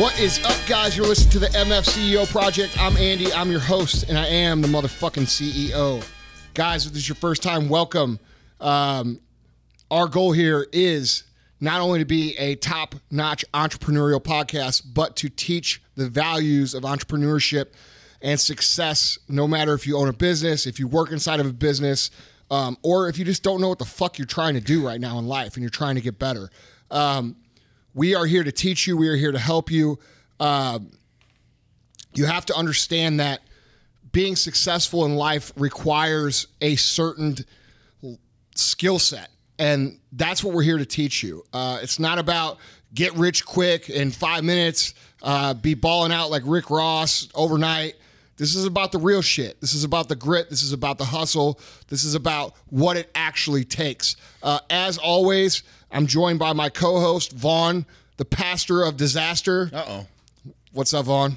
What is up, guys? You're listening to the MF CEO Project. I'm Andy. I'm your host, and I am the motherfucking CEO. Guys, if this is your first time, welcome. Um, our goal here is not only to be a top notch entrepreneurial podcast, but to teach the values of entrepreneurship and success, no matter if you own a business, if you work inside of a business, um, or if you just don't know what the fuck you're trying to do right now in life and you're trying to get better. Um, we are here to teach you, we are here to help you. Um, you have to understand that being successful in life requires a certain skill set. And that's what we're here to teach you. Uh, it's not about get rich quick in five minutes, uh, be balling out like Rick Ross overnight. This is about the real shit. This is about the grit. This is about the hustle. This is about what it actually takes. Uh, as always, I'm joined by my co host, Vaughn, the pastor of disaster. Uh oh. What's up, Vaughn?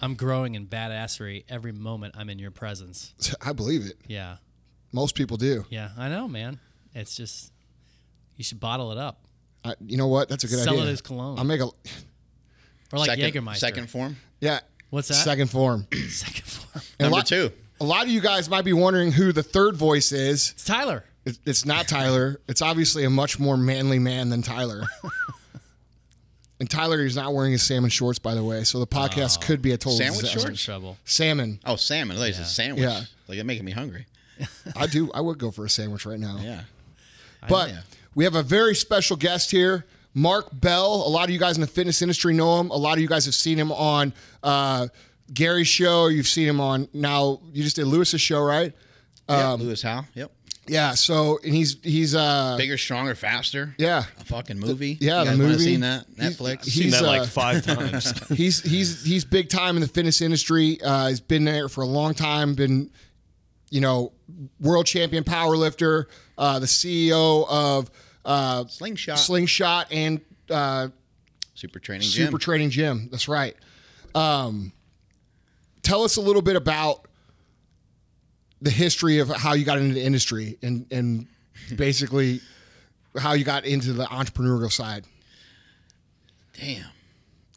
I'm growing in badassery every moment I'm in your presence. I believe it. Yeah. Most people do. Yeah, I know, man. It's just you should bottle it up. I, you know what? That's a good Sell idea. Sell it as cologne. I'll make a Or like second, Jägermeister. second form. yeah. What's that? Second form. Second form. And a Number lot- two. A lot of you guys might be wondering who the third voice is. It's Tyler. It- It's not Tyler. It's obviously a much more manly man than Tyler. and Tyler is not wearing his salmon shorts, by the way. So the podcast could be a total Sandwich disaster. We're shorts? trouble. Salmon. Oh, salmon. I thought you said sandwich. Yeah. Like it's making me hungry. I do. I would go for a sandwich right now. Yeah. But yeah. we have a very special guest here, Mark Bell. A lot of you guys in the fitness industry know him. A lot of you guys have seen him on uh, Gary's show. You've seen him on now. You just did Lewis's show, right? yeah. Um, Lewis Howes. Yep. Yeah. So and he's he's uh Bigger, stronger, faster. yeah A fucking movie. yeah, You the guys wanna movie. Seen that Netflix. he's- seen that uh, like five times. he's he's he's big time in the fitness industry. Uh, he's been there for a long time. Been, you know, world champion power lifter. Uh, the CEO of uh, Slingshot. Slingshot and uh, Super training gym. Super Training Gym. That's right. Um, tell us a little bit about the history of how you got into the industry and and basically how you got into the entrepreneurial side. Damn.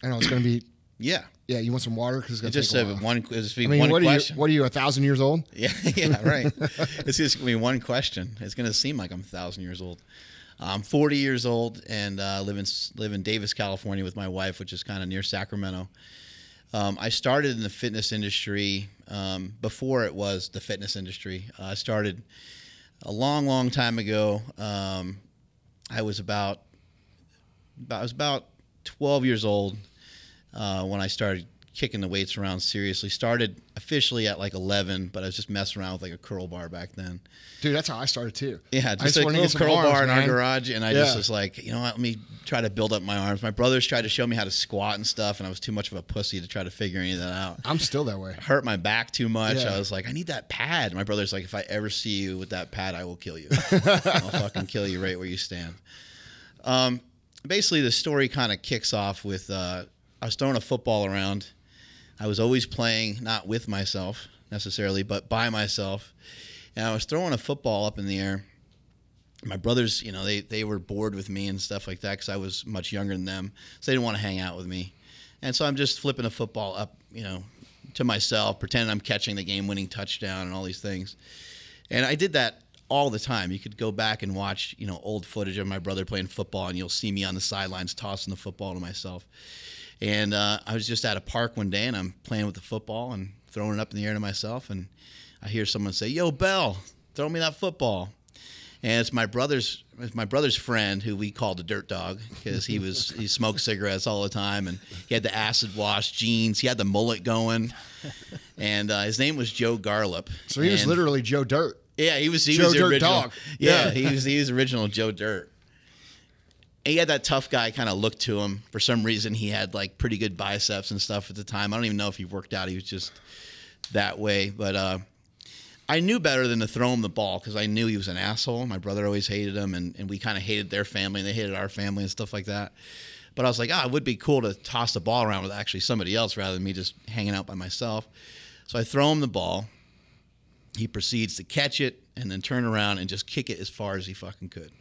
I know it's going to be. Yeah. Yeah, you want some water because it's going It to just a one. It'll just be I mean, one what question. are you? What are you? A thousand years old? Yeah, yeah, right. it's just gonna be one question. It's gonna seem like I'm a thousand years old. I'm 40 years old and uh, live in live in Davis, California, with my wife, which is kind of near Sacramento. Um, I started in the fitness industry um, before it was the fitness industry. Uh, I started a long, long time ago. Um, I was about, about I was about 12 years old uh, when I started kicking the weights around seriously. Started officially at like 11, but I was just messing around with like a curl bar back then. Dude, that's how I started too. Yeah, I just, a little curl arms, bar in our garage, and I Yeah. just was like, you know what? Let me try to build up my arms. My brothers tried to show me how to squat and stuff, and I was too much of a pussy to try to figure any of that out. I'm still that way. Hurt my back too much. Yeah. I was like, I need that pad. My brother's like, if I ever see you with that pad, I will kill you. I'll fucking kill you right where you stand. Um, basically, the story kind of kicks off with uh, I was throwing a football around. I was always playing, not with myself necessarily, but by myself. And I was throwing a football up in the air. My brothers, you know, they, they were bored with me and stuff like that because I was much younger than them. So they didn't want to hang out with me. And so I'm just flipping a football up, you know, to myself, pretending I'm catching the game winning touchdown and all these things. And I did that all the time. You could go back and watch, you know, old footage of my brother playing football, and you'll see me on the sidelines tossing the football to myself. And uh, I was just at a park one day, and I'm playing with the football and throwing it up in the air to myself, and I hear someone say, "Yo, Bell, throw me that football." And it's my brother's it's my brother's friend who we called the dirt dog because he was he smoked cigarettes all the time and he had the acid wash jeans. He had the mullet going, and uh, his name was Joe Garlip. So he was literally Joe Dirt. yeah, he was he Joe was the Dirt original. Dog. Yeah, Yeah. he was he was original Joe Dirt. And he had that tough guy kind of look to him. For some reason, he had like pretty good biceps and stuff at the time. I don't even know if he worked out. He was just that way. But uh, I knew better than to throw him the ball because I knew he was an asshole. My brother always hated him, and, and we kind of hated their family, and they hated our family and stuff like that. But I was like, ah, it would be cool to toss the ball around with actually somebody else rather than me just hanging out by myself. So I throw him the ball. He proceeds to catch it and then turn around and just kick it as far as he fucking could.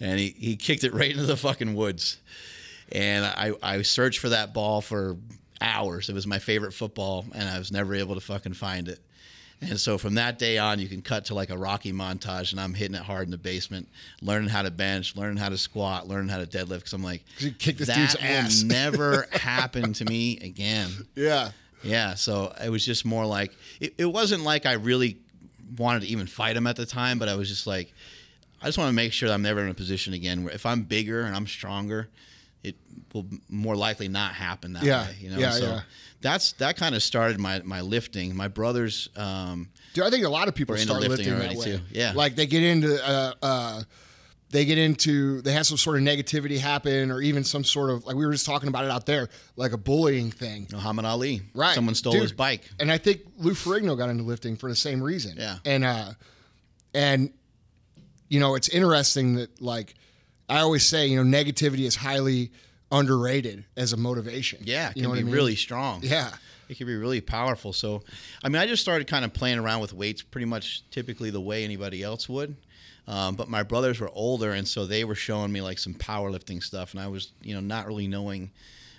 And he, he kicked it right into the fucking woods. and I I searched for that ball for hours. It was my favorite football, and I was never able to fucking find it. And so from that day on, you can cut to like a Rocky montage, and I'm hitting it hard in the basement, learning how to bench, learning how to squat, learning how to deadlift. Because I'm like, you kick this that dude's will ass." never happen to me again. Yeah. Yeah, so it was just more like it, it wasn't like I really wanted to even fight him at the time, but I was just like, I just want to make sure that I'm never in a position again where if I'm bigger and I'm stronger, it will more likely not happen that Yeah, way. You know, yeah, so yeah. that's that kind of started my my lifting. My brothers, um, Dude, I think a lot of people start lifting lifting, that way. too. Yeah. Like they get into, uh, uh, they get into, they have some sort of negativity happen, or even some sort of like we were just talking about it out there, like a bullying thing. Muhammad Ali, Right. Someone stole Dude, his bike. And I think Lou Ferrigno got into lifting for the same reason. Yeah. And uh and you know, it's interesting that like I always say, you know, negativity is highly underrated as a motivation. Yeah, it you can know what be I mean? really strong. Yeah. It can be really powerful. So, I mean, I just started kind of playing around with weights pretty much typically the way anybody else would. Um, but my brothers were older, and so they were showing me like some powerlifting stuff, and I was, you know, not really knowing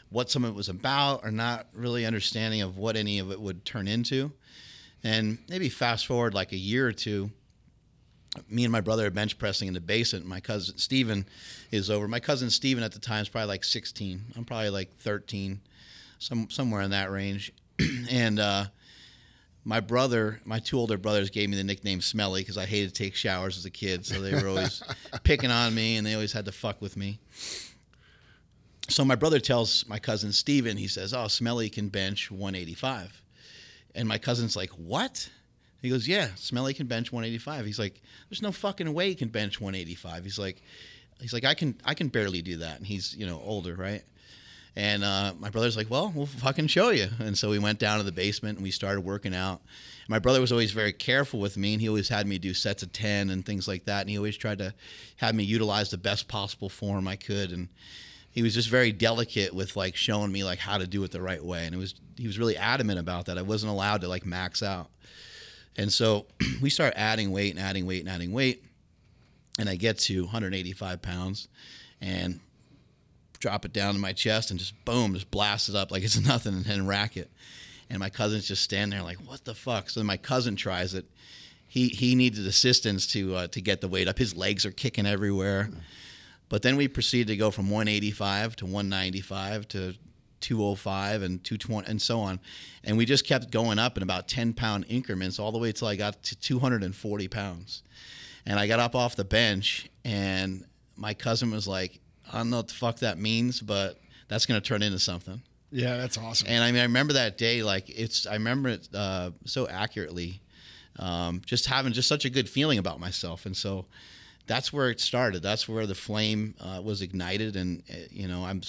what some of it was about, or not really understanding of what any of it would turn into. And maybe fast forward like a year or two, me and my brother are bench pressing in the basement. My cousin Steven is over. My cousin Steven at the time is probably like 16. I'm probably like 13, some somewhere in that range. and uh, my brother, my two older brothers, gave me the nickname Smelly because I hated to take showers as a kid. So they were always picking on me, and they always had to fuck with me. So my brother tells my cousin Steven, he says, "Oh, Smelly can bench 185." And my cousin's like, "What?" He goes, "Yeah, Smelly can bench 185." He's like, "There's no fucking way he can bench 185." He's like, "He's like, I can, I can barely do that." And he's, you know, older, right? And uh, my brother's like, "Well, we'll fucking show you." And so we went down to the basement and we started working out. My brother was always very careful with me, and he always had me do sets of ten and things like that. And he always tried to have me utilize the best possible form I could. And he was just very delicate with like showing me like how to do it the right way. And it was he was really adamant about that. I wasn't allowed to like max out. And so we start adding weight and adding weight and adding weight. And I get to 185 pounds and drop it down to my chest and just boom, just blast it up like it's nothing and then rack it. And my cousin's just standing there like, what the fuck? So my cousin tries it. He he needed assistance to uh, to get the weight up. His legs are kicking everywhere. But then we proceeded to go from 185 to 195 to 205 and 220 and so on. And we just kept going up in about 10 pound increments all the way till I got to 240 pounds. And I got up off the bench and my cousin was like, I don't know what the fuck that means, but that's going to turn into something. Yeah, that's awesome. And I mean, I remember that day, like it's, I remember it uh, so accurately. Um, just having just such a good feeling about myself. And so that's where it started. That's where the flame uh, was ignited. And, uh, you know, I'm,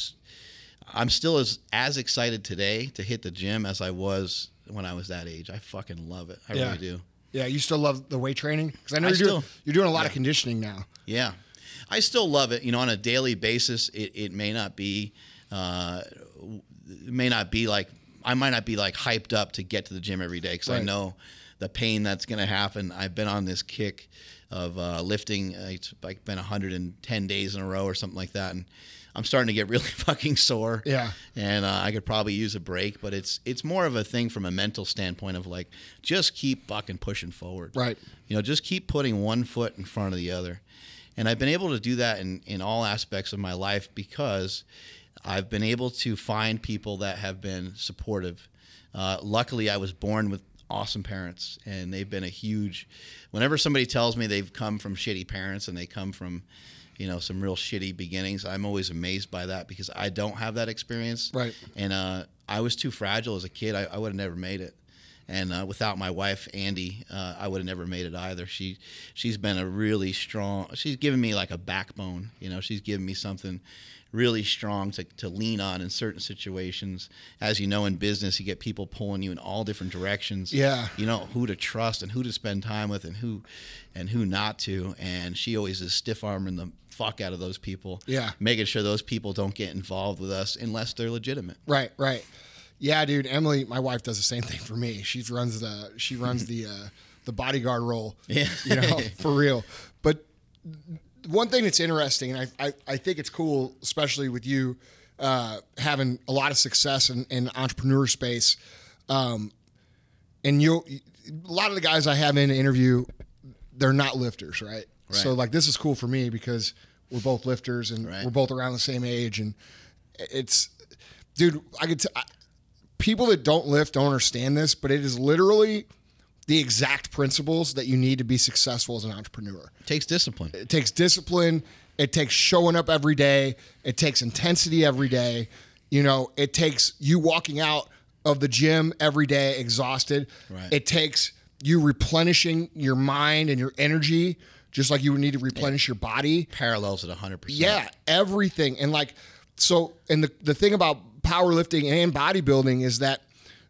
I'm still as, as excited today to hit the gym as I was when I was that age. I fucking love it. I Yeah. really do. yeah, you still love the weight training because I know I you're doing, you're doing a lot of conditioning now. Yeah, I still love it. You know, on a daily basis, it, it may not be, uh, may not be like I might not be like hyped up to get to the gym every day because I know the pain that's going to happen. I've been on this kick of uh, lifting. It's like been 110 days in a row or something like that, and I'm starting to get really fucking sore. Yeah. and uh, I could probably use a break, but it's it's more of a thing from a mental standpoint of like just keep fucking pushing forward. Right. You know, just keep putting one foot in front of the other. And I've been able to do that in, in all aspects of my life because I've been able to find people that have been supportive. Uh, luckily, I was born with awesome parents, and they've been a huge. Whenever somebody tells me they've come from shitty parents and they come from, you know, some real shitty beginnings, I'm always amazed by that because I don't have that experience. Right. And uh, I was too fragile as a kid. I, I would have never made it and uh, without my wife Andy, uh, I would have never made it either. She she's been a really strong. She's given me like a backbone. You know, she's given me something really strong to, to lean on in certain situations. As you know, in business, you get people pulling you in all different directions. Yeah. you know who to trust and who to spend time with and who and who not to. And she always is stiff arming the fuck out of those people. Yeah. making sure those people don't get involved with us unless they're legitimate. Right, right. Yeah, dude. Emily, my wife does the same thing for me. She runs the she runs the uh, the bodyguard role. Yeah. you know, for real. But one thing that's interesting, and I I, I think it's cool, especially with you, uh, having a lot of success in, in entrepreneur space. Um, and you, a lot of the guys I have in the interview, they're not lifters, right? right? So like this is cool for me because we're both lifters and Right. we're both around the same age, and it's, dude, I could. T- I, people that don't lift don't understand this, but it is literally the exact principles that you need to be successful as an entrepreneur. It takes discipline. It takes discipline. It takes showing up every day. It takes intensity every day. You know, it takes you walking out of the gym every day exhausted. Right. It takes you replenishing your mind and your energy, just like you would need to replenish your body. Parallels at 100%. Yeah, everything. And like so and the the thing about powerlifting and bodybuilding is that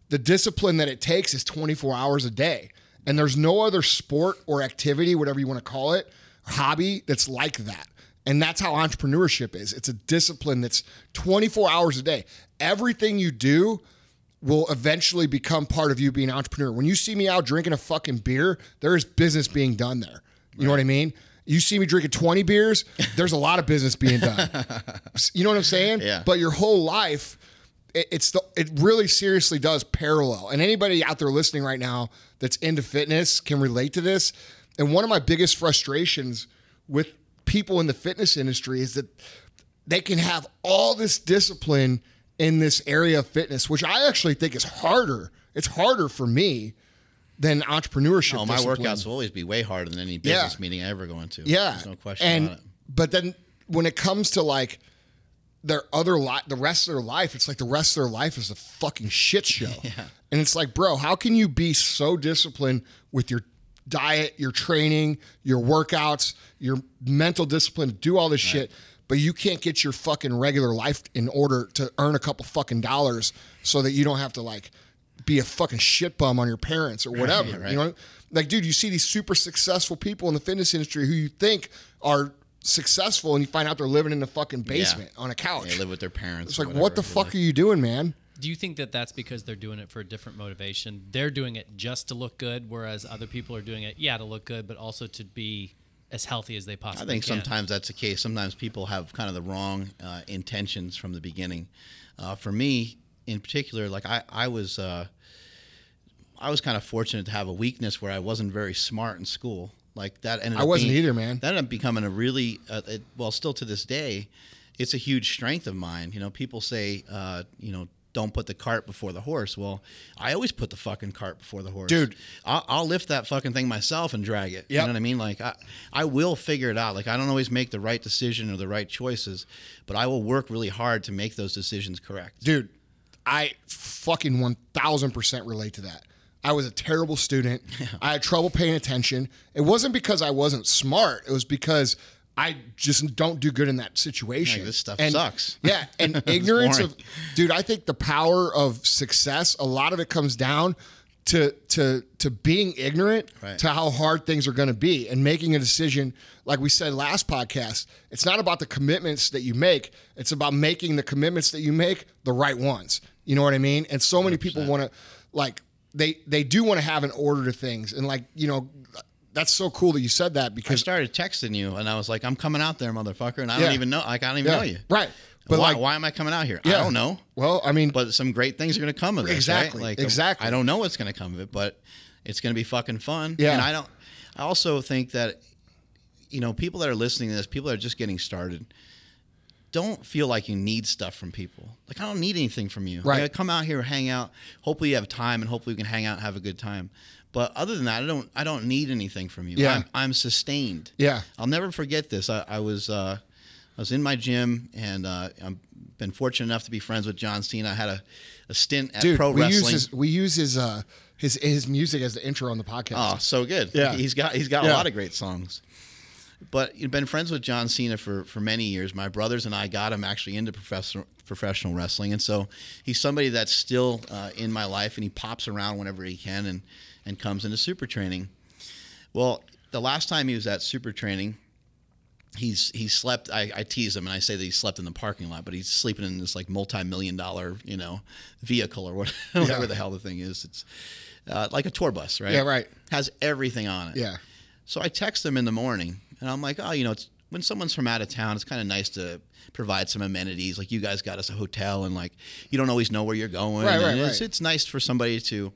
the discipline that it takes is 24 hours a day. And there's no other sport or activity, whatever you want to call it, hobby that's like that. And that's how entrepreneurship is. It's a discipline that's 24 hours a day. Everything you do will eventually become part of you being an entrepreneur. When you see me out drinking a fucking beer, there is business being done there. You know what I mean? You see me drinking 20 beers, there's a lot of business being done. you know what I'm saying? Yeah. But your whole life, it, it's the, it really seriously does parallel. And anybody out there listening right now that's into fitness can relate to this. And one of my biggest frustrations with people in the fitness industry is that they can have all this discipline in this area of fitness, which I actually think is harder. It's harder for me than entrepreneurship. Oh, my discipline. workouts will always be way harder than any Yeah. business meeting I ever go into. Yeah, There's no question and about it. but then when it comes to like their other life, the rest of their life, it's like the rest of their life is a fucking shit show. Yeah. And it's like, bro, how can you be so disciplined with your diet, your training, your workouts, your mental discipline to do all this shit, but you can't get your fucking regular life in order to earn a couple fucking dollars so that you don't have to like be a fucking shit bum on your parents or whatever. right. You know, like, dude, you see these super successful people in the fitness industry who you think are successful, and you find out they're living in the fucking basement on a couch. They live with their parents. it's or like, what the whatever. fuck are you doing, man? Do you think that that's because they're doing it for a different motivation? They're doing it just to look good, whereas other people are doing it, yeah, to look good, but also to be as healthy as they possibly can. I think can. sometimes that's the case. Sometimes people have kind of the wrong uh, intentions from the beginning. Uh, for me, in particular, like I, I was, uh, I was kind of fortunate to have a weakness where I wasn't very smart in school. Like that ended. I wasn't being- either, man. That ended up becoming a really, uh, it, well, still to this day, it's a huge strength of mine. You know, people say, uh, you know. Don't put the cart before the horse. Well, I always put the fucking cart before the horse, Dude. I'll, I'll lift that fucking thing myself and drag it. You know what I mean? Like I, I will figure it out. Like I don't always make the right decision or the right choices, but I will work really hard to make those decisions correct. Dude, I fucking 1000% relate to that. I was a terrible student. I had trouble paying attention. It wasn't because I wasn't smart, it was because I just don't do good in that situation. This stuff And- sucks. Yeah, and ignorance boring. of dude, I think the power of success, a lot of it comes down to to to being ignorant Right. to how hard things are going to be and making a decision like we said last podcast it's not about the commitments that you make it's about making the commitments that you make the right ones you know what i mean and so many people want to like they they do want to have an order to things and like you know that's so cool that you said that because I started texting you, and I was like, "I'm coming out there, motherfucker," and I Yeah. don't even know. Like I don't even yeah, know you. right but why, like why am I coming out here? yeah. I don't know. well i mean But some great things are going to come of this. Exactly, Right? Like exactly. I don't know what's going to come of it, but it's going to be fucking fun. Yeah. And I don't. I also think that, you know, people that are listening to this, people that are just getting started, don't feel like you need stuff from people. Like I don't need anything from you. Right. Like, come out here, hang out. Hopefully you have time, and hopefully we can hang out and have a good time. But other than that, I don't. I don't need anything from you. Yeah. I'm, I'm sustained. Yeah. I'll never forget this. I, I was. Uh, I was in my gym, and uh, I've been fortunate enough to be friends with John Cena. I had a, a stint at dude pro we use wrestling. his we use his uh his his music as the intro on the podcast Oh, so good. Yeah. He's got he's got Yeah. a lot of great songs. But you've been friends with John Cena for, for many years. My brothers and I got him actually into professional professional wrestling, and so he's somebody that's still uh, in my life, and he pops around whenever he can, and and comes into super training. Well, the last time he was at super training, he's he slept. I, I tease him and I say that he slept in the parking lot, but he's sleeping in this like multi million dollar you know vehicle or whatever Yeah. the hell the thing is. It's uh, like a tour bus, right? Yeah, right. Has everything on it. yeah So I text him in the morning, and I'm like, oh, you know, it's when someone's from out of town, it's kind of nice to provide some amenities. Like you guys got us a hotel, and like you don't always know where you're going. Right, and right, it's, right. it's nice for somebody to.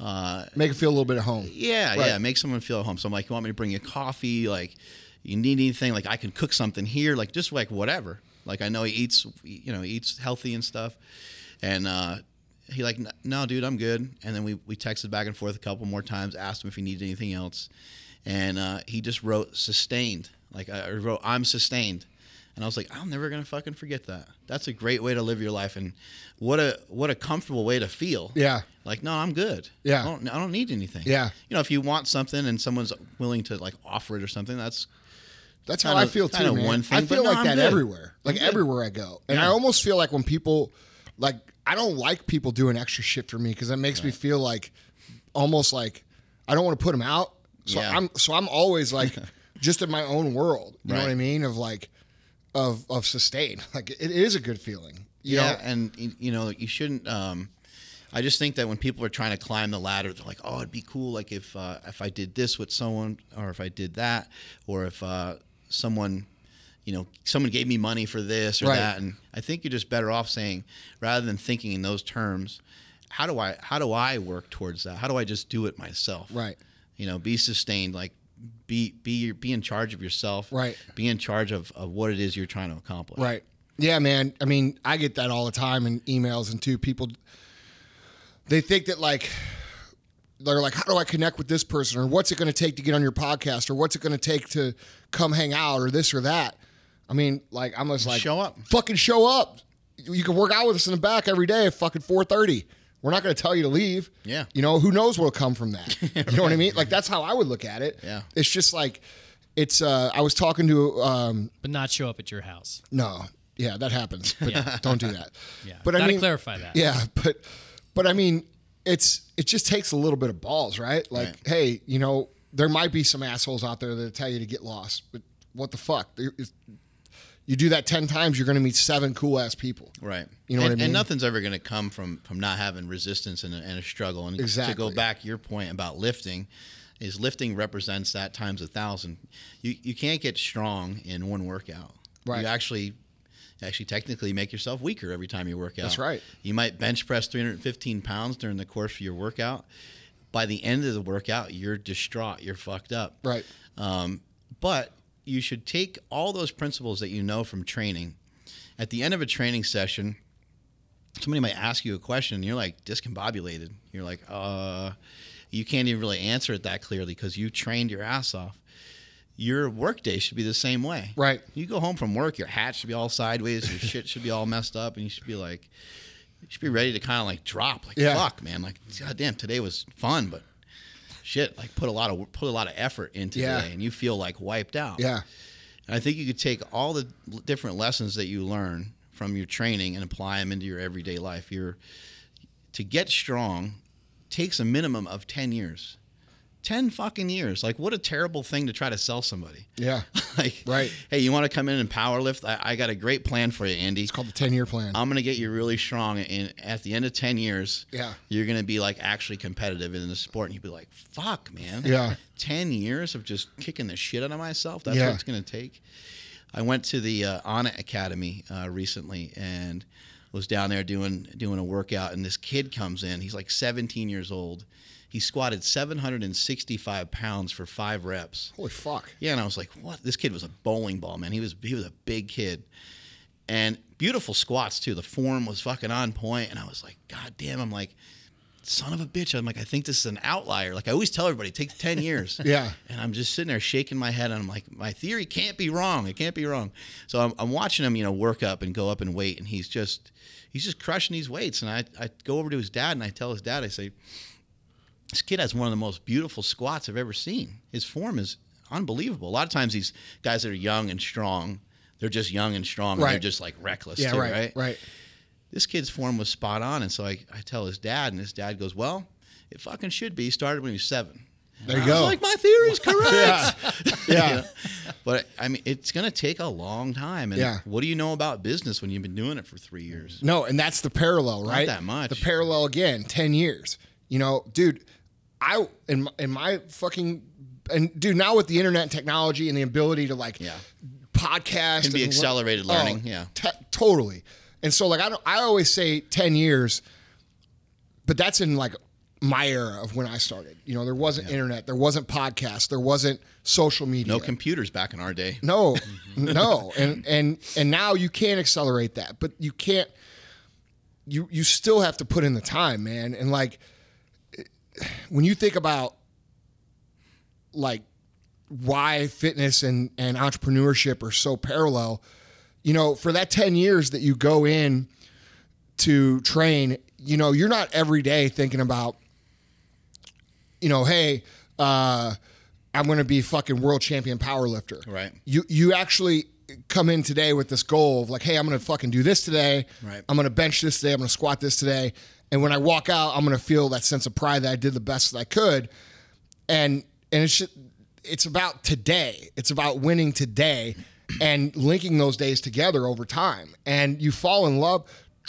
Uh, Make it feel a little bit at home. yeah, Right. yeah, make someone feel at home. So I'm like, you want me to bring you coffee? Like, you need anything? Like, I can cook something here. Like, just like whatever. Like, I know he eats, you know, he eats healthy and stuff. And uh, he like, no, dude, I'm good. And then we we texted back and forth a couple more times, asked him if he needed anything else, and uh, he just wrote sustained. Like, I wrote, I'm sustained. And I was like, I'm never gonna fucking forget that. That's a great way to live your life, and what a what a comfortable way to feel. Yeah. Like, no, I'm good. Yeah. I don't, I don't need anything. Yeah. You know, if you want something and someone's willing to like offer it or something, that's That's how Kinda- I feel too, man. one thing, I but feel no, like I'm that good. everywhere, like everywhere I go, and I almost feel like when people, like, I don't like people doing extra shit for me because that makes me feel like, almost like, I don't want to put them out. So Yeah. I'm, so I'm always like, just in my own world. You know what I mean? Of like, of of sustain. Like it is a good feeling. You yeah. know? and you know, you shouldn't. Um, I just think that when people are trying to climb the ladder, they're like, "Oh, it'd be cool, like if uh, if I did this with someone, or if I did that, or if uh, someone." You know, someone gave me money for this or Right. that, and I think you're just better off saying, rather than thinking in those terms, how do I how do I work towards that? How do I just do it myself? Right. You know be sustained like be be be in charge of yourself Right. be in charge of, of what it is you're trying to accomplish Right. Yeah, man. I mean, I get that all the time in emails and too. People they think that like they're like, how do I connect with this person, or what's it going to take to get on your podcast, or what's it going to take to come hang out, or this or that. I mean, like I'm just like Show up. fucking show up. You can work out with us in the back every day at fucking four thirty. We're not going to tell you to leave. Yeah. You know, who knows what'll come from that? You know what I mean? Like that's how I would look at it. Yeah. It's just like it's. uh I was talking to um but not show up at your house. no, yeah, that happens. But Yeah. don't do that. Yeah, but I gotta mean, clarify that. Yeah, but but I mean, it's it just takes a little bit of balls, right? Like, Right. hey, you know, there might be some assholes out there that tell you to get lost, but what the fuck? You do that ten times, you're going to meet seven cool ass people. right You know what and, I mean? and nothing's ever going to come from from not having resistance and a, and a struggle and exactly. to go back your point about lifting is lifting represents that times a thousand you you can't get strong in one workout Right. you actually actually technically make yourself weaker every time you work out That's right. you might bench press 315 pounds during the course of your workout by the end of the workout you're distraught you're fucked up Right. um, but you should take all those principles that you know from training. At the end of a training session, somebody might ask you a question, and you're like discombobulated. You're like, uh, you can't even really answer it that clearly because you trained your ass off. Your workday should be the same way. Right. You go home from work, your hat should be all sideways, your shit should be all messed up, and you should be like, you should be ready to kind of like drop, like Yeah. fuck, man, like goddamn, today was fun, but shit, like put a lot of put a lot of effort into Yeah. today, and you feel like wiped out. Yeah. And I think you could take all the different lessons that you learn from your training and apply them into your everyday life. You're to get strong takes a minimum of 10 years. 10 fucking years. Like what a terrible thing to try to sell somebody. Yeah. like Right. hey, you want to come in and power lift? I, I got a great plan for you, Andy. It's called the ten year plan. I'm going to get you really strong and at the end of 10 years, Yeah. you're going to be like actually competitive in the sport and you'd be like, "Fuck, man." Yeah. 10 years of just kicking the shit out of myself. That's Yeah. what it's going to take. I went to the uh, Anna Academy uh, recently and was down there doing doing a workout and this kid comes in. He's like 17 years old. He squatted 765 pounds for 5 reps. Holy fuck. Yeah, and I was like, "What? This kid was a bowling ball, man. He was he was a big kid." And beautiful squats too. The form was fucking on point and I was like, "God damn." I'm like, "Son of a bitch." I'm like, "I think this is an outlier." Like I always tell everybody, it takes 10 years. Yeah. And I'm just sitting there shaking my head, and I'm like, my theory can't be wrong. It can't be wrong. So I'm, I'm watching him, you know, work up and go up in weight, and he's just, he's just crushing these weights. And I, I go over to his dad, and I tell his dad, I say, this kid has one of the most beautiful squats I've ever seen. His form is unbelievable. A lot of times, these guys that are young and strong, they're just young and strong, and they're just like reckless, Yeah. too, right. right? Right. This kid's form was spot on, and so I, I tell his dad, and his dad goes, well, it fucking should be. He started when he was seven. There you I was go. like, my theory's correct. yeah. Yeah. You know? But I mean, it's going to take a long time. And Yeah. what do you know about business when you've been doing it for three years? No, and that's the parallel, right? that much. The parallel again, ten years. You know, dude, I in in my fucking and dude now with the internet and technology and the ability to like Yeah. podcast Can be and- accelerated oh, learning, yeah. te- totally. And so like I don't, I always say ten years, but that's in like my era of when I started. You know, there wasn't internet, there wasn't podcast, there wasn't social media. No computers back in our day. No, no, and and and now you can accelerate that, but you can't. You you still have to put in the time, man. And like when you think about like why fitness and and entrepreneurship are so parallel, you know, for that ten years that you go in to train, you know, you're not every day thinking about, you know, hey. uh I'm going to be fucking world champion power lifter. Right. You you actually come in today with this goal of like, hey, I'm going to fucking do this today. Right. I'm going to bench this today. I'm going to squat this today. And when I walk out, I'm going to feel that sense of pride that I did the best that I could. And and it's just, it's about today. It's about winning today and linking those days together over time. And you fall in love.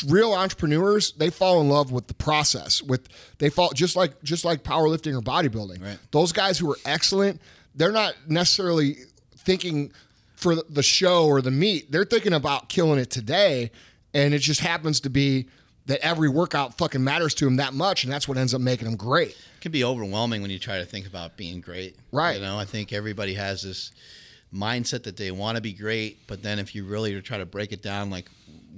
Real entrepreneurs, they fall in love with the process. With they fall just like just like powerlifting or bodybuilding. Right. Those guys who are excellent, they're not necessarily thinking for the show or the meet. They're thinking about killing it today, and it just happens to be that every workout fucking matters to them that much, and that's what ends up making them great. It can be overwhelming when you try to think about being great. Right. You know, I think everybody has this mindset that they want to be great, but then if you really try to break it down, like,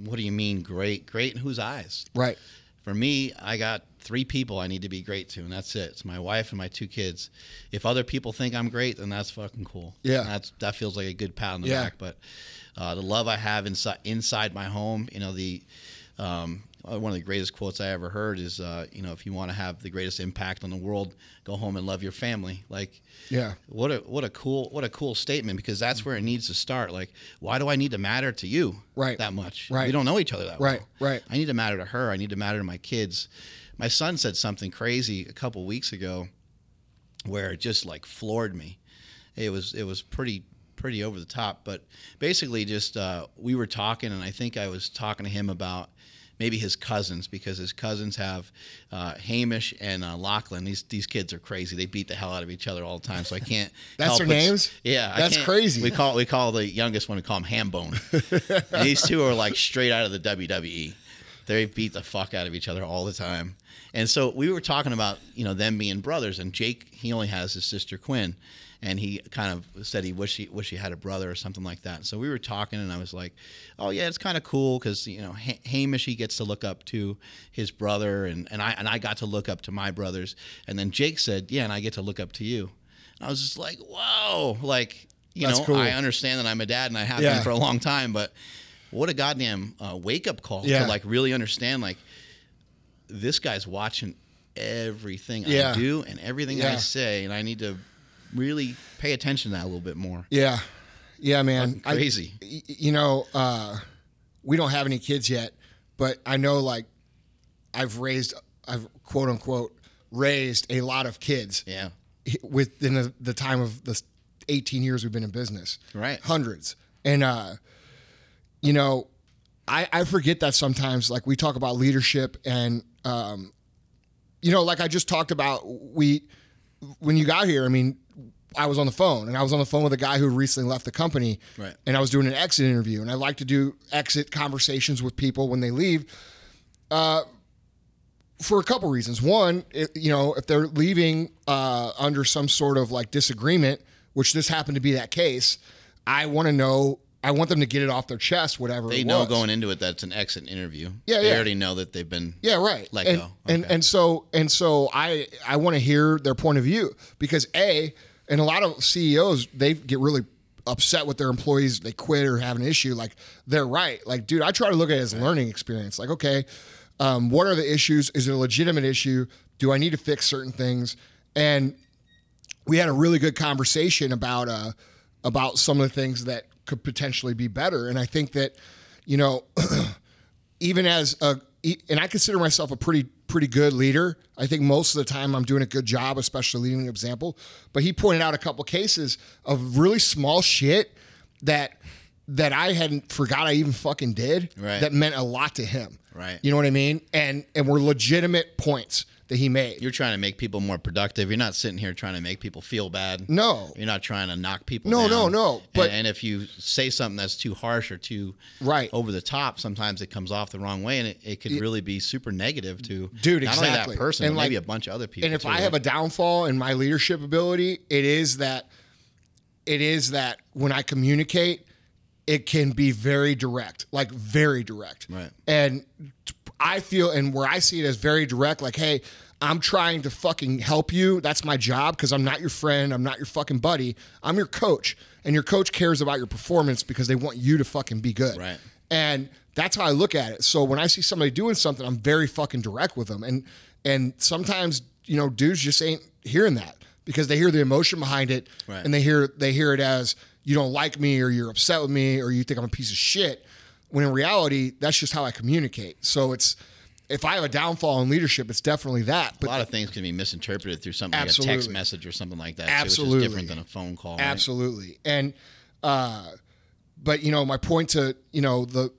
what do you mean great? Great in whose eyes? Right. For me, I got three people I need to be great to, and that's it. It's my wife and my two kids. If other people think I'm great, then that's fucking cool. Yeah. that's that feels like a good pat on the Yeah. back. But uh, the love I have inside inside my home, you know, the um, one of the greatest quotes I ever heard is, uh, you know, if you want to have the greatest impact on the world, go home and love your family. Like, Yeah. what a what a cool what a cool statement because that's where it needs to start. Like, why do I need to matter to you Right. that much? Right. We don't know each other that Right, well. right. I need to matter to her. I need to matter to my kids. My son said something crazy a couple weeks ago where it just like floored me. It was it was pretty pretty over the top, but basically just uh, we were talking, and I think I was talking to him about maybe his cousins because his cousins have uh, Hamish and uh, Lachlan. These these kids are crazy. They beat the hell out of each other all the time. So I can't. That's their names? Yeah, That's crazy. We call we call the youngest one we call him Hambone. these two are like straight out of the WWE. They beat the fuck out of each other all the time. And so we were talking about, you know, them being brothers. And Jake, he only has his sister Quinn, and he kind of said he wish he wish he had a brother or something like that. So we were talking, and I was like, "Oh yeah, it's kind of cool because you know ha- Hamish he gets to look up to his brother, and, and I and I got to look up to my brothers. And then Jake said, "Yeah, and I get to look up to you." And I was just like, "Whoa!" Like you That's know, cool. I understand that I'm a dad and I have Yeah. been for a long time, but what a goddamn uh, wake up call Yeah. to like really understand like this guy's watching everything Yeah. I do and everything I say, and I need to really pay attention to that a little bit more. Yeah. Yeah, man. Fucking crazy. y- you know, uh, we don't have any kids yet, but I know like I've raised, I've quote unquote raised a lot of kids Yeah, within the, the time of the 18 years we've been in business. Right. Hundreds. And, uh, you know, I, I forget that sometimes, like we talk about leadership and, um, you know, like I just talked about, we, when you got here, I mean, I was on the phone and I was on the phone with a guy who recently left the company Right. and I was doing an exit interview and I like to do exit conversations with people when they leave for a couple reasons. One, it, you know, if they're leaving uh, under some sort of like disagreement, which this happened to be that case, I want to know. I want them to get it off their chest, whatever. they know was. going into it that it's an exit interview. Yeah, they yeah. already know that they've been. Yeah, right. Let and, go. And and so and so I I want to hear their point of view because a and a lot of CEOs they get really upset with their employees they quit or have an issue like they're right like dude I try to look at it as a learning experience like okay um, what are the issues is it a legitimate issue do I need to fix certain things and we had a really good conversation about uh about some of the things that could potentially be better and I think that you know even as a and I consider myself a pretty pretty good leader. I think most of the time I'm doing a good job, especially leading an example. But he pointed out a couple cases of really small shit that that I hadn't forgot I even fucking did Right. that meant a lot to him. Right. You know what I mean? And and were legitimate points that he made. You're trying to make people more productive. You're not sitting here trying to make people feel bad. No. You're not trying to knock people No, down. no, no, And- but- and, if you say something that's too harsh or too Right. over the top, sometimes it comes off the wrong way and it, it could really be super negative to Dude, not only exactly. that person, And but maybe a bunch of other people. and if too, I have a downfall in my leadership ability, it is that it is that when I communicate, it can be very direct, like very direct. Right. And I feel, and where I see it as very direct, like, hey, I'm trying to fucking help you. That's my job because I'm not your friend. I'm not your fucking buddy. I'm your coach. And your coach cares about your performance because they want you to fucking be good. Right. And that's how I look at it. So when I see somebody doing something, I'm very fucking direct with them. And and sometimes, you know, dudes just ain't hearing that because they hear the emotion behind it Right. and they hear they hear it as you don't like me or you're upset with me or you think I'm a piece of shit. When in reality, that's just how I communicate. So it's if I have a downfall in leadership, it's definitely that. a lot of things can be misinterpreted through something like a text message or something like that, too, which Absolutely. is different than a phone call. right? Absolutely. And uh but you know, my point to, you know, the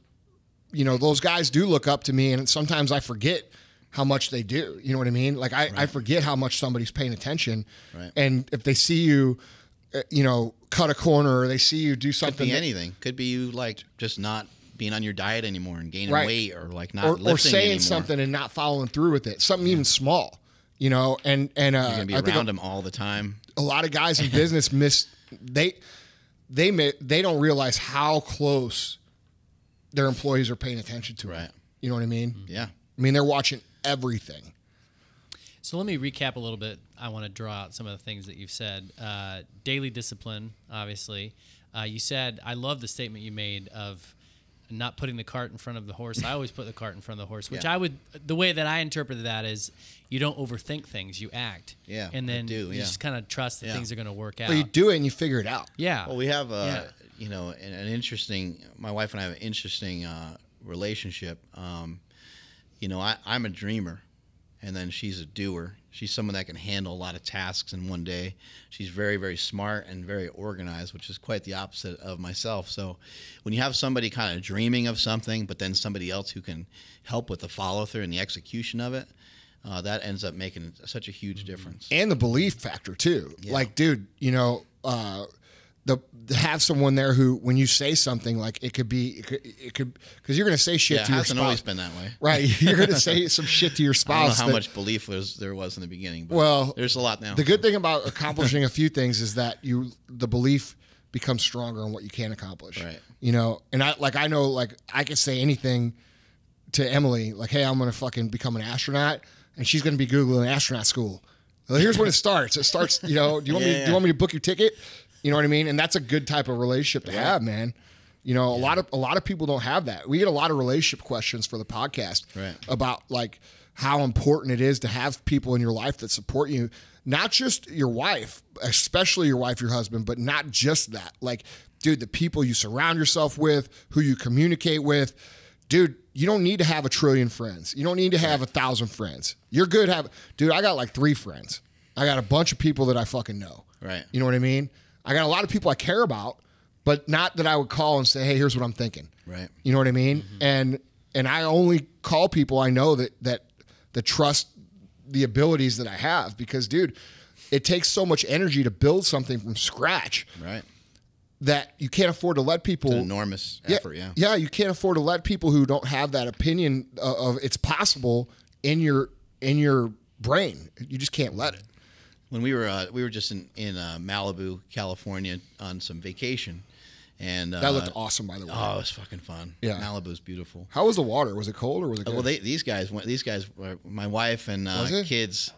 you know, those guys do look up to me and sometimes I forget how much they do. You know what I mean? Like I, I forget how much somebody's paying attention. Right. And if they see you uh, you know, cut a corner or they see you do Could something be that- anything. Could be you like just not being on your diet anymore and gaining Right. weight or like not or, lifting or saying anymore. something and not following through with it. Something even small. You know, and and uh, You're be I think around them all the time. a lot of guys in business miss they they may, they don't realize how close their employees are paying attention to Right. it. You know what I mean? Yeah. I mean they're watching everything. So let me recap a little bit. I want to draw out some of the things that you've said. Uh, daily discipline, obviously. Uh, you said, I love the statement you made of not putting the cart in front of the horse. I always put the cart in front of the horse, which Yeah. I would, the way that I interpreted that is you don't overthink things, you act. Yeah, And then do, you yeah. just kind of trust that Yeah. things are going to work out. But you do it and you figure it out. yeah. Well, we have a you know an, an interesting. My wife and I have an interesting uh, relationship. Um, you know, I, I'm a dreamer, and then she's a doer. She's someone that can handle a lot of tasks in one day. She's very, very smart and very organized, which is quite the opposite of myself. So, when you have somebody kind of dreaming of something, but then somebody else who can help with the follow through and the execution of it, uh, that ends up making such a huge difference. And the belief factor too. Like, dude, you know, uh the to have someone there who when you say something like it could be it could it could because you're gonna say shit Yeah, it to your hasn't spouse. always been that way. Right. You're gonna say some shit to your I don't know spouse. how that- much belief was there was in the beginning. But Well, there's a lot now. The good thing about accomplishing a few things is that you the belief becomes stronger on what you can accomplish. Right. You know, and I like I know like I could say anything to Emily like, "Hey, I'm gonna fucking become an astronaut," and she's gonna be googling astronaut school. Well, here's when it starts. It starts. You know, do you want me? Do you want me to book your ticket? You know what I mean? And that's a good type of relationship to have, man. You know, a lot of a lot of people don't have that. We get a lot of relationship questions for the podcast Right. about like how important it is to have people in your life that support you, not just your wife, especially your wife, your husband, but not just that. Like, dude, the people you surround yourself with, who you communicate with, dude. You don't need to have a trillion friends. You don't need to have a thousand friends. You're good. Have, dude. I got like three friends. I got a bunch of people that I fucking know. Right. You know what I mean? I got a lot of people I care about, but not that I would call and say, "Hey, here's what I'm thinking." Right. You know what I mean? Mm-hmm. And and I only call people I know that that that trust the abilities that I have because, dude, it takes so much energy to build something from scratch Right. that you can't afford to let people. An enormous effort. Yeah. yeah, you can't afford to let people who don't have that opinion of, of it's possible in your in your brain. You just can't let it. When we were uh, we were just in in uh, Malibu, California, on some vacation, and uh, That looked awesome, by the way. Oh, it was fucking fun. Yeah. Malibu's beautiful. How was the water? Was it cold or was it good? Well, they, these guys went. These guys, were, my wife and uh, kids.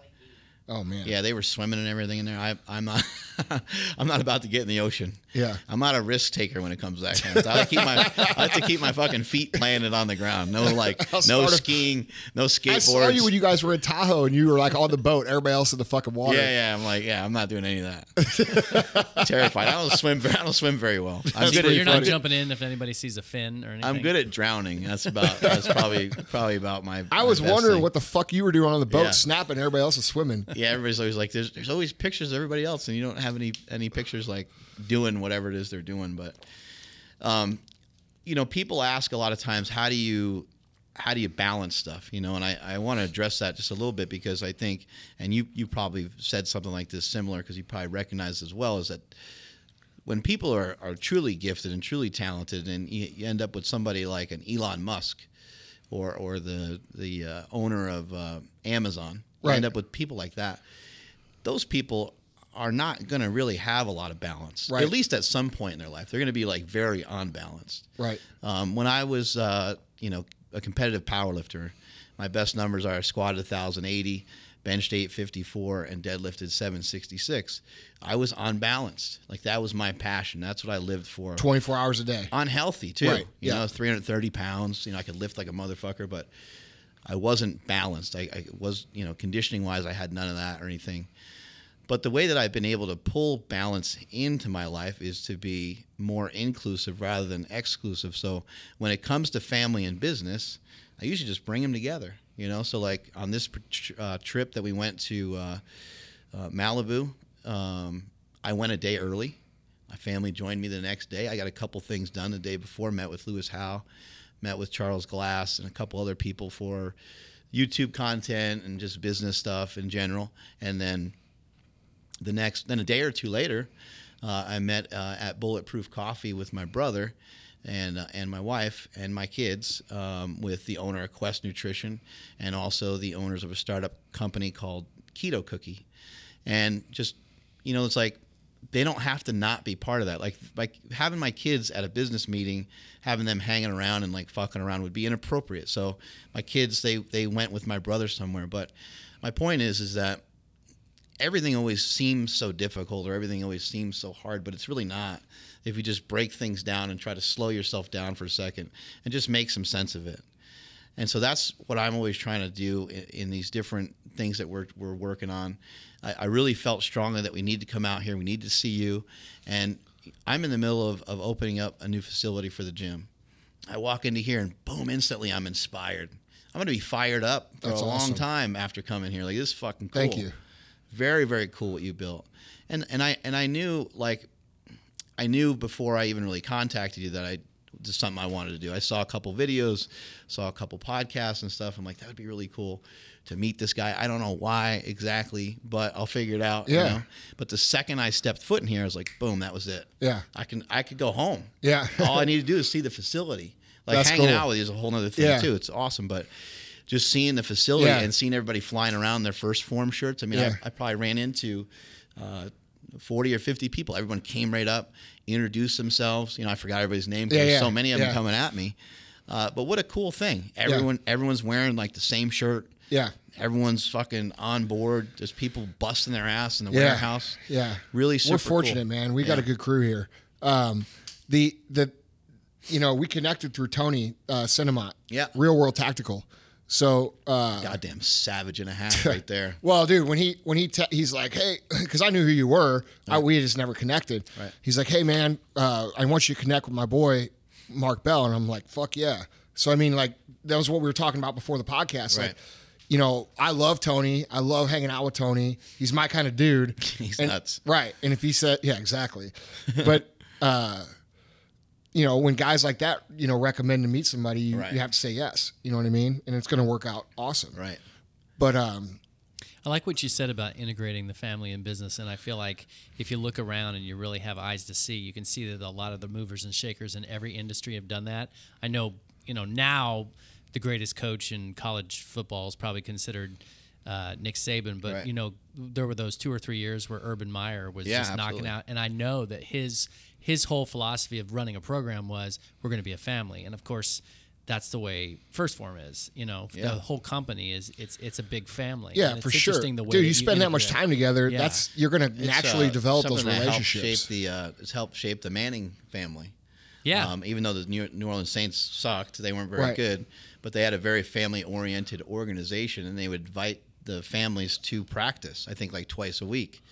Oh man. Yeah, they were swimming and everything in there. I, I'm not. I'm not about to get in the ocean. Yeah. I'm not a risk taker when it comes to that kind of stuff. I like, keep my, I like to keep my fucking feet planted on the ground. No like, no skiing, no skateboards. I saw you when you guys were in Tahoe and you were like on the boat. Everybody else in the fucking water. Yeah, yeah. I'm like, yeah, I'm not doing any of that. Terrified. I don't swim. I don't swim very well. I'm good pretty You're at. not jumping in if anybody sees a fin or anything. I'm good at drowning. That's about. That's probably probably about my. I my was best wondering thing. what the fuck you were doing on the boat, Yeah. snapping. Everybody else is swimming. Yeah, everybody's always like, there's there's always pictures of everybody else, and you don't have any any pictures like doing whatever it is they're doing. But, um, you know, people ask a lot of times, how do you how do you balance stuff, you know? And I, I want to address that just a little bit because I think, and you you probably said something like this similar because you probably recognize as well is that when people are, are truly gifted and truly talented, and you, end up with somebody like an Elon Musk, or or the the uh, owner of uh, Amazon, you Right. end up with people like that. Those people are not going to really have a lot of balance, Right. at least at some point in their life. They're going to be like very unbalanced. Right. Um, when I was, uh, you know, a competitive power lifter, my best numbers are squatted 1,080, benched 854, and deadlifted 766. I was unbalanced. Like that was my passion. That's what I lived for. 24 hours a day. Unhealthy too. Right, You yeah. know, 330 pounds. You know, I could lift like a motherfucker, but I wasn't balanced. I, I was, you know, conditioning wise, I had none of that or anything. But the way that I've been able to pull balance into my life is to be more inclusive rather than exclusive. So when it comes to family and business, I usually just bring them together. You know, so like on this uh, trip that we went to uh, uh, Malibu, um, I went a day early. My family joined me the next day. I got a couple things done the day before. Met with Lewis Howes, met with Charles Glass, and a couple other people for YouTube content and just business stuff in general. And then the next, then a day or two later, uh, I met uh, at Bulletproof Coffee with my brother and uh, and my wife and my kids um, with the owner of Quest Nutrition and also the owners of a startup company called Keto Cookie, and just you know it's like they don't have to not be part of that. Like like having my kids at a business meeting, having them hanging around and like fucking around would be inappropriate. So my kids they they went with my brother somewhere. But my point is is that everything always seems so difficult or everything always seems so hard, but it's really not. If you just break things down and try to slow yourself down for a second and just make some sense of it. And so that's what I'm always trying to do in, in these different things that we're, we're working on. I, I really felt strongly that we need to come out here. We need to see you. And I'm in the middle of, of opening up a new facility for the gym. I walk into here and boom, instantly I'm inspired. I'm going to be fired up for That's a long time after coming here. Like, this is fucking cool. Thank you. Very, very cool what you built. And, and I, and I knew like, I knew before I even really contacted you that I just something I wanted to do. I saw a couple videos, saw a couple podcasts and stuff. I'm like, that would be really cool to meet this guy. I don't know why exactly, but I'll figure it out. you Yeah. know? But the second I stepped foot in here, I was like, boom, that was it. Yeah. I can I could go home. Yeah. All I need to do is see the facility. Like That's hanging cool. out with you is a whole other thing Yeah. too. It's awesome, but just seeing the facility Yeah. and seeing everybody flying around in their first form shirts. I mean, Yeah. I, I probably ran into uh, 40 or 50 people. Everyone came right up, introduced themselves. You know, I forgot everybody's name because Yeah, there's yeah, so many of them yeah. coming at me. Uh, but what a cool thing! Everyone, everyone's wearing like the same shirt. Yeah. Everyone's fucking on board. There's people busting their ass in the Yeah. warehouse. Yeah. Really super We're fortunate, cool. man. We got a good crew here. Um, the the you know, we connected through Tony uh Sentmanat. Yeah. Real World Tactical. So uh Goddamn savage and a half right there. Well, dude, when he when he te- he's like, hey, because I knew who you were, I, we just never connected. Right. He's like, hey, man, uh, I want you to connect with my boy Mark Bell, and I'm like, fuck yeah. So I mean, like that was what we were talking about before the podcast. Like, Right. You know, I love Tony. I love hanging out with Tony. He's my kind of dude. He's And- nuts. right? And if he said, yeah, exactly. But uh, you know, when guys like that, you know, recommend to meet somebody, you, Right. you have to say yes. You know what I mean? And it's going to work out awesome. Right. But um, I like what you said about integrating the family and business, and I feel like if you look around and you really have eyes to see, you can see that a lot of the movers and shakers in every industry have done that. I know, you know, now the greatest coach in college football is probably considered uh, Nick Saban, but Right. you know, there were those two or three years where Urban Meyer was Yeah, just knocking out, and I know that his his whole philosophy of running a program was we're going to be a family, and of course. That's the way First Form is, you know. Yeah. The whole company is it's it's a big family. Yeah, And it's for sure, the way dude. that You spend that much integrate. time together. Yeah. That's you're gonna naturally uh, develop those something helped relationships. shape the uh, it's helped shape the Manning family. Yeah. Um, even though the New, New Orleans Saints sucked, they weren't very Right. good, but they had a very family oriented organization, and they would invite the families to practice. I think like twice a week,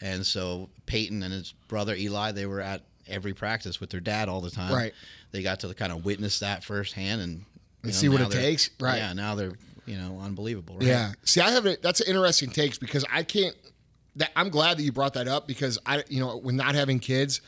and so Peyton and his brother Eli, they were at every practice with their dad all the time. Right. They got to kind of witness that firsthand and you And know, see what it takes. Right. Yeah. Now they're you know unbelievable. Right? Yeah. See, I have a, that's an interesting takes because I can't. That I'm glad that you brought that up because I, you know, with not having kids,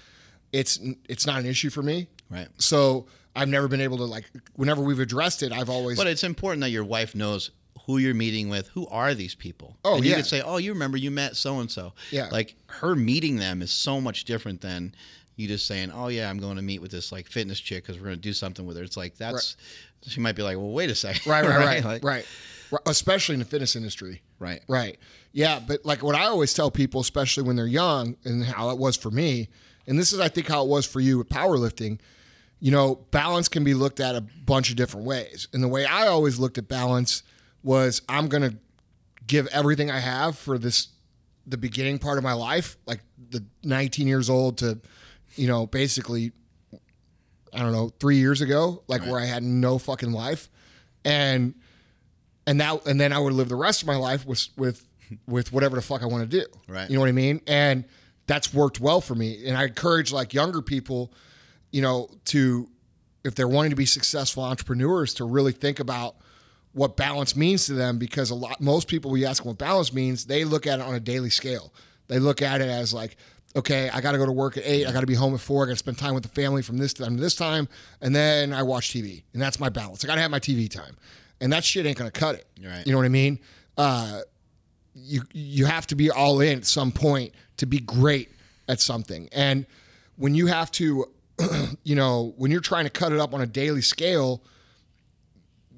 it's it's not an issue for me. Right. So I've never been able to like. Whenever we've addressed it, I've always. But it's important that your wife knows who you're meeting with. Who are these people? Oh, and you yeah. could say, "Oh, you remember you met so and so." Yeah. Like her meeting them is so much different than you just saying, "Oh yeah, I'm going to meet with this like fitness chick because we're going to do something with her." It's like that's she might be like, "Well, wait a second. right, right, right, Like- right, right. Especially in the fitness industry. Right. Right. Yeah, but like what I always tell people, especially when they're young, and how it was for me, and this is I think how it was for you with powerlifting. You know, balance can be looked at a bunch of different ways, and the way I always looked at balance was I'm going to give everything I have for this the beginning part of my life, like the 19 years old to, you know, basically, I don't know, three years ago, like where I had no fucking life, and and that and then I would live the rest of my life with with with whatever the fuck I want to do. Right. You know what I mean? And that's worked well for me. And I encourage like younger people, you know, to if they're wanting to be successful entrepreneurs, to really think about what balance means to them because a lot most people we ask them what balance means, they look at it on a daily scale. They look at it as like, okay, I got to go to work at eight, I got to be home at four, I got to spend time with the family from this time to this time, and then I watch TV, and that's my balance. I got to have my TV time, and that shit ain't gonna cut it. Right. You know what I mean? Uh, you you have to be all in at some point to be great at something, and when you have to, you know, when you're trying to cut it up on a daily scale,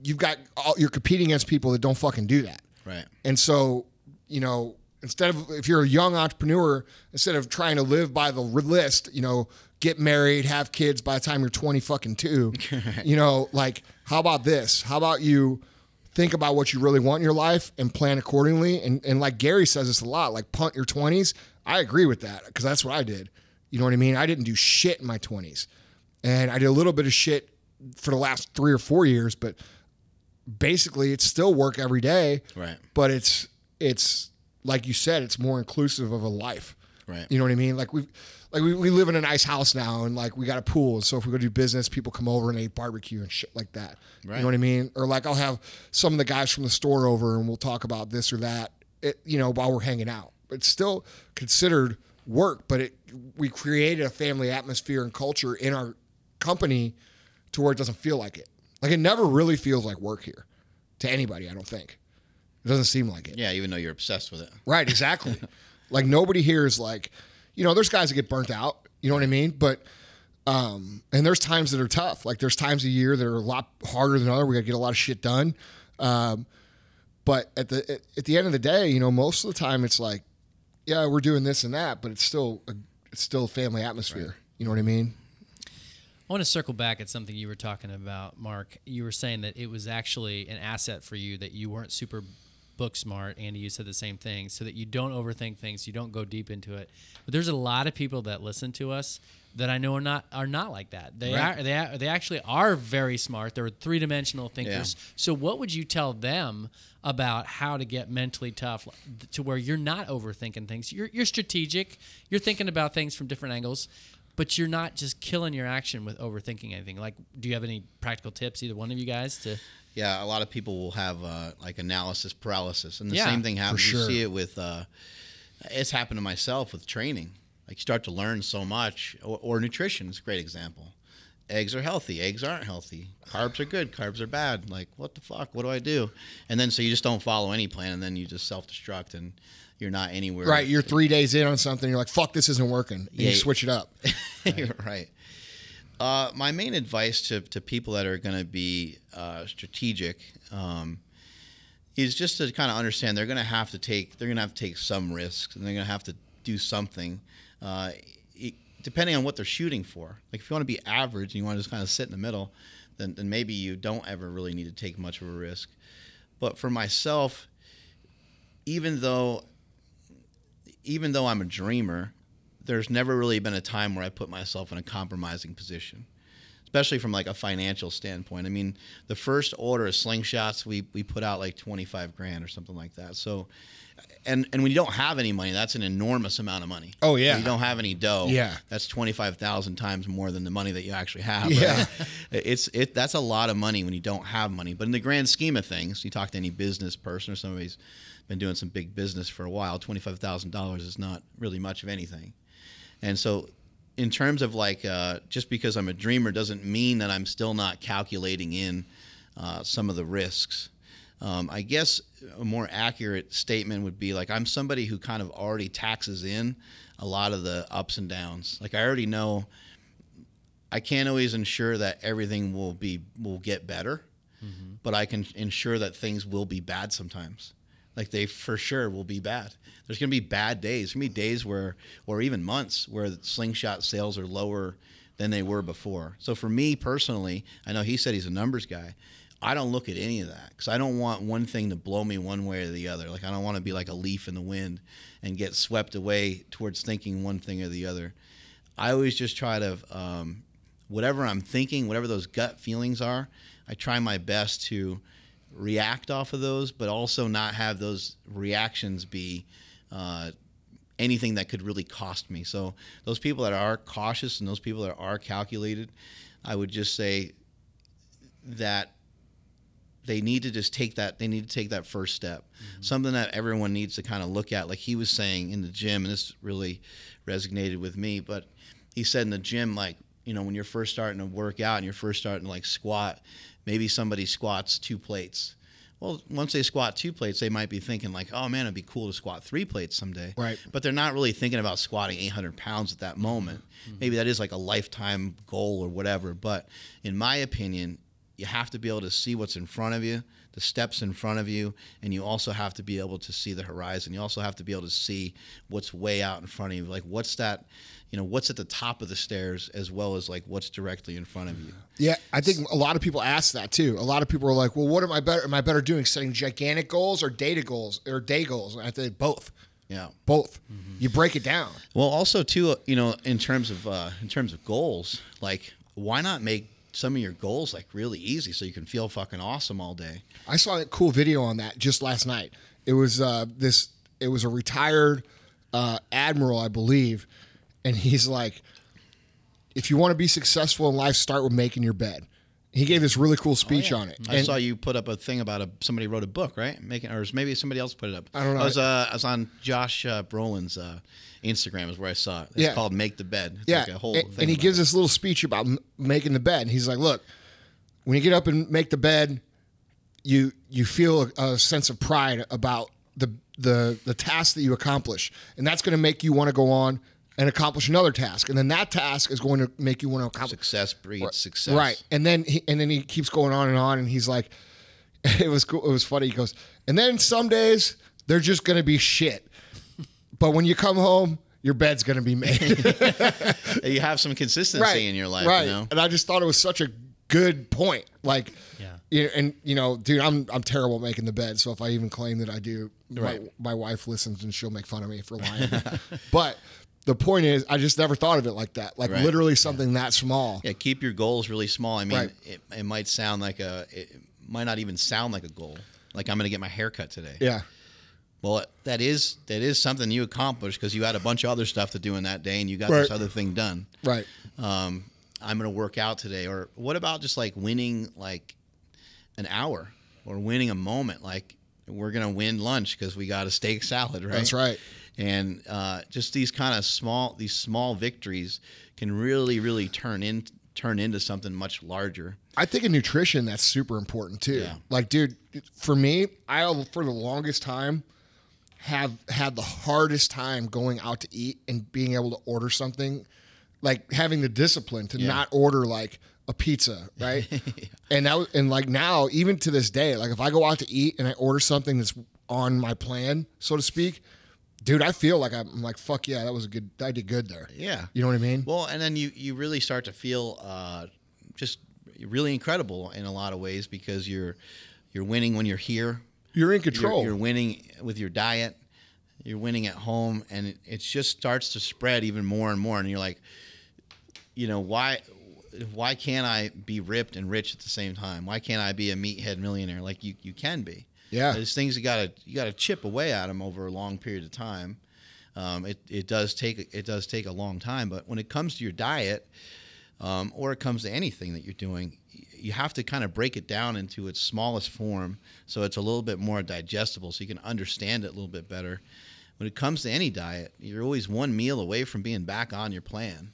you've got all, you're competing against people that don't fucking do that. Right. And so, you know, instead of if you're a young entrepreneur, instead of trying to live by the list, you know, get married, have kids by the time you're 20 fucking two, you know, like how about this? How about you think about what you really want in your life and plan accordingly? And and like Gary says this a lot, like punt your 20s. I agree with that because that's what I did. You know what I mean? I didn't do shit in my 20s. And I did a little bit of shit for the last 3 or 4 years, but basically it's still work every day Right. but it's it's like you said it's more inclusive of a life Right. you know what i mean like we've, like we, we live in a nice house now and like we got a pool so if we go do business people come over and they barbecue and shit like that Right. you know what i mean or like i'll have some of the guys from the store over and we'll talk about this or that it, you know while we're hanging out it's still considered work but it we created a family atmosphere and culture in our company to where it doesn't feel like it like it never really feels like work here to anybody i don't think it doesn't seem like it Yeah, even though you're obsessed with it. Right, exactly. like nobody here is like, you know, there's guys that get burnt out. You know what I mean? But um, and there's times that are tough. Like there's times a year that are a lot harder than other. We got to get a lot of shit done. Um, but at the at, at the end of the day, you know, most of the time it's like, yeah, we're doing this and that, but it's still a, it's still a family atmosphere. You know what I mean? I want to circle back at something you were talking about, Mark. You were saying that it was actually an asset for you that you weren't super book smart. Andy, you said the same thing, so that you don't overthink things, you don't go deep into it. But there's a lot of people that listen to us that I know are not are not like that. They Right. are they are, they actually are very smart. They're three dimensional thinkers. Yeah. So what would you tell them about how to get mentally tough to where you're not overthinking things? You're you're strategic. You're thinking about things from different angles but you're not just killing your action with overthinking anything. Like, do you have any practical tips, either one of you guys, to? Yeah, a lot of people will have uh, like analysis paralysis, and the Yeah, same thing happens. sure. You see it with. Uh, it's happened to myself with training. Like you start to learn so much, or, or nutrition is a great example. Eggs are healthy. Eggs aren't healthy. Carbs are good. Carbs are bad. Like what the fuck? What do I do? And then so you just don't follow any plan, and then you just self destruct, and you're not anywhere. Right. You're three days in on something. You're like, fuck, this isn't working. And you switch it up. You're right. Uh, my main advice to, to people that are going to be uh, strategic um, is just to kind of understand they're going to have to take they're going to have to take some risks and they're going to have to do something uh, it- depending on what they're shooting for. Like if you want to be average and you want to just kind of sit in the middle, then, then maybe you don't ever really need to take much of a risk. But for myself, even though even though I'm a dreamer, there's never really been a time where I put myself in a compromising position, especially from like a financial standpoint. I mean, the first order of slingshots, we, we put out like 25 grand or something like that. So, and, and when you don't have any money, that's an enormous amount of money. Oh, yeah. When you don't have any dough. Yeah. That's 25,000 times more than the money that you actually have. Yeah. right? It's, it, that's a lot of money when you don't have money. But in the grand scheme of things, you talk to any business person or somebody who's been doing some big business for a while, $25,000 is not really much of anything. And so, in terms of like uh, just because I'm a dreamer doesn't mean that I'm still not calculating in uh, some of the risks. Um, I guess a more accurate statement would be like I'm somebody who kind of already taxes in a lot of the ups and downs. Like I already know I can't always ensure that everything will be will get better, but I can ensure that things will be bad sometimes. Like they for sure will be bad. There's going to be bad days. There's going to be days where, or even months where slingshot sales are lower than they were before. So for me personally, I know he said he's a numbers guy. I don't look at any of that because I don't want one thing to blow me one way or the other. Like I don't want to be like a leaf in the wind and get swept away towards thinking one thing or the other. I always just try to, um, whatever I'm thinking, whatever those gut feelings are, I try my best to react off of those, but also not have those reactions be uh, anything that could really cost me. So those people that are cautious and those people that are calculated, I would just say that they need to just take that they need to take that first step something that everyone needs to kind of look at like he was saying in the gym and this really resonated with me but he said in the gym like you know when you're first starting to work out and you're first starting to like squat maybe somebody squats two plates well once they squat two plates they might be thinking like oh man it'd be cool to squat three plates someday Right. but they're not really thinking about squatting 800 pounds at that moment mm-hmm. maybe that is like a lifetime goal or whatever but in my opinion you have to be able to see what's in front of you, the steps in front of you, and you also have to be able to see the horizon. You also have to be able to see what's way out in front of you. Like what's that, you know, what's at the top of the stairs as well as like what's directly in front of you. Yeah, I think a lot of people ask that too. A lot of people are like, "Well, what am I better? Am I better doing setting gigantic goals or data goals or day goals?" I think both. Yeah. Both. You break it down. Well, also too, you know, in terms of uh, in terms of goals, like why not make some of your goals like really easy so you can feel fucking awesome all day. I saw a cool video on that just last night. It was uh, this. It was a retired uh, admiral, I believe, and he's like, "If you want to be successful in life, start with making your bed." He gave this really cool speech on it. I And- saw you put up a thing about a somebody wrote a book, right? Making or maybe somebody else put it up. I don't know. I was uh, I was on Josh uh, Brolin's uh, Instagram is where I saw it. It's Yeah. called Make the Bed. It's yeah, like a whole and, thing. and he gives it. this little speech about m- making the bed. And he's like, "Look, when you get up and make the bed, you you feel a, a sense of pride about the the the task that you accomplish, and that's going to make you want to go on and accomplish another task, and then that task is going to make you want to accomplish success breeds success. Right. And then he, and then he keeps going on and on and he's like it was cool. It was funny. He goes, and then some days they're just going to be shit. But when you come home, your bed's going to be made. You have some consistency in your life, Right. you know. And I just thought it was such a good point. Like, Yeah. you know, and you know, dude, I'm I'm terrible at making the bed. So if I even claim that I do, Right. my, my wife listens and she'll make fun of me for lying. but the point is, I just never thought of it like that. Like Right. literally something that small. Yeah, keep your goals really small. I mean, Right. it, it might sound like a it might not even sound like a goal. Like I'm going to get my hair cut today. Yeah. Well, that is that is something you accomplished because you had a bunch of other stuff to do in that day, and you got this other thing done. Right. um, I'm going to work out today. Or what about just like winning like an hour or winning a moment? Like we're going to win lunch because we got a steak salad, right? That's right. And uh, just these kind of small, these small victories can really, really turn in turn into something much larger. I think in nutrition that's super important too. Yeah. Like, dude, for me, I for the longest time have had the hardest time going out to eat and being able to order something, like having the discipline to Yeah. not order like a pizza, right? And that was, and like now, even to this day, like if I go out to eat and I order something that's on my plan, so to speak, dude, I feel like I'm like, fuck yeah, that was a good, I did good there. Yeah. You know what I mean? Well, and then you you really start to feel uh, just really incredible in a lot of ways because you're you're winning when you're here. You're in You're- control. You're, winning with your diet. You're winning at home, and it, it just starts to spread even more and more. And you're like, you know, why why can't I be ripped and rich at the same time? Why can't I be a meathead millionaire? Like you you can be. Yeah. There's things you gotta you gotta chip away at them over a long period of time. Um, it, it does take it does take a long time, but when it comes to your diet, um, or it comes to anything that you're doing, you have to kind of break it down into its smallest form so it's a little bit more digestible so you can understand it a little bit better. When it comes to any diet, you're always one meal away from being back on your plan.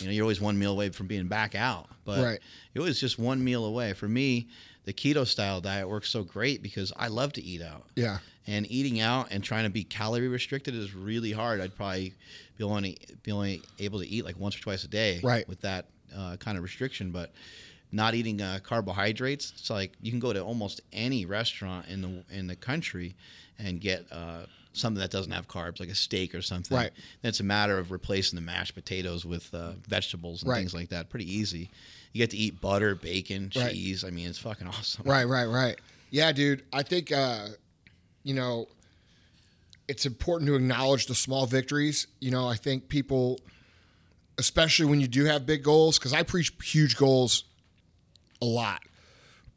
You know, you're always one meal away from being back out. But Right. it was just one meal away. For me, the keto style diet works so great because I love to eat out. Yeah. And eating out and trying to be calorie restricted is really hard. I'd probably be only be only able to eat like once or twice a day Right. with that uh, kind of restriction. But not eating uh, carbohydrates, it's like you can go to almost any restaurant in the in the country and get uh, something that doesn't have carbs, like a steak or something. Right. Then it's a matter of replacing the mashed potatoes with uh, vegetables and Right. things like that. Pretty easy. You get to eat butter, bacon, Right. cheese. I mean, it's fucking awesome. Right, right, right. Yeah, dude. I think uh, you know it's important to acknowledge the small victories. You know, I think people, especially when you do have big goals, because I preach huge goals a lot.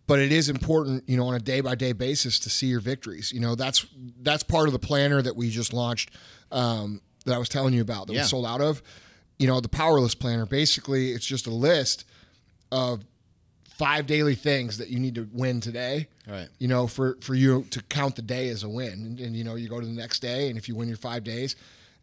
But it is important, you know, on a day by day basis to see your victories. You know, that's that's part of the planner that we just launched um, that I was telling you about that Yeah. we sold out of. You know, the power list planner. Basically, it's just a list of five daily things that you need to win today. Right. You know, for for you to count the day as a win, and, and you know, you go to the next day, and if you win your five days,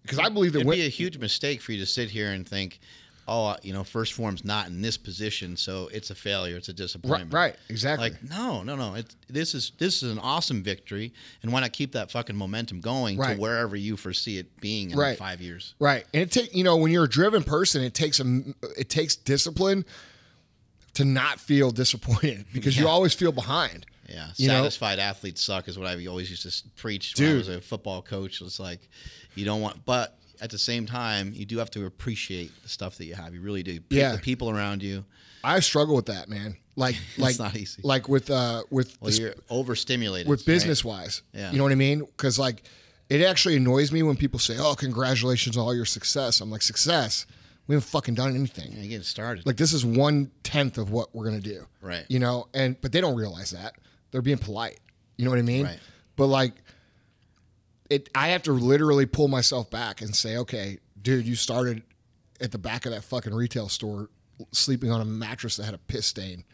because I believe that It'd win, be a huge mistake for you to sit here and think, oh, you know, first form's not in this position, so it's a failure, it's a right, disappointment. right, exactly. Like no, no, no. It, this is this is an awesome victory, and why not keep that fucking momentum going Right. to wherever you foresee it being in Right. five years? Right, and it take you know when you're a driven person, it takes a it takes discipline to not feel disappointed because you always feel behind. Yeah, You know? satisfied athletes suck is what I always used to preach when I was a football coach. It's like you don't want, but at the same time, you do have to appreciate the stuff that you have. You really do. Pe- Yeah. the people around you. I struggle with that, man. Like like not easy. like with uh with Well, the you're overstimulated with right? business wise. Yeah. You know what I mean? Because like it actually annoys me when people say, "Oh, congratulations on all your success." I'm like, "Success? We haven't fucking done anything. Yeah, get started. Like this is one tenth of what we're gonna do." Right. You know, and but they don't realize that they're being polite. You know what I mean? Right. But like, it. I have to literally pull myself back and say, "Okay, dude, you started at the back of that fucking retail store." Sleeping on a mattress that had a piss stain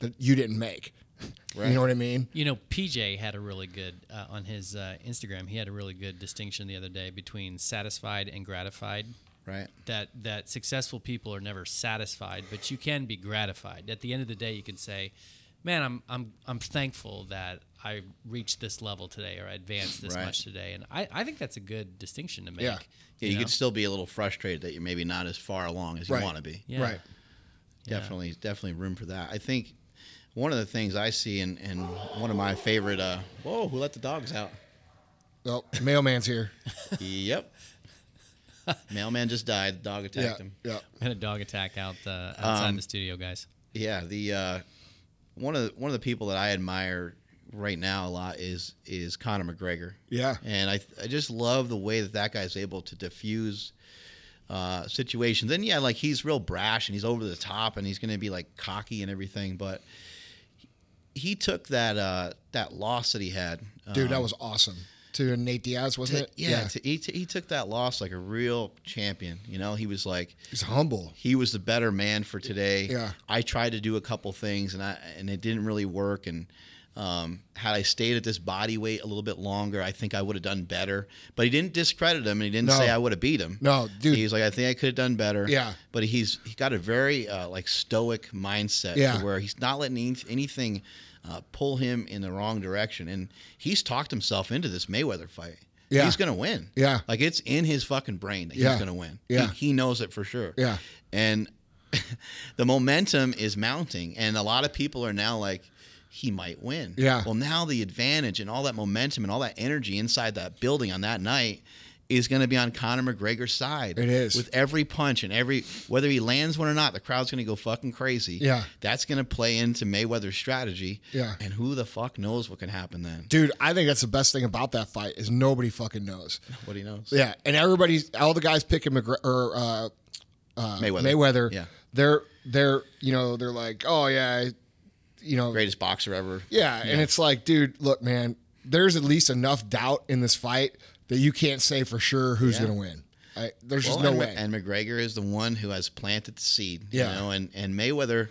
that you didn't make. Right. You know what I mean? You know, PJ had a really good uh, on his uh, Instagram. He had a really good distinction the other day between satisfied and gratified. Right. That that successful people are never satisfied, but you can be gratified. At the end of the day, you can say, "Man, I'm I'm I'm thankful that I reached this level today, or I advanced this Right. much today." And I, I think that's a good distinction to make. Yeah. Yeah, you, know? could still be a little frustrated that you're maybe not as far along as you want to be. Yeah. Right. Yeah. Definitely, definitely room for that. I think one of the things I see and and one of my favorite. Uh, whoa, who let the dogs out? Well, mailman's here. yep. Mailman just died. The dog attacked yeah, him. yeah. We had a dog attack out uh, outside Um, the studio, guys. Yeah, the uh, one of the, one of the people that I admire right now a lot is is Conor McGregor. Yeah. and I I just love the way that that guy's able to diffuse uh, situations. And yeah, like he's real brash and he's over the top and he's going to be like cocky and everything, but he took that uh, that loss that he had, Dude, that um, was awesome. To Nate Diaz, wasn't it? yeah, to- he, he took that loss like a real champion. You know, he was like He's humble. he was the better man for today. Yeah. I tried to do a couple things and I and it didn't really work. And um, had I stayed at this body weight a little bit longer, I think I would have done better. But he didn't discredit him and he didn't No. say I would have beat him. No, dude. He's like, I think I could have done better. Yeah. But he's he got a very uh, like stoic mindset to Yeah. where he's not letting anything uh, pull him in the wrong direction. And he's talked himself into this Mayweather fight. Yeah. He's gonna win. Yeah. Like it's in his fucking brain that Yeah. he's gonna win. Yeah. He, he knows it for sure. Yeah. And the momentum is mounting, and a lot of people are now like, he might win. Yeah. Well, now the advantage and all that momentum and all that energy inside that building on that night is going to be on Conor McGregor's side. It is. With every punch and every whether he lands one or not, the crowd's going to go fucking crazy. Yeah. That's going to play into Mayweather's strategy. Yeah. And who the fuck knows what can happen then? Dude, I think that's the best thing about that fight is nobody fucking knows. What he knows. Yeah, and everybody's all the guys picking McGregor or uh, uh, Mayweather. Mayweather. Yeah. they're they're you know they're like, oh yeah, you know, Greatest boxer ever. yeah, and it's like, dude, look, man, there's at least enough doubt in this fight that you can't say for sure who's Yeah. gonna win. I, there's just no and, way. And McGregor is the one who has planted the seed. Yeah. You know, and, and Mayweather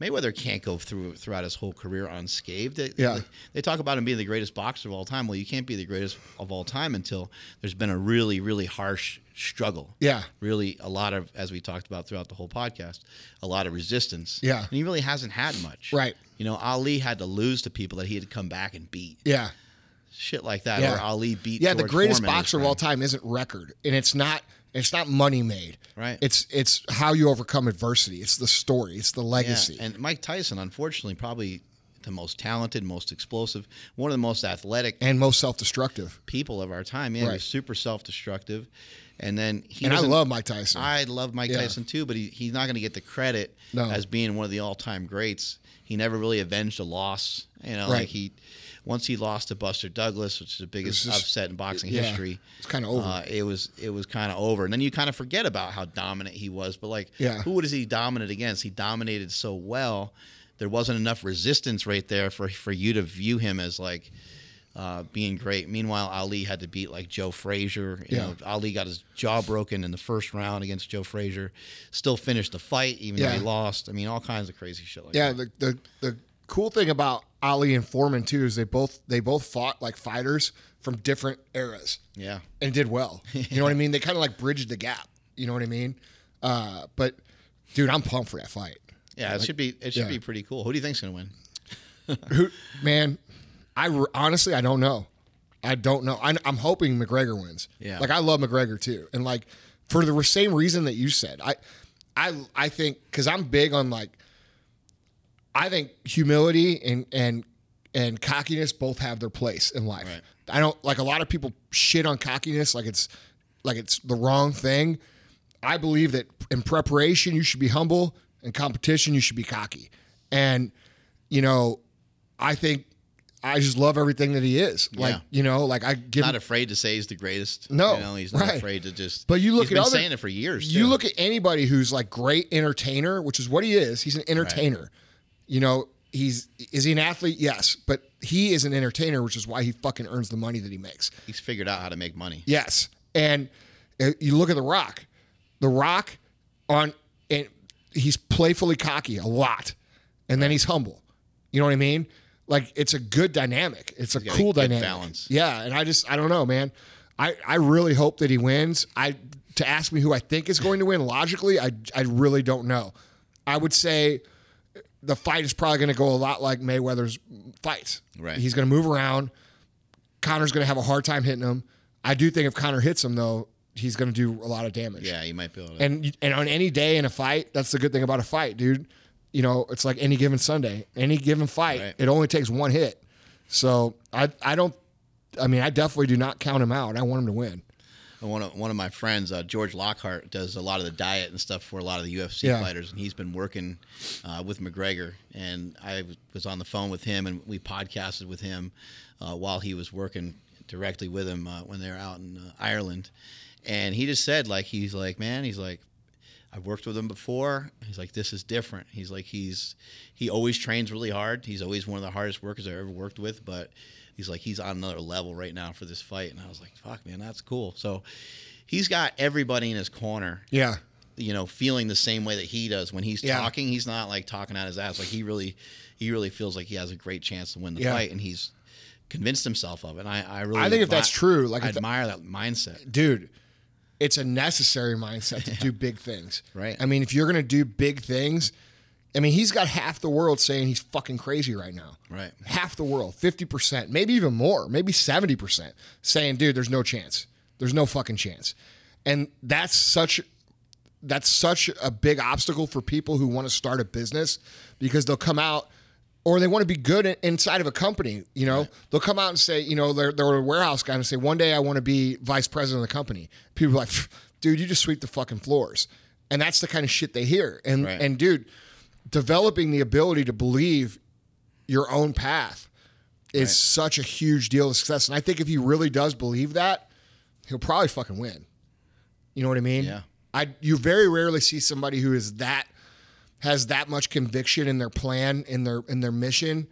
Mayweather can't go through throughout his whole career unscathed. They, Yeah. they, they talk about him being the greatest boxer of all time. Well, you can't be the greatest of all time until there's been a really, really harsh struggle. Yeah. Really, a lot of, as we talked about throughout the whole podcast, a lot of resistance. Yeah. And he really hasn't had much. Right. You know, Ali had to lose to people that he had to come back and beat. Yeah. Shit like that. Yeah. Or Ali beat. Yeah, the greatest Foreman boxer of all time isn't record, and it's not it's not money made. Right. It's it's how you overcome adversity. It's the story. It's the Yeah, legacy. and Mike Tyson, unfortunately, probably the most talented, most explosive, one of the most athletic and most self-destructive. people of our time. Yeah, he Right. was super self-destructive, and then he. And I love Mike Tyson. I love Mike Yeah. Tyson too, but he, he's not going to get the credit No. as being one of the all-time greats. He never really avenged a loss. You know, Right. like he once he lost to Buster Douglas, which is the biggest just- upset in boxing yeah, history. it's kinda over. Uh, it was it was kind of over, and then you kind of forget about how dominant he was. But like, Yeah. who was he dominant against? He dominated so well. There wasn't enough resistance right there for for you to view him as like uh, being great. Meanwhile, Ali had to beat like Joe Frazier. You Yeah. know, Ali got his jaw broken in the first round against Joe Frazier. Still finished the fight even Yeah. though he lost. I mean, all kinds of crazy shit like yeah, that. the, the the cool thing about Ali and Foreman too is they both they both fought like fighters from different eras Yeah. and did well. You know what I mean? They kind of like bridged the gap. You know what I mean? Uh, but dude, I'm pumped for that fight. Yeah, it should be it should yeah. be pretty cool. Who do you think's gonna win? Who, man, I r- honestly I don't know. I don't know. I, I'm hoping McGregor wins. Yeah. like I love McGregor too, and like for the same reason that you said, I, I, I think because I'm big on like, I think humility and and and cockiness both have their place in life. Right. I don't like a lot of people shit on cockiness like it's like it's the wrong thing. I believe that in preparation you should be humble, in competition you should be cocky, and you know, I think I just love everything that he is. Like Yeah. you know, like I give Not him, afraid to say he's the greatest. No, you know, he's not right. afraid to just. But you look he's at been other- saying it for years. you too. look at anybody who's like great entertainer, which is what he is. He's an entertainer. You know, he's is he an athlete? Yes, but he is an entertainer, which is why he fucking earns the money that he makes. He's figured out how to make money. Yes, and uh, you look at the Rock. The Rock on and he's playfully cocky a lot, and then he's humble. You know what I mean? Like it's a good dynamic. It's a cool good dynamic. balance. Yeah, and I just I don't know, man. I I really hope that he wins. I to ask me who I think is going to win logically, I I really don't know. I would say the fight is probably going to go a lot like Mayweather's fights. Right. He's going to move around. Conor's going to have a hard time hitting him. I do think if Connor hits him though, he's going to do a lot of damage. Yeah, you might be able to. And and on any day in a fight, that's the good thing about a fight, dude. You know, it's like any given Sunday, any given fight, Right. it only takes one hit. So I I don't. I mean, I definitely do not count him out. I want him to win. One of one of my friends, uh, George Lockhart, does a lot of the diet and stuff for a lot of the UFC Yeah. fighters, and he's been working uh, with McGregor. And I was on the phone with him, and we podcasted with him uh, while he was working directly with him uh, when they were out in uh, Ireland. And he just said, like, he's like, man, he's like, I've worked with him before. He's like, this is different. He's like, he's he always trains really hard. He's always one of the hardest workers I've ever worked with, but he's like, he's on another level right now for this fight. And I was like, fuck, man, that's cool. So he's got everybody in his corner, Yeah. you know, feeling the same way that he does when he's Yeah. talking. He's not like talking out his ass. Like he really, he really feels like he has a great chance to win the Yeah. fight, and he's convinced himself of it. And I, I really, I think if that's true, like I admire that mindset. dude, it's a necessary mindset to do big things. Right. I mean, if you're going to do big things, I mean, he's got half the world saying he's fucking crazy right now. Right. Half the world, 50%, maybe even more, maybe 70% saying, dude, there's no chance. There's no fucking chance. And that's such that's such a big obstacle for people who want to start a business because they'll come out or they want to be good inside of a company. You know, they'll come out and say, you know, they're, they're a warehouse guy and say, one day I want to be vice president of the company. People are like, dude, you just sweep the fucking floors. And that's the kind of shit they hear. And, Right. and dude, developing the ability to believe your own path is such a huge deal of success. And I think if he really does believe that, he'll probably fucking win. You know what I mean? Yeah. I you very rarely see somebody who is that has that much conviction in their plan in their in their mission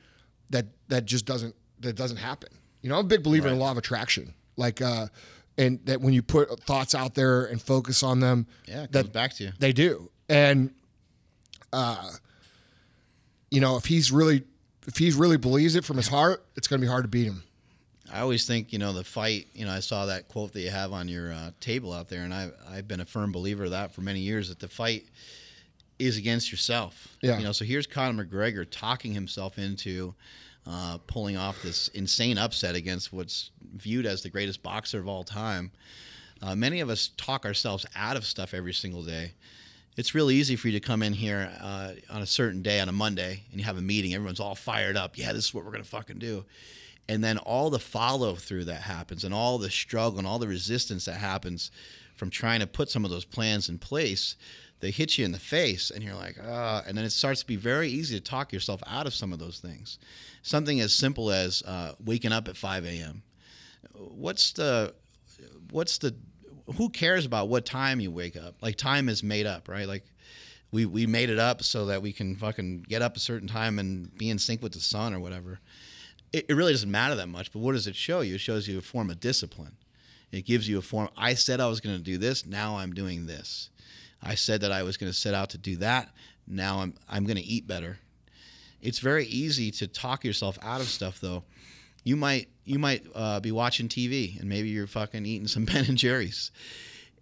that that just doesn't that doesn't happen. You know, I'm a big believer in the law of attraction. Like uh and that when you put thoughts out there and focus on them, Yeah, that back to you. they do. And uh you know, if he's really if he really believes it from his heart, it's going to be hard to beat him. I always think, you know, the fight, you know, I saw that quote that you have on your uh, table out there, and I've, I've been a firm believer of that for many years that the fight is against yourself. Yeah. You know, so here's Conor McGregor talking himself into uh, pulling off this insane upset against what's viewed as the greatest boxer of all time. Uh, many of us talk ourselves out of stuff every single day. It's really easy for you to come in here uh, on a certain day, on a Monday, and you have a meeting. Everyone's all fired up. Yeah, this is what we're to fucking do. And then all the follow through that happens, and all the struggle and all the resistance that happens from trying to put some of those plans in place they hit you in the face and you're like ah and then it starts to be very easy to talk yourself out of some of those things something as simple as uh, waking up at 5 a.m what's the what's the who cares about what time you wake up like time is made up right like we, we made it up so that we can fucking get up a certain time and be in sync with the sun or whatever it, it really doesn't matter that much but what does it show you it shows you a form of discipline it gives you a form i said i was going to do this now i'm doing this I said that I was going to set out to do that. Now I'm I'm going to eat better. It's very easy to talk yourself out of stuff, though. You might you might uh, be watching TV and maybe you're fucking eating some Ben and Jerry's,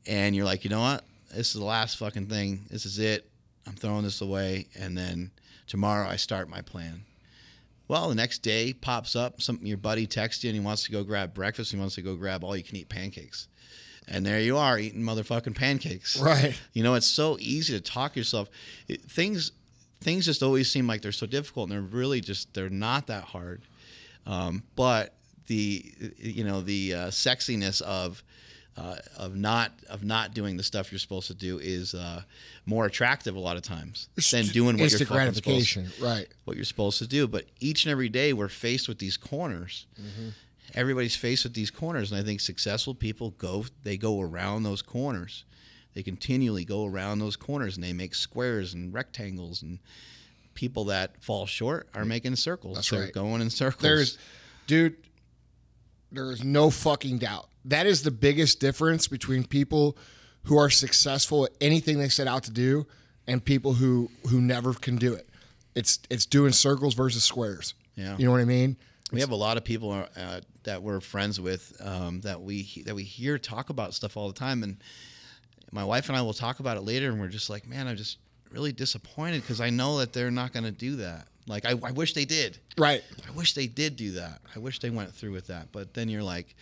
and you're like, you know what? This is the last fucking thing. This is it. I'm throwing this away, and then tomorrow I start my plan. Well, the next day pops up. Some your buddy texts you and he wants to go grab breakfast. He wants to go grab all you can eat pancakes and there you are eating motherfucking pancakes. Right. You know, it's so easy to talk yourself. It, things things just always seem like they're so difficult, and they're really just they're not that hard. Um, but the you know the uh, sexiness of uh, of not of not doing the stuff you're supposed to do is uh, more attractive a lot of times than doing what Instant you're gratification, supposed, right? what you're supposed to do. But each and every day we're faced with these corners. Everybody's faced with these corners, and I think successful people go they go around those corners. They continually go around those corners, and they make squares and rectangles. And people that fall short are making circles. That's They're right. going in circles. There's, dude, there is no fucking doubt. That is the biggest difference between people who are successful at anything they set out to do and people who who never can do it. It's it's doing circles versus squares. Yeah. You know what I mean? we have a lot of people uh, that we're friends with um, that we that we hear talk about stuff all the time, and my wife and I will talk about it later, and we're just like, man, I'm just really disappointed because I know that they're not going to do that. Like, I, I wish they did. Right. I wish they did do that. I wish they went through with that. But then you're like,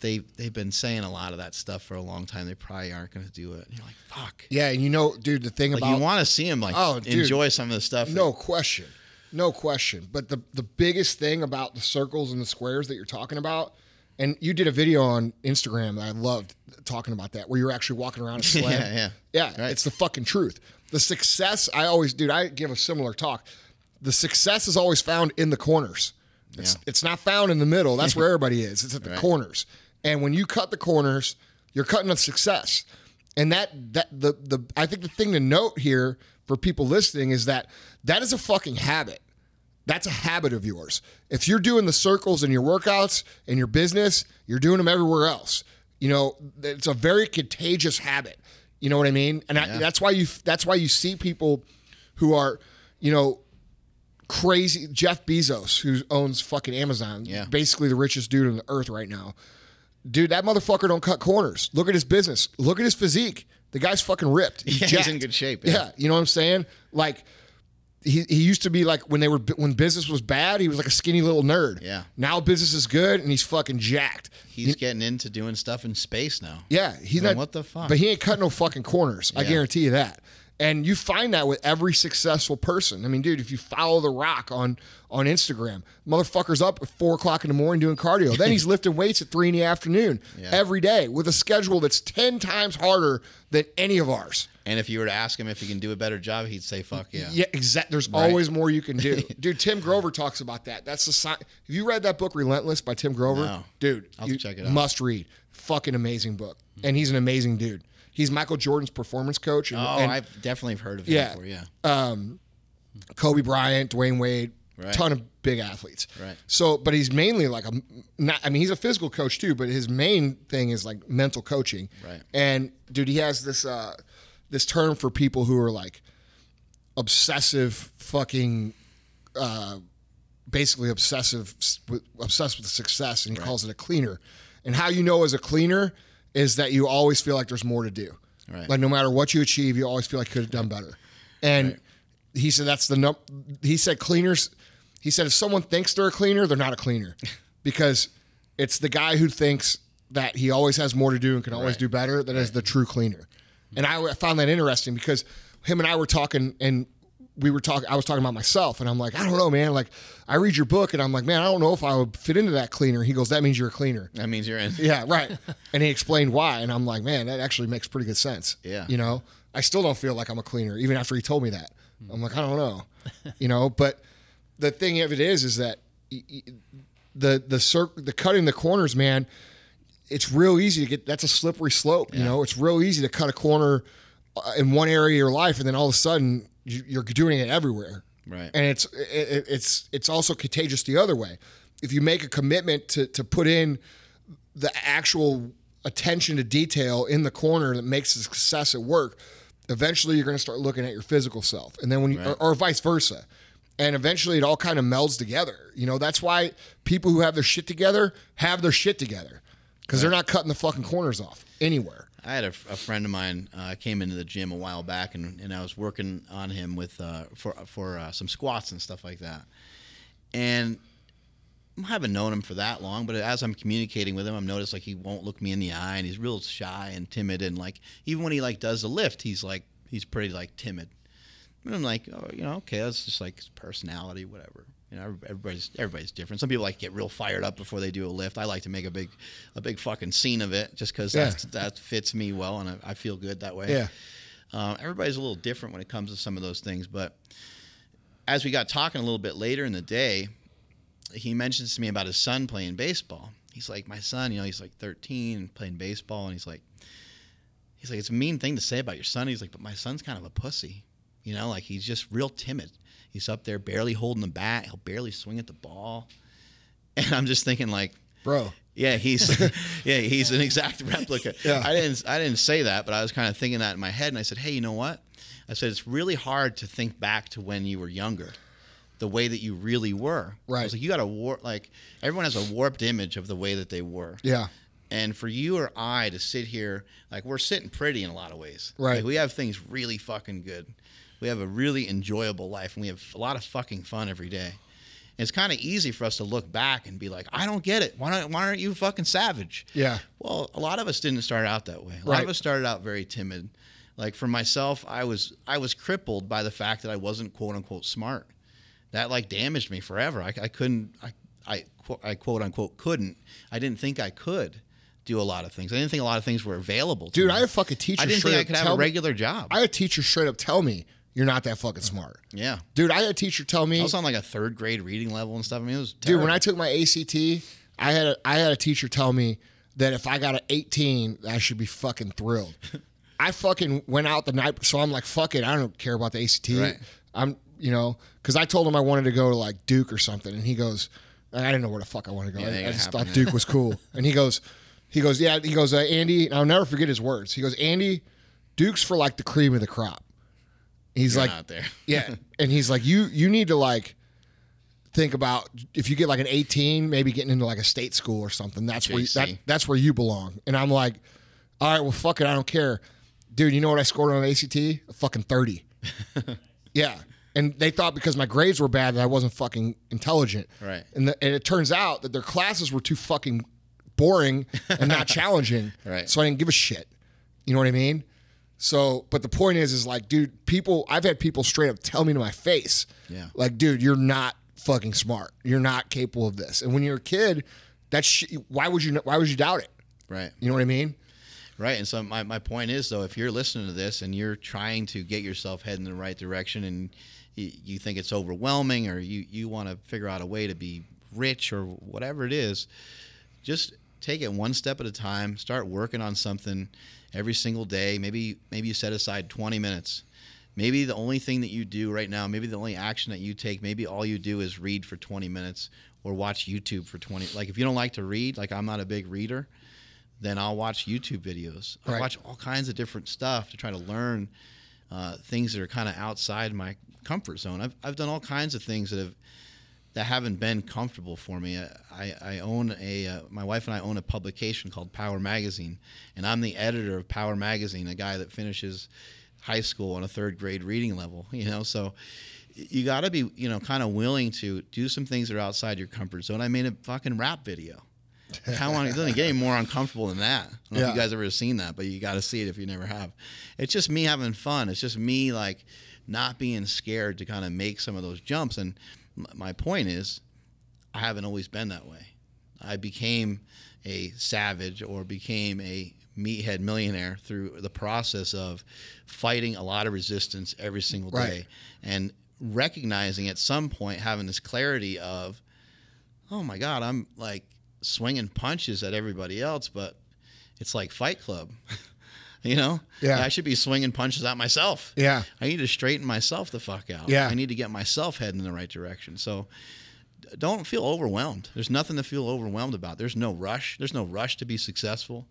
they they've been saying a lot of that stuff for a long time. They probably aren't going to do it. And you're like, fuck. Yeah, and you know, dude, the thing Like about you want to see them like Oh, dude. enjoy some of the stuff. No question. No question. But the the biggest thing about the circles and the squares that you're talking about, and you did a video on Instagram that I loved talking about that, where you're actually walking around a sled. Yeah, yeah. Yeah, Right. it's the fucking truth. The success, I always, dude, I give a similar talk. The success is always found in the corners. It's, Yeah. it's not found in the middle. That's where everybody is. It's at the Right. corners. And when you cut the corners, you're cutting a success. And that that the the I think the thing to note here for people listening is that that is a fucking habit. That's a habit of yours. If you're doing the circles in your workouts and your business, you're doing them everywhere else. You know, it's a very contagious habit. You know what I mean? And I, that's why you that's why you see people who are, you know, crazy Jeff Bezos who owns fucking Amazon, Yeah. basically the richest dude on the earth right now. Dude, that motherfucker don't cut corners. Look at his business. Look at his physique. The guy's fucking ripped. Yeah, he's in good shape, Yeah. yeah. you know what I'm saying? Like he, he used to be like when they were when business was bad, he was like a skinny little nerd. Yeah. Now business is good and he's fucking jacked. He's getting into doing stuff in space now. Yeah, he's not. what the fuck? But he ain't cutting no fucking corners. I guarantee you that. And you find that with every successful person. I mean, dude, if you follow The Rock on on Instagram, motherfucker's up at four o'clock in the morning doing cardio. Then he's lifting weights at three in the afternoon Yeah. every day with a schedule that's ten times harder than any of ours. And if you were to ask him if he can do a better job, he'd say, "Fuck yeah." Yeah, exactly. There's always more you can do, dude. Tim Grover talks about that. That's the sign. Have you read that book, Relentless, by Tim Grover? No. dude. I'll you check it out. Must read. Fucking amazing book, and he's an amazing dude. He's Michael Jordan's performance coach. And, Oh, and I've definitely heard of him Yeah. before. Yeah. Kobe Bryant, Dwyane Wade, Right. ton of big athletes. Right. So, but he's mainly like a not. I mean, he's a physical coach too, but his main thing is like mental coaching. Right. And dude, he has this uh this term for people who are like obsessive fucking uh, basically obsessive obsessed with success, and he calls it a cleaner. And how you know as a cleaner is that you always feel like there's more to do. Right. Like no matter what you achieve, you always feel like you could have done better. And he said that's the num. He said cleaners. He said if someone thinks they're a cleaner, they're not a cleaner, because it's the guy who thinks that he always has more to do and can always Right. do better that is the true cleaner. And I found that interesting because him and I were talking and we were talking I was talking about myself and I'm like, I don't know, man. Like I read your book and I'm like, man, I don't know if I would fit into that cleaner. He goes, That means you're a cleaner. That means you're in. Yeah, right. and he explained why. And I'm like, man, that actually makes pretty good sense. Yeah. You know, I still don't feel like I'm a cleaner, even after he told me that. I'm like, I don't know. you know, but the thing of it is, is that the the cir- the cutting the corners, man, it's real easy to get. That's a slippery slope. You know, it's real easy to cut a corner uh, in one area of your life, and then all of a sudden you're doing it everywhere. Right. And it's it, it's it's also contagious the other way. If you make a commitment to to put in the actual attention to detail in the corner that makes a success at work, eventually you're going to start looking at your physical self, and then when you or, or vice versa, and eventually it all kind of melds together. You know, that's why people who have their shit together have their shit together because they're not cutting the fucking corners off anywhere. I had a, a friend of mine uh, came into the gym a while back, and, and I was working on him with uh, for for uh, some squats and stuff like that. And I haven't known him for that long, but as I'm communicating with him, I'm noticed like he won't look me in the eye, and he's real shy and timid, and like even when he like does the lift, he's like he's pretty like timid. And I'm like, oh, you know, okay, that's just like his personality, whatever. You know, everybody's everybody's different. Some people like get real fired up before they do a lift. I like to make a big, a big fucking scene of it, just because Yeah. that fits me well, and I, I feel good that way. Yeah. Um, everybody's a little different when it comes to some of those things, but as we got talking a little bit later in the day, he mentions to me about his son playing baseball. He's like, my son, you know, he's like 13 and playing baseball, and he's like, he's like, it's a mean thing to say about your son. He's like, but my son's kind of a pussy, you know, like he's just real timid. He's up there barely holding the bat. He'll barely swing at the ball, and I'm just thinking like, Bro, yeah, he's yeah, he's an exact replica. Yeah. I didn't I didn't say that, but I was kind of thinking that in my head, and I said, hey, you know what? I said it's really hard to think back to when you were younger, the way that you really were. I Right. was like, you got a warp like everyone has a warped image of the way that they were. yeah, And for you or I to sit here, like we're sitting pretty in a lot of ways. Right. Like, we have things really fucking good. We have a really enjoyable life, and we have a lot of fucking fun every day. And it's kind of easy for us to look back and be like, I don't get it. Why don't Why aren't you fucking savage? yeah, Well, a lot of us didn't start out that way. A lot Right. of us started out very timid. Like for myself, I was I was crippled by the fact that I wasn't quote unquote smart. That like damaged me forever. I, I couldn't I I, quote- I quote unquote couldn't. I didn't think I could do a lot of things. I didn't think a lot of things were available. To dude, me. I had a fucking teacher. I didn't think I could have a me- regular job. I had a teacher straight up tell me you're not that fucking smart, yeah, dude. I had a teacher tell me I was on like a third grade reading level and stuff. I mean, it was Dude, when. I took my ACT, I had a, I had a teacher tell me that if I got an 18, I should be fucking thrilled. I fucking went out the night, so I'm like, fuck it, I don't care about the ACT. Right. I'm, you know, because I told him I wanted to go to like Duke or something, and he goes, and I didn't know where the fuck I wanted to go. Yeah, I, I just happen, thought yeah. Duke was cool, and he goes, he goes, yeah, he goes, uh, Andy, and I'll never forget his words. He goes, Andy, Duke's for like the cream of the crop. He's You're like, not there. yeah, and he's like, you you need to like think about if you get like an 18, maybe getting into like a state school or something. That's where you, that, that's where you belong. And I'm like, all right, well, fuck it, I don't care, dude. You know what I scored on ACT? A fucking 30. yeah, and they thought because my grades were bad that I wasn't fucking intelligent. Right. And, the, and it turns out that their classes were too fucking boring and not challenging. Right. So I didn't give a shit. You know what I mean? So, but the point is, is like, dude, people, I've had people straight up tell me to my face, Yeah. like, dude, you're not fucking smart. You're not capable of this. And when you're a kid, that's sh- why would you, why would you doubt it? right. You know what I mean? Right. And so my, my point is though, if you're listening to this and you're trying to get yourself heading in the right direction and you, you think it's overwhelming or you, you want to figure out a way to be rich or whatever it is, just take it one step at a time. Start working on something every single day. Maybe maybe you set aside 20 minutes. Maybe the only thing that you do right now, maybe the only action that you take, maybe all you do is read for 20 minutes or watch YouTube for 20. Like if you don't like to read, like I'm not a big reader, then I'll watch YouTube videos. I Right. watch all kinds of different stuff to try to learn uh, things that are kind of outside my comfort zone. I've I've done all kinds of things that have that haven't been comfortable for me. I, I own a uh, my wife and I own a publication called Power Magazine, and I'm the editor of Power Magazine, a guy that finishes high school on a third grade reading level. You know, so you got to be you know kind of willing to do some things that are outside your comfort zone. I made a fucking rap video. How long? It doesn't get any more uncomfortable than that. I don't know if you guys ever seen that, but you got to see it if you never have. It's just me having fun. It's just me like not being scared to kind of make some of those jumps. And my point is, I haven't always been that way. I became a savage or became a meathead millionaire through the process of fighting a lot of resistance every single day Right. and recognizing at some point having this clarity of oh my god i'm like swinging punches at everybody else but it's like fight club you know? Yeah. i should be swinging punches at myself. Yeah. i need to straighten myself the fuck out. Yeah. i need to get myself heading in the right direction. So don't feel overwhelmed. There's nothing to feel overwhelmed about. There's no rush. There's no rush to be successful.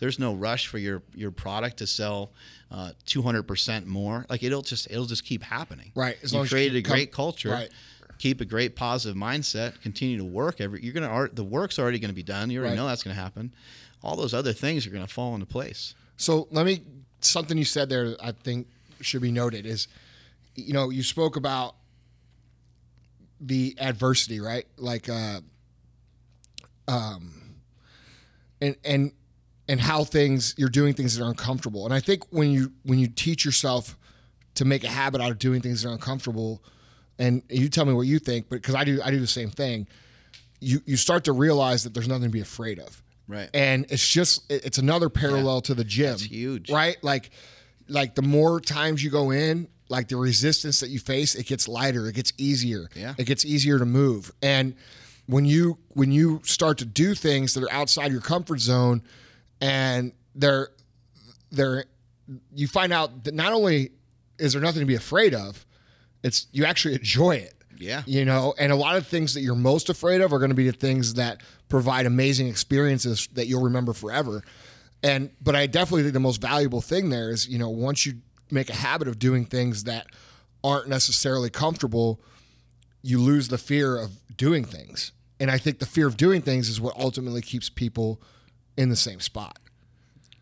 There's no rush for your your product to sell uh, 200% more. Like it'll just it'll just keep happening. Right, as you long as you created a keep com- great culture. Right. keep a great positive mindset. Continue to work every you're gonna art the work's already gonna be done. You already Right. know that's gonna happen. All those other things are gonna fall into place So let me something you said there I think should be noted is you know you spoke about the adversity right? Like uh um and and and how things you're doing things that are uncomfortable. And I think when you when you teach yourself to make a habit out of doing things that are uncomfortable and you tell me what you think but because I do I do the same thing you you start to realize that there's nothing to be afraid of Right. and it's just it's another parallel to the gym That's huge. right like like the more times you go in like the resistance that you face it gets lighter it gets easier Yeah. it gets easier to move and when you when you start to do things that are outside your comfort zone and they're they're you find out that not only is there nothing to be afraid of it's you actually enjoy it Yeah. you know and a lot of things that you're most afraid of are going to be the things that provide amazing experiences that you'll remember forever. And but i definitely think the most valuable thing there is you know once you make a habit of doing things that aren't necessarily comfortable you lose the fear of doing things. And i think the fear of doing things is what ultimately keeps people in the same spot.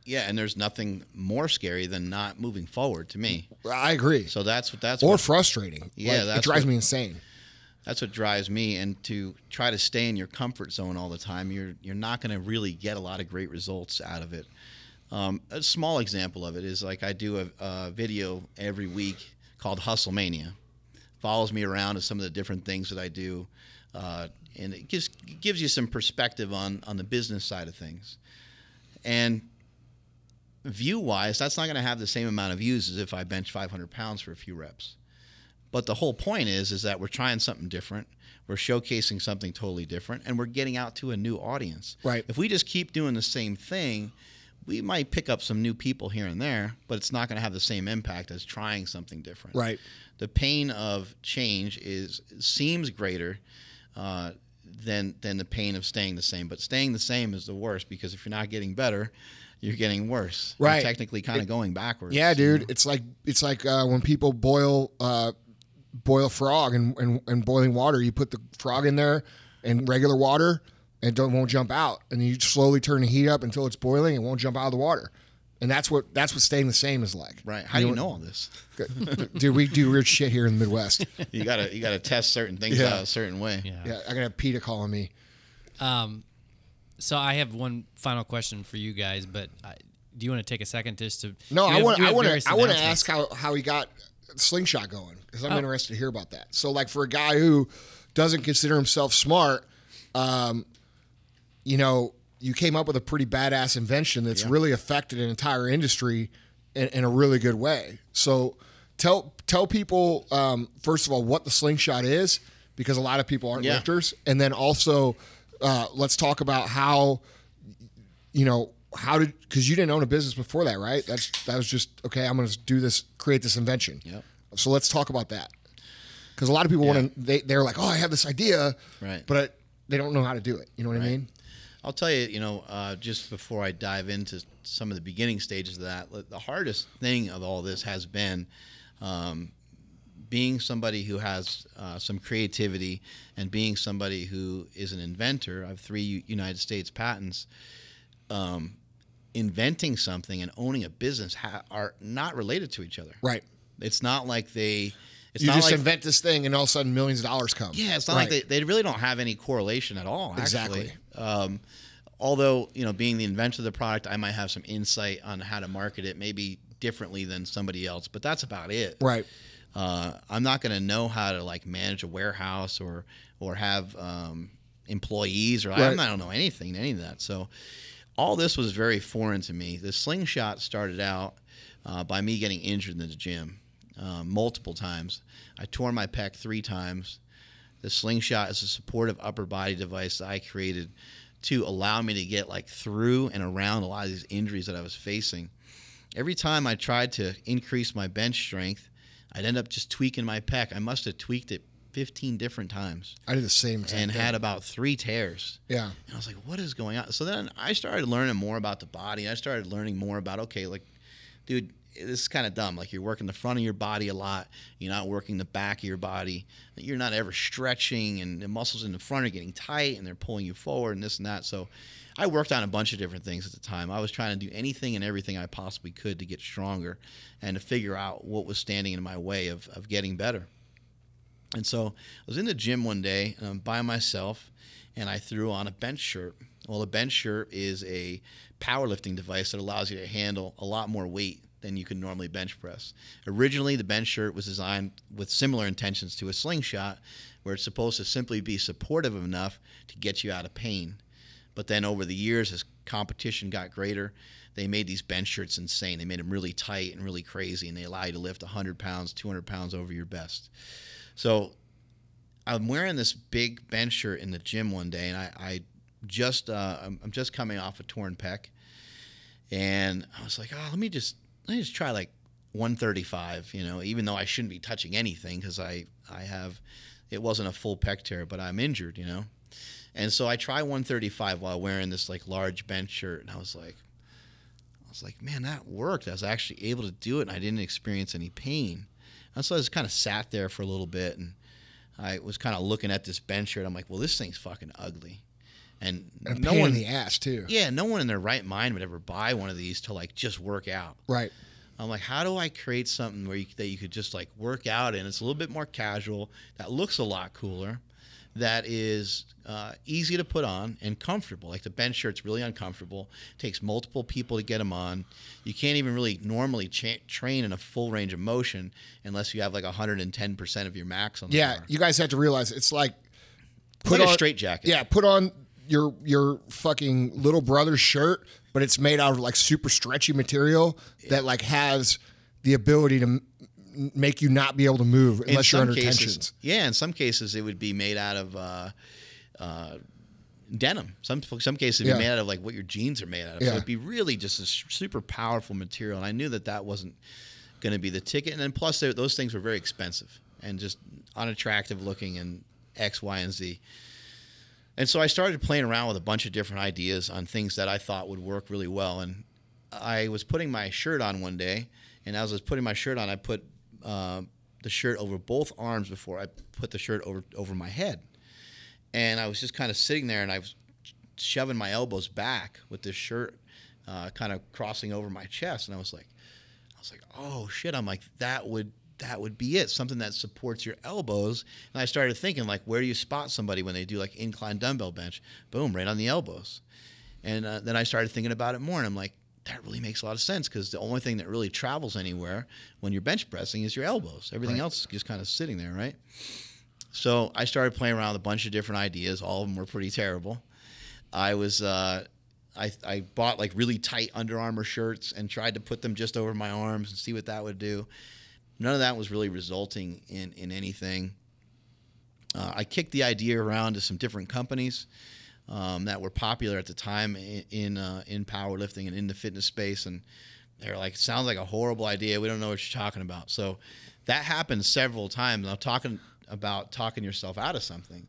Yeah and there's nothing more scary than not moving forward to me. I agree. So that's what that's or what, frustrating. Yeah, Like, it drives what- me insane that's what drives me. And to try to stay in your comfort zone all the time you're you're not going to really get a lot of great results out of it. Um, a small example of it is like i do a, a video every week called hustle mania follows me around to some of the different things that i do uh, and it gives gives you some perspective on on the business side of things. And view wise that's not going to have the same amount of views as if i bench 500 pounds for a few reps but the whole point is is that we're trying something different. We're showcasing something totally different and we're getting out to a new audience. Right. If we just keep doing the same thing, we might pick up some new people here and there, but it's not going to have the same impact as trying something different. right The pain of change is seems greater uh, than than the pain of staying the same. But staying the same is the worst because if you're not getting better, you're getting worse. You're Right. technically kind of going backwards. Yeah, dude. know? It's like it's like uh, when people boil uh, boil frog and, and and boiling water. You put the frog in there in regular water and don't won't jump out, and then you slowly turn the heat up until it's boiling and won't jump out of the water. And that's what that's what staying the same is like. Right. How do you know all this? Dude, we do weird shit here in the Midwest. you gotta you gotta test certain things Yeah. out a certain way. Yeah. Yeah, I gotta have PETA calling me. Um, so I have one final question for you guys, but I, do you want to take a second just to? No, I want I want to I want to ask how how he got slingshot going because I'm Oh. interested to hear about that. So like for a guy who doesn't consider himself smart, um, you know, you came up with a pretty badass invention that's really affected an entire industry in, in a really good way. So tell tell people um, first of all what the slingshot is because a lot of people aren't Yeah. lifters, and then also uh, let's talk about how you know how did because you didn't own a business before that right that's that was just okay i'm going to do this create this invention Yep. so let's talk about that because a lot of people want to they, they're like oh i have this idea Right. but it, they don't know how to do it you know what i mean I'll tell you, you know, uh, just before I dive into some of the beginning stages of that, the hardest thing of all this has been um, being somebody who has uh, some creativity and being somebody who is an inventor, I have three United States patents. Um, inventing something and owning a business ha- are not related to each other. Right. It's not like they. It's You not just like invent this thing, and all of a sudden, millions of dollars come. yeah, it's not Right. like they, they really don't have any correlation at all. Actually. Exactly. Um, although you know, being the inventor of the product, I might have some insight on how to market it, maybe differently than somebody else, but that's about it. Right. Uh, I'm not going to know how to like manage a warehouse or or have um, employees or Right. I'm I don't know anything, any of that. So all this was very foreign to me. The slingshot started out uh, by me getting injured in the gym uh, multiple times. I tore my pec three times. The slingshot is a supportive upper body device that I created to allow me to get like through and around a lot of these injuries that I was facing. Every time I tried to increase my bench strength, I'd end up just tweaking my pec. I must have tweaked it 15 different times I did the same. and thing. had about three tears. yeah. And I was like, what is going on? So then I started learning more about the body. I started learning more about, okay, like, dude, this is kind of dumb. Like, you're working the front of your body a lot. You're not working the back of your body. You're not ever stretching, and the muscles in the front are getting tight and they're pulling you forward and this and that. So I worked on a bunch of different things at the time. I was trying to do anything and everything I possibly could to get stronger and to figure out what was standing in my way of, of getting better. And so I was in the gym one day um, by myself, and I threw on a bench shirt. Well, a bench shirt is a powerlifting device that allows you to handle a lot more weight than you can normally bench press. Originally, the bench shirt was designed with similar intentions to a slingshot, where it's supposed to simply be supportive enough to get you out of pain. But then over the years, as competition got greater, they made these bench shirts insane. They made them really tight and really crazy, and they allow you to lift 100 pounds, 200 pounds over your best. So I'm wearing this big bench shirt in the gym one day, and I, I just uh, I'm, just coming off a torn pec, and I was like, oh, let me just let me just try like 135, you know, even though I shouldn't be touching anything because I I have it wasn't a full pec tear, but I'm injured, you know, and so I try 135 while wearing this like large bench shirt, and I was like. I was like, man, that worked. I was actually able to do it, and I didn't experience any pain. And so I just kind of sat there for a little bit, and I was kind of looking at this bench shirt. And I'm like, well, this thing's fucking ugly, and And no one, in the ass too. yeah, no one in their right mind would ever buy one of these to like just work out. Right. I'm like, how do I create something where you, that you could just like work out in? It's a little bit more casual, that looks a lot cooler, that is uh, easy to put on and comfortable. Like the bench shirt's really uncomfortable. takes multiple people to get them on. You can't even really normally cha- train in a full range of motion unless you have like 110% of your max on the Yeah. bar. You guys have to realize it's like It's like a straight jacket. Yeah, put on your your fucking little brother's shirt, but it's made out of like super stretchy material that like has the ability to make you not be able to move unless you're under cases, tensions. Yeah, in some cases it would be made out of uh, uh, denim. Some some cases it'd Yeah. be made out of like what your jeans are made out of. Yeah. So it'd be really just a super powerful material. And I knew that that wasn't going to be the ticket. And then plus they- those things were very expensive and just unattractive looking and X, Y, and Z. And so I started playing around with a bunch of different ideas on things that I thought would work really well. And I was putting my shirt on one day, and as I was putting my shirt on, I put uh, the shirt over both arms before I put the shirt over over my head. And I was just kind of sitting there, and I was shoving my elbows back with this shirt, uh, kind of crossing over my chest. And I was like, I was like, oh shit! I'm like, that would that would be it. Something that supports your elbows. And I started thinking, like, where do you spot somebody when they do like incline dumbbell bench? Boom, right on the elbows. And uh, then I started thinking about it more, and I'm like, that really makes a lot of sense because the only thing that really travels anywhere when you're bench pressing is your elbows. Everything else is just kind of sitting there, right? So I started playing around with a bunch of different ideas. All of them were pretty terrible. I was, uh, I, I bought like really tight Under Armour shirts and tried to put them just over my arms and see what that would do. None of that was really resulting in, in anything. Uh, I kicked the idea around to some different companies um, that were popular at the time in in, uh, in powerlifting and in the fitness space, and they're like, "Sounds like a horrible idea. We don't know what you're talking about." So that happened several times. Now talking about talking yourself out of something,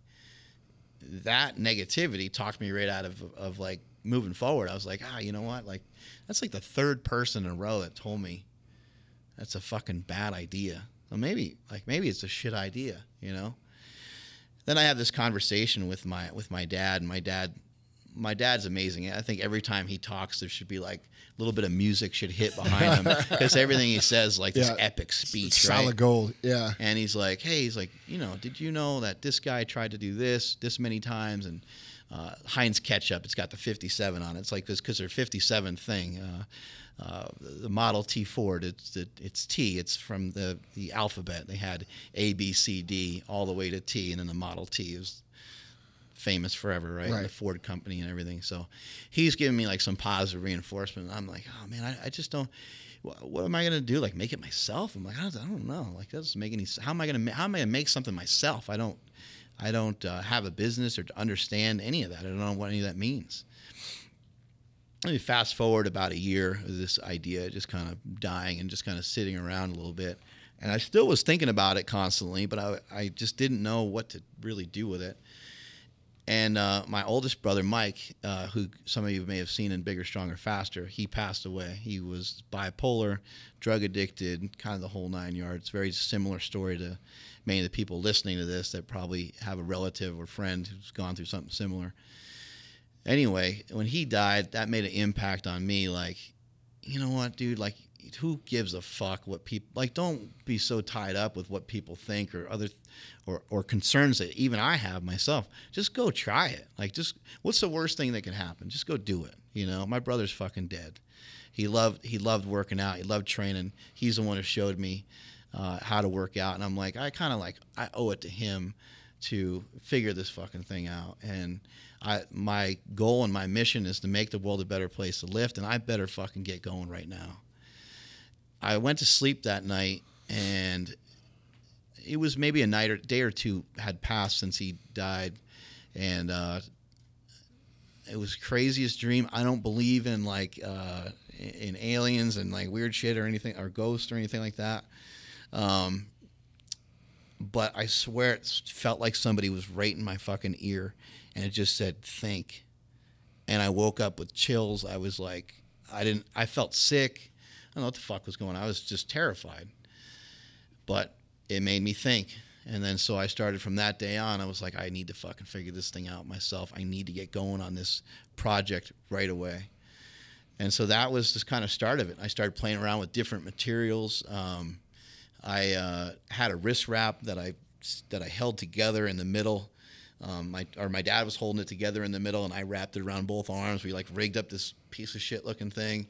that negativity talked me right out of of like moving forward. I was like, ah, you know what? Like that's like the third person in a row that told me that's a fucking bad idea. well, maybe like maybe it's a shit idea, you know. Then I have this conversation with my with my dad, and my dad my dad's amazing. I think every time he talks, there should be like a little bit of music should hit behind him because everything he says like this epic speech, Solid right? gold. Yeah. And he's like, hey, he's like, you know, did you know that this guy tried to do this this many times and uh, Heinz ketchup, it's got the 57 on it. It's like this because they're 57 thing. Uh, uh, the Model T Ford, it's it, it's T. It's from the the alphabet. They had A, B, C, D, all the way to T, and then the Model T is famous forever, right? Right. The Ford company and everything. So he's giving me like some positive reinforcement. I'm like, oh man, I, I just don't. What, what am I gonna do? Like make it myself? I'm like, I don't, I don't know. Like that doesn't make any. How am I gonna? How am I gonna make something myself? I don't. I don't uh, have a business or understand any of that. I don't know what any of that means. Let me fast forward about a year of this idea just kind of dying and just kind of sitting around a little bit. And I still was thinking about it constantly, but I, I just didn't know what to really do with it. And uh, my oldest brother, Mike, uh, who some of you may have seen in Bigger, Stronger, Faster, he passed away. He was bipolar, drug addicted, kind of the whole nine yards. Very similar story to many of the people listening to this that probably have a relative or friend who's gone through something similar. Anyway, when he died, that made an impact on me. Like, you know what, dude? Like, who gives a fuck what people like? Don't be so tied up with what people think or other, or or concerns that even I have myself. Just go try it. Like, just what's the worst thing that can happen? Just go do it. You know, my brother's fucking dead. He loved he loved working out. He loved training. He's the one who showed me uh, how to work out, and I'm like, I kind of like I owe it to him to figure this fucking thing out. And I my goal and my mission is to make the world a better place to live, and I better fucking get going right now. I went to sleep that night and it was maybe a night or day or two had passed since he died and uh, it was craziest dream i don't believe in like uh, in aliens and like weird shit or anything or ghosts or anything like that um, but i swear it felt like somebody was right in my fucking ear and it just said think and i woke up with chills i was like i didn't i felt sick I don't know what the fuck was going on. I was just terrified. But it made me think. And then so I started from that day on. I was like, I need to fucking figure this thing out myself. I need to get going on this project right away. And so that was just kind of start of it. I started playing around with different materials. Um, I uh, had a wrist wrap that I that I held together in the middle. Um, my or my dad was holding it together in the middle, and I wrapped it around both arms. We like rigged up this piece of shit looking thing,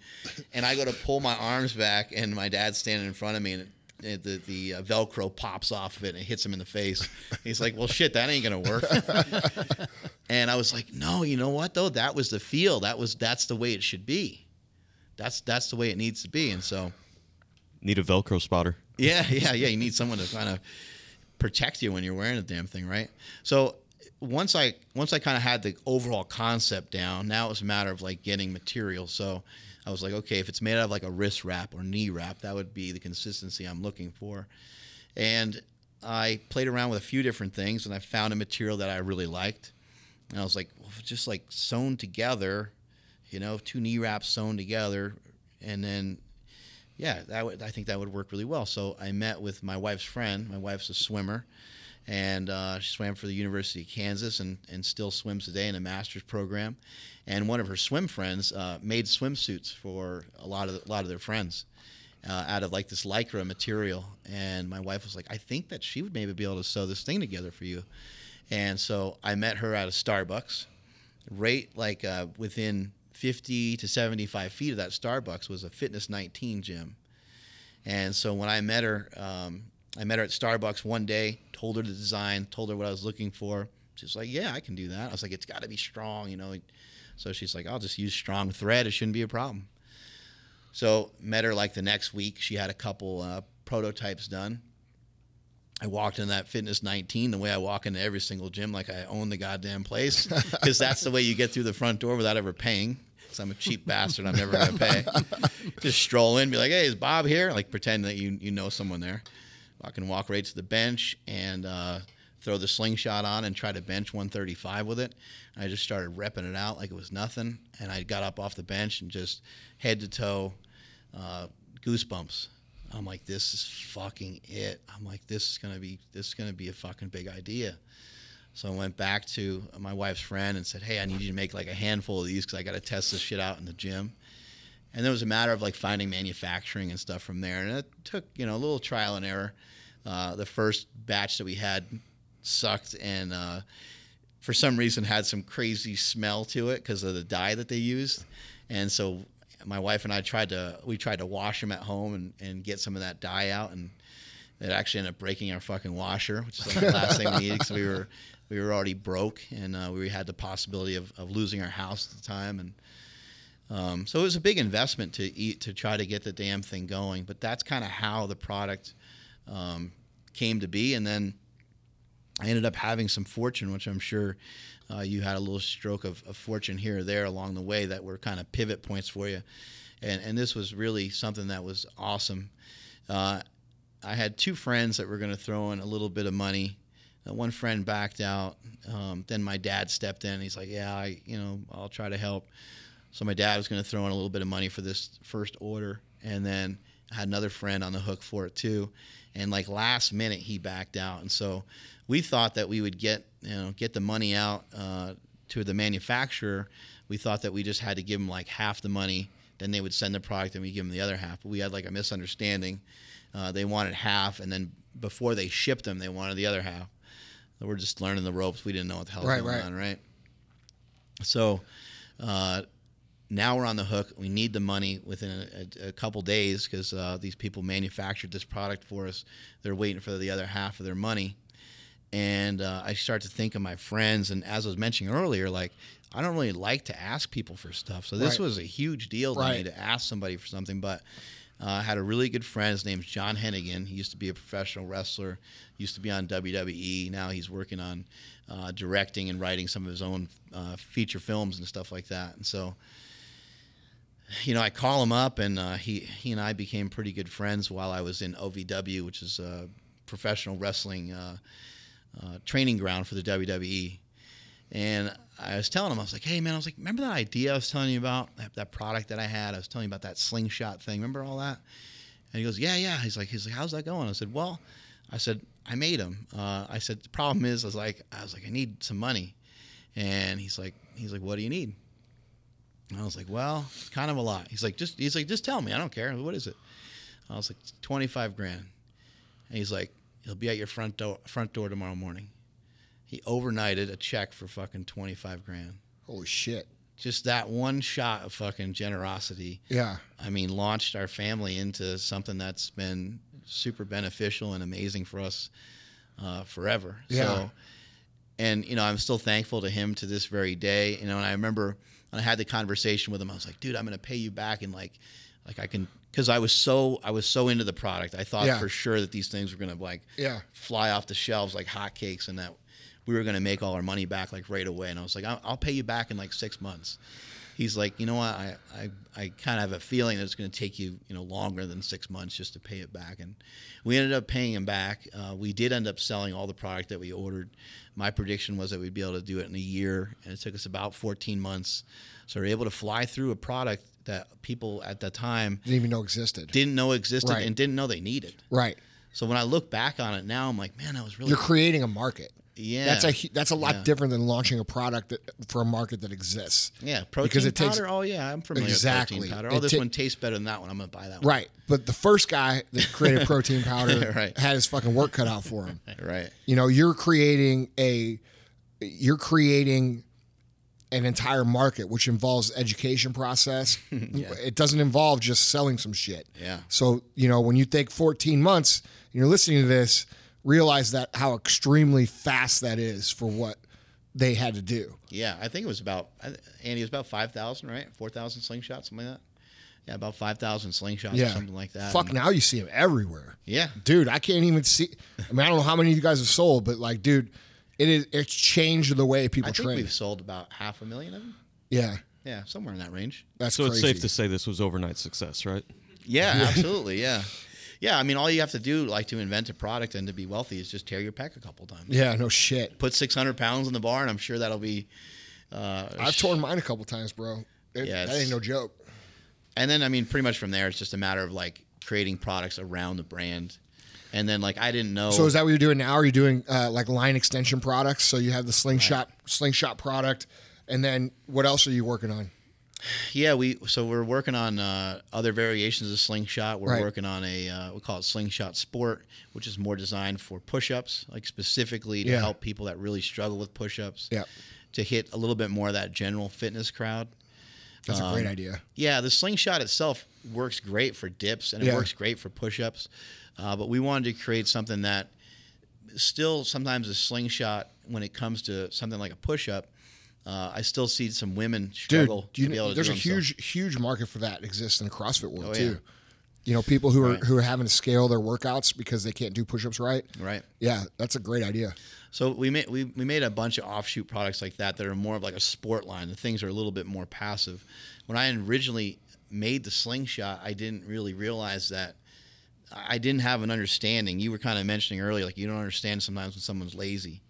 and I go to pull my arms back, and my dad's standing in front of me, and it, it- the the uh, Velcro pops off of it and it hits him in the face. He's like, "Well, shit, that ain't gonna work." and I was like, "No, you know what though? That was the feel. That was that's the way it should be. That's that's the way it needs to be." And so. Need a Velcro spotter. Yeah, yeah, yeah. You need someone to kind of protect you when you're wearing the damn thing, right? So once I once I kind of had the overall concept down, now it was a matter of like getting material. So I was like, okay, if it's made out of like a wrist wrap or knee wrap, that would be the consistency I'm looking for. And I played around with a few different things, and I found a material that I really liked. And I was like, well, just like sewn together, you know, two knee wraps sewn together, and then yeah, that I think that would work really well. So I met with my wife's friend. My wife's a swimmer, and uh, she swam for the University of Kansas and, and still swims today in a master's program. And one of her swim friends uh, made swimsuits for a lot of a lot of their friends uh, out of like this lycra material. And my wife was like, I think that she would maybe be able to sew this thing together for you. And so I met her at a Starbucks, right like uh, within 50 to 75 feet of that Starbucks was a Fitness 19 gym. And so when I met her, um, I met her at Starbucks one day, told her the design, told her what I was looking for. She's like, "Yeah, I can do that." I was like, "It's got to be strong, you know." So she's like, "I'll just use strong thread. It shouldn't be a problem." So met her like the next week. She had a couple uh, prototypes done. I walked in that Fitness 19 the way I walk into every single gym, like I own the goddamn place, because that's the way you get through the front door without ever paying. Because I'm a cheap bastard, I'm never gonna pay. Just stroll in, be like, "Hey, is Bob here?" Like pretend that you you know someone there. I can walk right to the bench and uh, throw the slingshot on and try to bench 135 with it. I just started repping it out like it was nothing, and I got up off the bench and just head to toe uh, goosebumps. I'm like, this is fucking it. I'm like, this is gonna be this is gonna be a fucking big idea. So I went back to my wife's friend and said, hey, I need you to make like a handful of these because I got to test this shit out in the gym. And it was a matter of like finding manufacturing and stuff from there. And it took you know a little trial and error. Uh, the first batch that we had sucked and uh, for some reason had some crazy smell to it because of the dye that they used. And so my wife and I tried to we tried to wash them at home and, and get some of that dye out and it actually ended up breaking our fucking washer, which is like the last thing we needed because we were we were already broke and uh, we had the possibility of, of losing our house at the time and um, so it was a big investment to eat to try to get the damn thing going. But that's kind of how the product um, came to be, and then I ended up having some fortune, which I'm sure uh, you had a little stroke of, of, fortune here or there along the way that were kind of pivot points for you. And, and this was really something that was awesome. Uh, I had two friends that were going to throw in a little bit of money. Uh, one friend backed out. Um, then my dad stepped in. He's like, "Yeah, I, you know, I'll try to help." So my dad was going to throw in a little bit of money for this first order, and then had another friend on the hook for it too. And like last minute, he backed out, and so we thought that we would get you know get the money out uh, to the manufacturer. We thought that we just had to give them like half the money, then they would send the product, and we give them the other half. But we had like a misunderstanding. Uh, they wanted half, and then before they shipped them, they wanted the other half. So we're just learning the ropes. We didn't know what the hell was Right, going right. on, right? So uh, now we're on the hook. We need the money within a, a, a couple days because uh, these people manufactured this product for us. They're waiting for the other half of their money. And uh, I start to think of my friends. And as I was mentioning earlier, like, I don't really like to ask people for stuff. So this Right. was a huge deal to me to ask somebody for something. But uh, I had a really good friend. His name's John Hennigan. He used to be a professional wrestler, used to be on WWE. Now he's working on uh, directing and writing some of his own uh, feature films and stuff like that. And so, you know, I call him up, and uh, he he and I became pretty good friends while I was in OVW, which is a professional wrestling uh, uh, training ground for the WWE. And I was telling him, I was like, "Hey, man, I was like, remember that idea I was telling you about that, that product that I had? I was telling you about that slingshot thing. Remember all that?" And he goes, "Yeah, yeah." He's like, "He's like, how's that going?" I said, "Well," I said, "I made him." Uh, I said, "The problem is, I was like, I was like, I need some money," and he's like, he's like, "What do you need?" And I was like, "Well, it's kind of a lot." He's like, "Just," he's like, "Just tell me. I don't care. What is it?" I was like, 25 grand," and he's like, "He'll be at your front door front door tomorrow morning." He overnighted a check for fucking 25 grand. Holy shit. Just that one shot of fucking generosity Yeah. I mean, launched our family into something that's been super beneficial and amazing for us uh, forever. Yeah. So, and you know, I'm still thankful to him to this very day. You know, and I remember when I had the conversation with him, I was like, "Dude, I'm going to pay you back," and like, like I can, because I was so I was so into the product. I thought Yeah. for sure that these things were going to like Yeah. fly off the shelves like hotcakes, and that we were going to make all our money back like right away. And I was like, I'll, I'll pay you back in like six months. He's like, you know what? I, I, I kind of have a feeling that it's going to take you, you know, longer than six months just to pay it back. And we ended up paying him back. Uh, we did end up selling all the product that we ordered. My prediction was that we'd be able to do it in a year, and it took us about 14 months. So we were able to fly through a product that people at the time Didn't even know existed. didn't know existed Right. and didn't know they needed. right. So when I look back on it now, I'm like, man, that was really You're creating a market. Yeah. That's a that's a lot Yeah. different than launching a product that, for a market that exists. Yeah, protein Because it takes- powder. oh yeah, I'm familiar Exactly. with protein powder. It Oh, this ta- one tastes better than that one. I'm gonna buy that one. Right. But the first guy that created protein powder Right. had his fucking work cut out for him. Right. You know, you're creating a you're creating an entire market which involves education process. It doesn't involve just selling some shit. Yeah. So, you know, when you think 14 months and you're listening to this, realize that how extremely fast that is for what they had to do. Yeah, I think it was about I- Andy. It was about five thousand, right? Four thousand slingshots, something like that. Yeah, about five thousand slingshots, Yeah. or something like that. Fuck, And- now you see them everywhere. Yeah, dude i can't even see i mean i don't know how many of you guys have sold but like dude it is it's changed the way people I think train we've sold about half a million of them. yeah Yeah, somewhere in that range. that's So crazy it's safe to say this was overnight success, right? Yeah, absolutely. Yeah, yeah. I mean, all you have to do, like, to invent a product and to be wealthy, is just tear your pec a couple times. yeah no shit Put six hundred pounds in the bar, and I'm sure that'll be. Uh, i've torn mine a couple times bro It- Yeah, that ain't no joke And then, I mean, pretty much from there, it's just a matter of like creating products around the brand. And then like I didn't know. So is that what you're doing now? Are you doing uh, like line extension products? So you have the slingshot slingshot product, and then what else are you working on? Yeah, we so we're working on uh, other variations of slingshot. We're Right. working on a uh, we call it slingshot sport, which is more designed for push-ups, like specifically to Yeah. help people that really struggle with push-ups. Yeah. To hit a little bit more of that general fitness crowd. That's a great Um, idea. Yeah, the slingshot itself works great for dips and it Yeah. works great for push-ups, uh, but we wanted to create something that still sometimes a slingshot when it comes to something like a push-up. Uh, I still see some women struggle do you to be know, able to there's do a huge huge market for that exists in the CrossFit world Oh, too. yeah. You know, people who are Right. who are having to scale their workouts because they can't do push-ups right. right. Yeah, that's a great idea. So we made we, we made a bunch of offshoot products like that that are more of like a sport line. The things are a little bit more passive. When I originally made the slingshot, I didn't really realize that I didn't have an understanding. You were kind of mentioning earlier, like you don't understand sometimes when someone's lazy.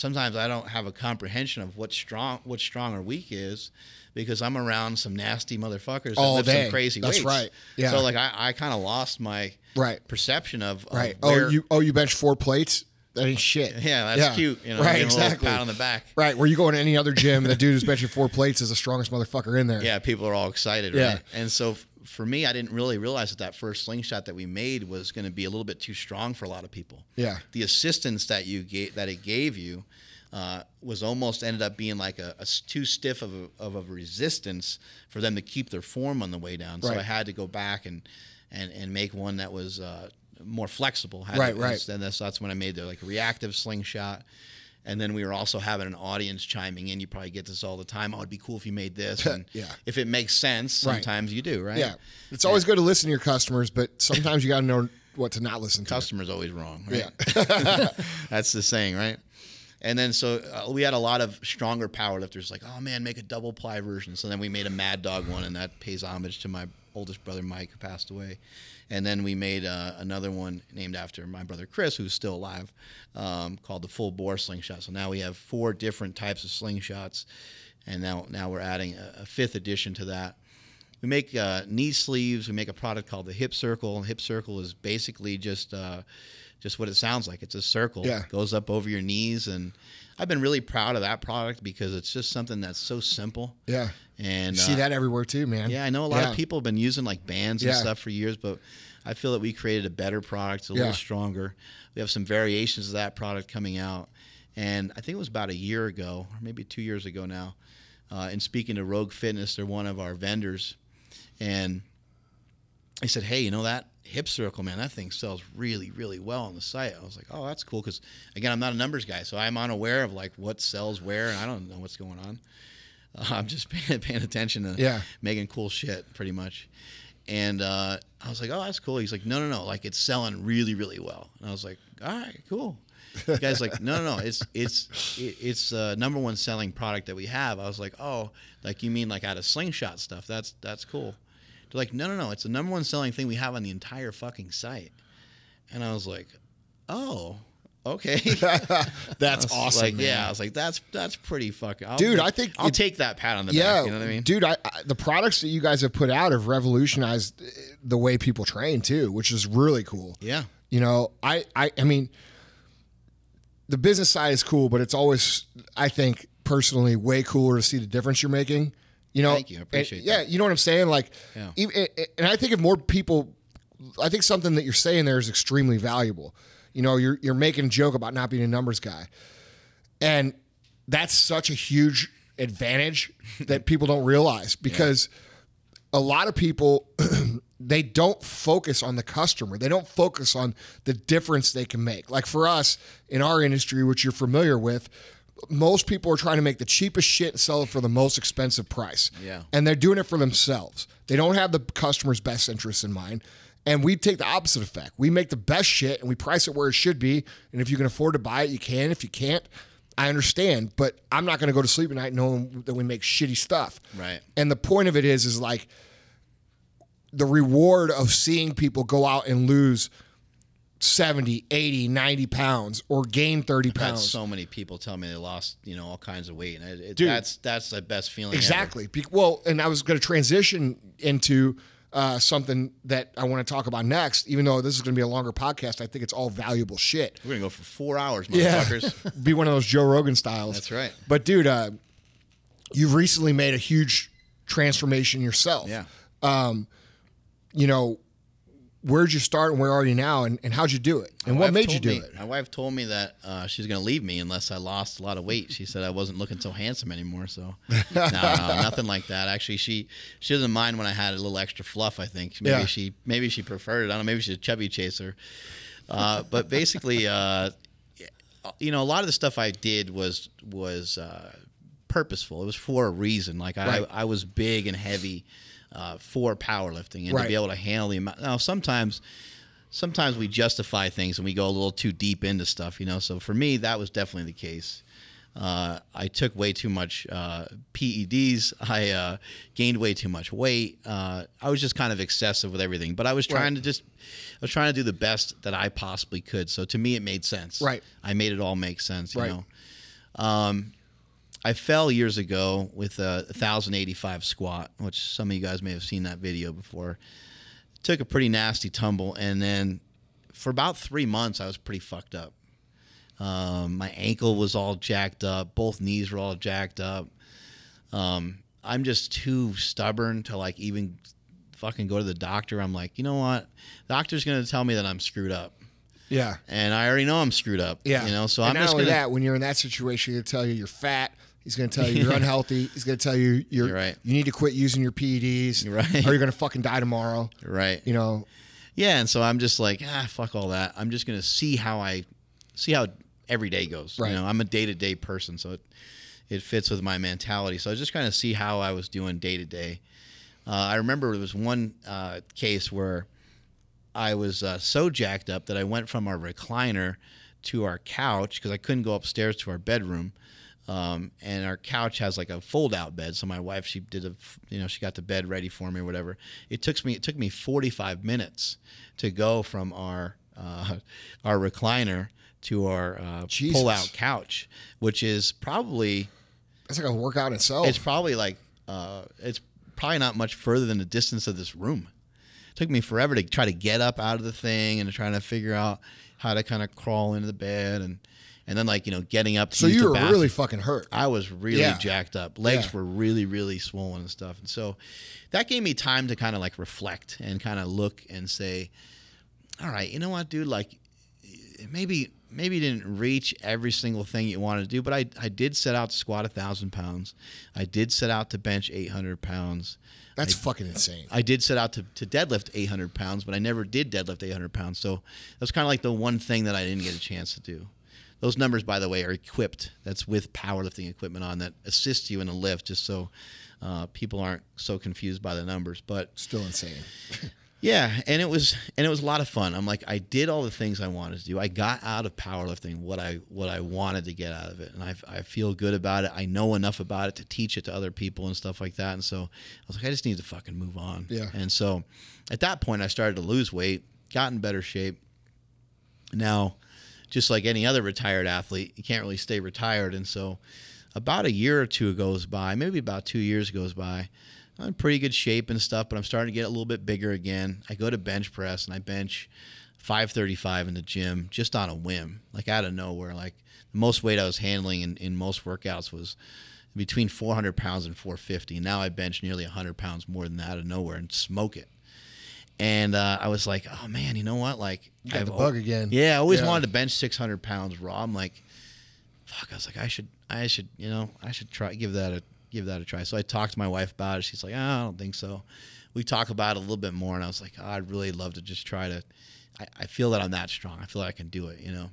Sometimes I don't have a comprehension of what strong what strong or weak is because I'm around some nasty motherfuckers that All lift day. some crazy That's weights. right. Yeah. So like I, I kind of lost my Right. perception of, of Right. oh, you oh you bench four plates. That ain't shit. yeah that's cute. You know, right. give 'em a Exactly. pat on the back. Right. Where you go in any other gym, and the dude who's benching four plates is the strongest motherfucker in there. yeah, people are all excited, Yeah. right? And so for me, I didn't really realize that that first slingshot that we made was going to be a little bit too strong for a lot of people. Yeah. The assistance that you gave, that it gave you, uh, was almost ended up being like a too stiff of a, of a resistance for them to keep their form on the way down. So Right. I had to go back and and and make one that was uh, more flexible. Had Right, to- right. And that's that's when I made the like reactive slingshot. And then we were also having an audience chiming in. You probably get this all the time. Oh, it'd be cool if you made this. And Yeah. if it makes sense, Right. sometimes you do, right? Yeah. It's always good to listen to your customers, but sometimes you got to know what to not listen to. Customer's always wrong. Right? Yeah. That's the saying, right? And then so uh, we had a lot of stronger powerlifters like, oh man, make a double ply version. So then we made a Mad Dog one, and that pays homage to my oldest brother Mike, who passed away. And then we made uh, another one named after my brother Chris, who's still alive, um, called the Full Bore Slingshot. So now we have four different types of slingshots, and now now we're adding a, a fifth addition to that. We make uh, knee sleeves. We make a product called the Hip Circle. And hip Circle is basically just uh, just what it sounds like. It's a circle. Yeah. Goes up over your knees, and I've been really proud of that product because it's just something that's so simple. Yeah. And You see uh, that everywhere too, man. Yeah, I know a lot Yeah. of people have been using like bands and Yeah. stuff for years, but I feel that we created a better product, a Yeah. little stronger. We have some variations of that product coming out, and I think it was about a year ago, or maybe two years ago now. Uh, and speaking to Rogue Fitness, they're one of our vendors, and I said, "Hey, you know that hip circle, man? That thing sells really, really well on the site." I was like, "Oh, that's cool," because again, I'm not a numbers guy, so I'm unaware of like what sells where, and I don't know what's going on. Uh, I'm just paying, paying attention to Yeah. making cool shit, pretty much. And uh, I was like, "Oh, that's cool." He's like, "No, no, no! Like it's selling really, really well." And I was like, "All right, cool." The guy's like, "No, no, no! It's it's it- it's uh, number one selling product that we have." I was like, "Oh, like you mean like out of slingshot stuff? That's that's cool." They're like, "No, no, no! It's the number one selling thing we have on the entire fucking site." And I was like, "Oh, okay." That's awesome. Like, yeah, I was like, "That's that's pretty fucking." I'll, Dude, I think I'll it- take that pat on the Yeah, back. You know what I mean? dude. I, I the products that you guys have put out have revolutionized uh, the way people train too, which is really cool. Yeah. You know, I, I, I mean, the business side is cool, but it's always, I think, personally, way cooler to see the difference you're making. You know, Thank you. I appreciate and- Yeah, you know what I'm saying. Like, Yeah. even, and I think if more people, I think something that you're saying there is extremely valuable. You know, you're you're making a joke about not being a numbers guy, and that's such a huge advantage that people don't realize because a lot of people they don't focus on the customer they don't focus on the difference they can make like for us in our industry which you're familiar with most people are trying to make the cheapest shit and sell it for the most expensive price. Yeah. and they're doing it for themselves. They don't have the customer's best interests in mind. And we take the opposite effect. We make the best shit and we price it where it should be. And if you can afford to buy it you can. If you can't I understand, but I'm not going to go to sleep at night knowing that we make shitty stuff. Right. And the point of it is, is like the reward of seeing people go out and lose 70, 80, 90 pounds or gain 30 I've had pounds. so many people tell me they lost, you know, all kinds of weight, and it, it, Dude. that's that's the best feeling. Exactly. Be- Well, and I was going to transition into uh, something that I want to talk about next. Even though this is going to be a longer podcast, I think it's all valuable shit. We're gonna go for four hours, Yeah. motherfuckers. be one of those Joe Rogan styles. That's right. But dude, uh, you've recently made a huge transformation yourself. yeah. You know, where'd you start and where are you now, and, and how'd you do it, and My what made you do me- it? My wife told me that uh, she's going to leave me unless I lost a lot of weight. She said I wasn't looking so handsome anymore. So no, no, nothing like that. Actually, she she doesn't mind when I had a little extra fluff. I think maybe Yeah. she maybe she preferred it. I don't know. Maybe she's a chubby chaser. Uh, but basically, uh, you know, a lot of the stuff I did was was uh, purposeful. It was for a reason. Like I, I was big and heavy uh, for powerlifting and Right. to be able to handle the amount. Now sometimes sometimes we justify things and we go a little too deep into stuff, you know. So for me, that was definitely the case. Uh, I took way too much uh, PEDs. I uh, gained way too much weight. Uh, I was just kind of excessive with everything. But I was trying Right. to just, I was trying to do the best that I possibly could. So to me, it made sense. Right. I made it all make sense. You Right. know. Um, I fell years ago with a 1,085 squat, which some of you guys may have seen that video before. Took a pretty nasty tumble, and then for about three months, I was pretty fucked up. Um, my ankle was all jacked up, both knees were all jacked up. Um, I'm just too stubborn to like even fucking go to the doctor. I'm like, you know what? doctor's gonna tell me that I'm screwed up, Yeah. and I already know I'm screwed up. Yeah. you know. So and I'm not just only gonna. that, when you're in that situation, he'll tell you you're fat. He's going to tell you you're unhealthy. He's going to tell you you're, You're right. you need to quit using your PEDs, You're right. or you're going to fucking die tomorrow. Right. You know, Yeah, and so I'm just like, ah, fuck all that. I'm just gonna see how I see how every day goes. Right. You know, I'm a day to day person, so it it fits with my mentality. So I was just kind of see how I was doing day to day. Uh, I remember there was one uh, case where I was uh, so jacked up that I went from our recliner to our couch because I couldn't go upstairs to our bedroom. Um, and our couch has like a fold out bed. So my wife, she did a, you know, she got the bed ready for me or whatever. It took me, it took me 45 minutes to go from our, uh, our recliner to our uh, pull out couch, which is probably, that's like a workout itself. it's probably like, uh, it's probably not much further than the distance of this room. It took me forever to try to get up out of the thing and to try to figure out how to kind of crawl into the bed and, and then like, you know, getting up to so you were bathroom. really fucking hurt. I was really Yeah. jacked up. Legs Yeah. were really, really swollen and stuff. And so that gave me time to kind of like reflect and kind of look and say, all right, you know what, dude? Like maybe maybe you didn't reach every single thing you wanted to do, but I, I did set out to squat a thousand pounds. I did set out to bench eight hundred pounds. That's fucking insane. I did set out to, to deadlift 800 pounds, but I never did deadlift 800 pounds. So that's kind of like the one thing that I didn't get a chance to do. Those numbers, by the way, are equipped. That's with powerlifting equipment on that assists you in a lift, just so uh, people aren't so confused by the numbers. But Still insane. yeah, and it was and it was a lot of fun. I'm like, I did all the things I wanted to do. I got out of powerlifting what I what I wanted to get out of it, and I, I feel good about it. I know enough about it to teach it to other people and stuff like that. And so I was like, I just need to fucking move on. Yeah. And so at that point, I started to lose weight, got in better shape. Now, just like any other retired athlete, you can't really stay retired, and so about a year or two goes by, maybe about two years goes by. I'm in pretty good shape and stuff, but I'm starting to get a little bit bigger again. I go to bench press and I bench 535 in the gym just on a whim, like out of nowhere. Like the most weight I was handling in, in most workouts was between 400 pounds and 450. And now I bench nearly 100 pounds more than that out of nowhere and smoke it. And uh, I was like, oh man, you know what? Like, You got I've the al- bug again. Yeah, I always Yeah. wanted to bench 600 pounds raw. I'm like, fuck. I was like, I should, I should, you know, I should try give that a give that a try. So I talked to my wife about it. She's like, "Ah, I don't think so. We talk about it a little bit more, and I was like, oh, I'd really love to just try to. I, I feel that I'm that strong. I feel like I can do it, you know.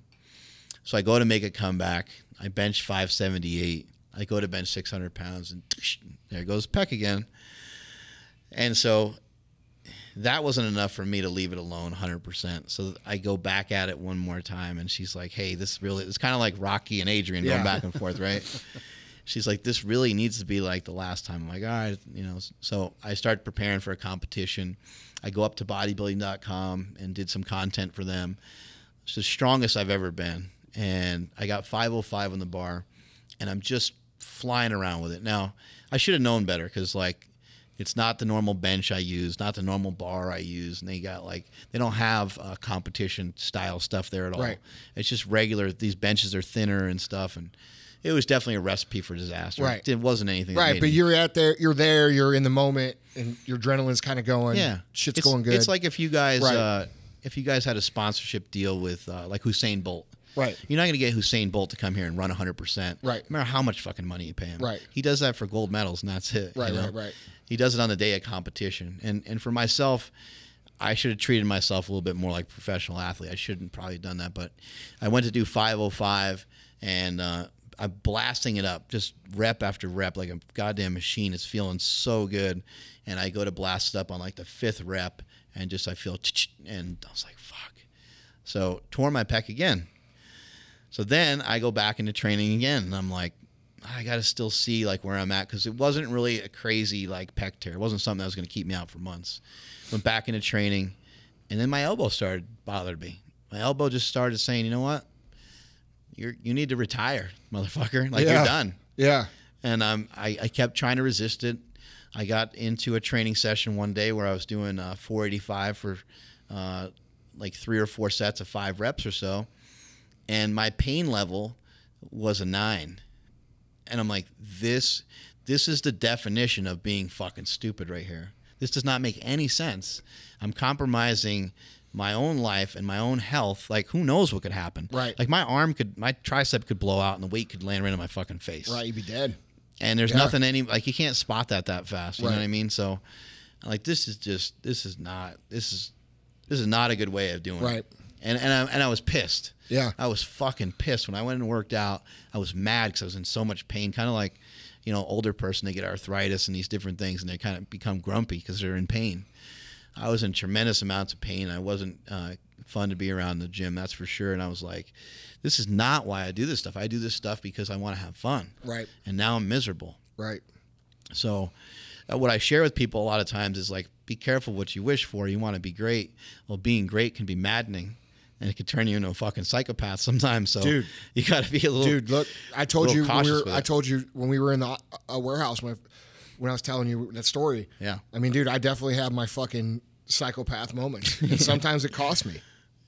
So I go to make a comeback. I bench 578. I go to bench 600 pounds, and there goes pec again. And so that wasn't enough for me to leave it alone 100%. So I go back at it one more time, and she's like, hey, this really, it's kind of like Rocky and Adrian Yeah. going back and forth, right? she's like, this really needs to be like the last time. I'm like, all right, you know. So I start preparing for a competition. I go up to bodybuilding.com and did some content for them. It's the strongest I've ever been. And I got 505 on the bar, and I'm just flying around with it. Now, I should have known better because, like, It's not the normal bench I use, not the normal bar I use, and they got like they don't have uh, competition style stuff there at all. Right. It's just regular. These benches are thinner and stuff, and it was definitely a recipe for disaster. Right. It wasn't anything. Right, but you're at there, you're there, you're in the moment, and your adrenaline's kind of going. yeah, shit's it's, going good. It's like if you guys, Right. uh, if you guys had a sponsorship deal with uh, like Usain Bolt. Right. You're not going to get Usain Bolt to come here and run 100%. Right. No matter how much fucking money you pay him. Right. He does that for gold medals, and that's it. you Right, know? right, right. He does it on the day of competition. And and for myself, I should have treated myself a little bit more like a professional athlete. I shouldn't probably have done that, but I went to do 505 and uh, I'm blasting it up, just rep after rep, like a goddamn machine. It's feeling so good, and I go to blast it up on like the fifth rep, and just I feel, and I was like, fuck. So tore my pec again. So then I go back into training again, and I'm like, I got to still see like where I'm at because it wasn't really a crazy like pec tear. It wasn't something that was going to keep me out for months. Went back into training, and then my elbow started bothering me. My elbow just started saying, you know what, you're you need to retire, motherfucker. Like Yeah. you're done. yeah, And um, I, I kept trying to resist it. I got into a training session one day where I was doing uh, 485 for uh, like three or four sets of five reps or so, and my pain level was a nine. And I'm like, this, this is the definition of being fucking stupid right here. This does not make any sense. I'm compromising my own life and my own health. Like, who knows what could happen? Right. Like my arm could, my tricep could blow out, and the weight could land right in my fucking face right. You'd be dead. and there's Yeah. nothing any like you can't spot that that fast. You know what I mean? So, like this is just this is not this is this is not a good way of doing it. Right. it. And and I, and I was pissed. Yeah. I was fucking pissed when I went and worked out. I was mad because I was in so much pain, kind of like you know older person they get arthritis and these different things, and they kind of become grumpy because they're in pain. I was in tremendous amounts of pain. I wasn't uh, fun to be around in the gym, that's for sure. And I was like, this is not why I do this stuff. I do this stuff because I want to have fun. Right. And now I'm miserable. Right. So, uh, what I share with people a lot of times is like, be careful what you wish for. You want to be great. Well, being great can be maddening, and it could turn you into a fucking psychopath sometimes. So, Dude. you got to be a little Dude, look, I told you when we were, I told you when we were in the uh, warehouse when I, when I was telling you that story. Yeah. I mean, dude, I definitely have my fucking psychopath moments. And sometimes it costs me.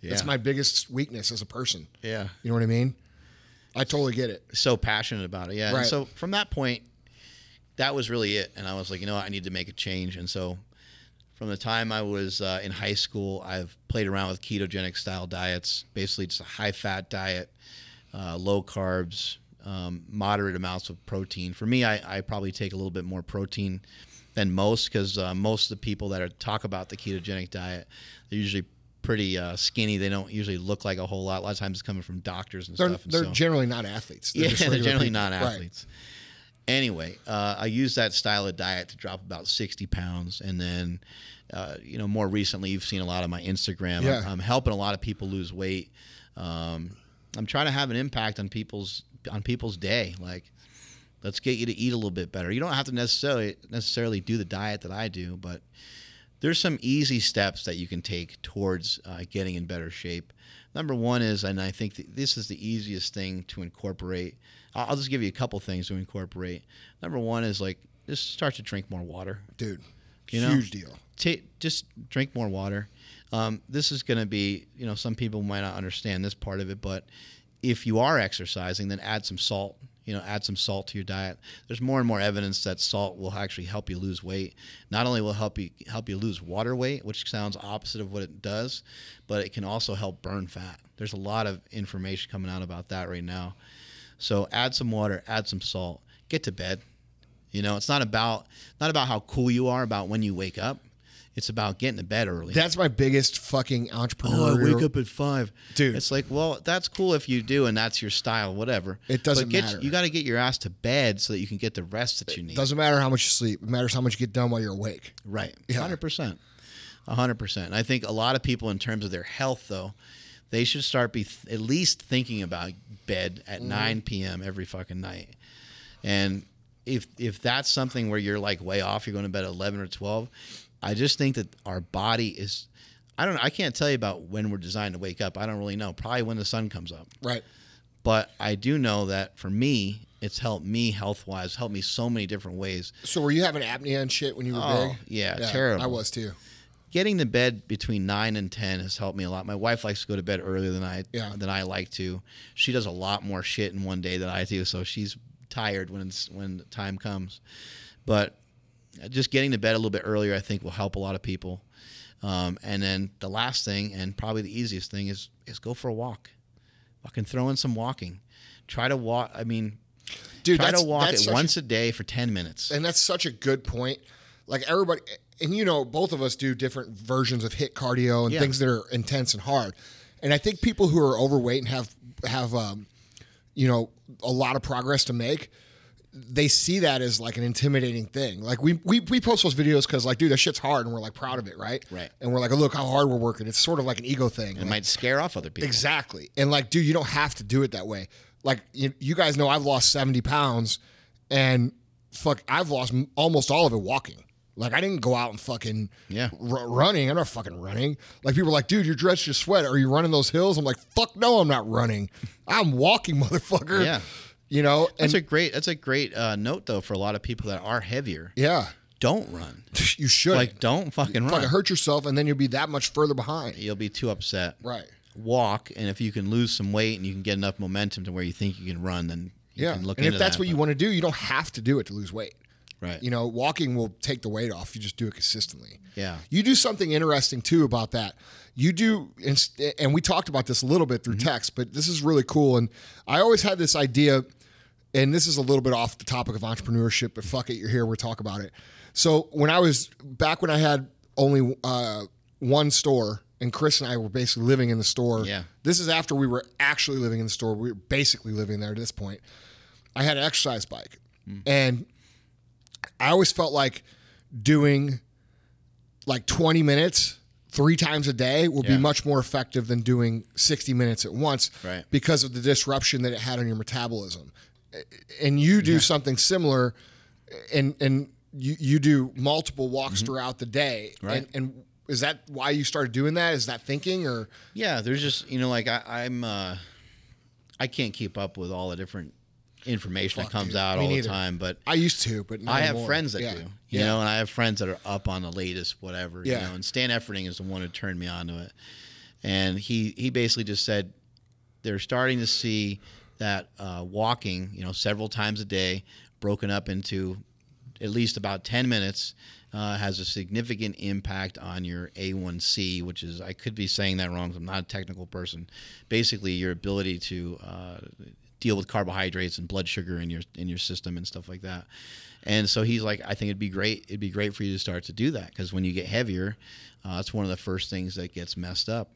It's Yeah. my biggest weakness as a person. Yeah. You know what I mean? I totally get it. so passionate about it. Yeah. Right. And so from that point, that was really it. And I was like, you know what? I need to make a change. And so from the time I was uh, in high school, I've played around with ketogenic style diets, basically just a high fat diet, uh, low carbs, um, moderate amounts of protein. For me, I, I probably take a little bit more protein than most because uh, most of the people that are, talk about the ketogenic diet, they're usually pretty uh, skinny. They don't usually look like a whole lot. A lot of times it's coming from doctors and They're stuff. and they're so- generally not athletes. yeah, they're generally people. not Right. Anyway, uh, I used that style of diet to drop about 60 pounds. And then, uh, you know, more recently, you've seen a lot of my Instagram. Yeah. I'm, I'm helping a lot of people lose weight. Um, I'm trying to have an impact on people's on people's day. Like, let's get you to eat a little bit better. You don't have to necessarily necessarily do the diet that I do, but there's some easy steps that you can take towards uh, getting in better shape. Number one is, and I think that this is the easiest thing to incorporate. I'll just give you a couple things to incorporate. Number one is like just start to drink more water. Dude, You know? huge deal. Ta just drink more water. Um, this is going to be, you know, some people might not understand this part of it, but if you are exercising, then add some salt. You know, add some salt to your diet. There's more and more evidence that salt will actually help you lose weight. Not only will it help you help you lose water weight, which sounds opposite of what it does, but it can also help burn fat. There's a lot of information coming out about that right now. So add some water, add some salt, get to bed. You know, it's not about not about how cool you are about when you wake up. It's about getting to bed early. That's my biggest fucking entrepreneur. oh, I wake up at five, Dude. It's like, well, that's cool if you do, and that's your style, whatever. It doesn't but get, matter. You got to get your ass to bed so that you can get the rest that you need. It Doesn't matter how much you sleep. It matters how much you get done while you're awake. Right. Hundred percent. hundred percent. I think a lot of people, in terms of their health, though, they should start be th- at least thinking about bed at Mm-hmm. nine p.m. every fucking night. And if if that's something where you're like way off, you're going to bed at eleven or twelve. I just think that our body is. I don't know. I can't tell you about when we're designed to wake up. I don't really know. Probably when the sun comes up. Right. But I do know that for me, it's helped me health wise, helped me so many different ways. So were you having apnea and shit when you were Oh, big? yeah, terrible. I was too. Getting to bed between nine and ten has helped me a lot. My wife likes to go to bed earlier than I Yeah. than I like to. She does a lot more shit in one day than I do, so she's tired when it's, when the time comes. But just getting to bed a little bit earlier, I think, will help a lot of people. Um, and then the last thing, and probably the easiest thing, is is go for a walk. Fucking throw in some walking. Try to walk. I mean, Dude, try to walk it once a, a day for ten minutes. and that's such a good point. Like everybody, and you know, both of us do different versions of HIIT cardio and Yeah. things that are intense and hard. And I think people who are overweight and have have um, you know a lot of progress to make, they see that as like an intimidating thing. Like we we, we post those videos because like, dude, that shit's hard, and we're like proud of it, right? Right. And we're like, oh, look how hard we're working. It's sort of like an ego thing. It Like, might scare off other people. Exactly. And like, dude, you don't have to do it that way. Like, you, you guys know I've lost 70 pounds and fuck, I've lost almost all of it walking. Like, I didn't go out and fucking Yeah. r- running. I'm not fucking running. Like, people are like, dude, you're drenched in sweat. Are you running those hills? I'm like, fuck no, I'm not running. I'm walking, motherfucker. Yeah. You know? And That's a great. That's a great uh, note though for a lot of people that are heavier. yeah, Don't run. you should. Like, don't fucking run. fucking hurt yourself and then you'll be that much further behind. You'll be too upset. Right. Walk, and if you can lose some weight and you can get enough momentum to where you think you can run, then you Yeah. can look and if that's that, what you want to do, you don't have to do it to lose weight. Right. You know, walking will take the weight off. You just do it consistently. Yeah. You do something interesting too about that. You do, and we talked about this a little bit through Mm-hmm. text, but this is really cool. And I always had this idea, and this is a little bit off the topic of entrepreneurship, but fuck it, you're here, We're talk about it. So when I was back when I had only uh, one store, and Chris and I were basically living in the store. Yeah. This is after we were actually living in the store. We were basically living there at this point. I had an exercise bike, Mm. and I always felt like doing like 20 minutes three times a day would Yeah. be much more effective than doing 60 minutes at once Right. because of the disruption that it had on your metabolism. And you do something similar and and you, you do multiple walks throughout the day. Mm-hmm. Right. And, and is that why you started doing that? Is that thinking or Yeah, there's just you know like I, I'm uh, I can't keep up with all the different information Fuck, that comes dude. out Me all neither. the time, but I used to, but not I have anymore. friends that Yeah. do, you Yeah. know, and I have friends that are up on the latest whatever, Yeah. you know. And Stan Efferding is the one who turned me on to it, and he he basically just said they're starting to see that uh, walking, you know, several times a day, broken up into at least about ten minutes. Uh, has a significant impact on your A1C, which is I could be saying that wrong. I'm not a technical person. Basically, your ability to uh, deal with carbohydrates and blood sugar in your in your system and stuff like that. And so he's like, I think it'd be great. It'd be great for you to start to do that because when you get heavier, uh, that's one of the first things that gets messed up.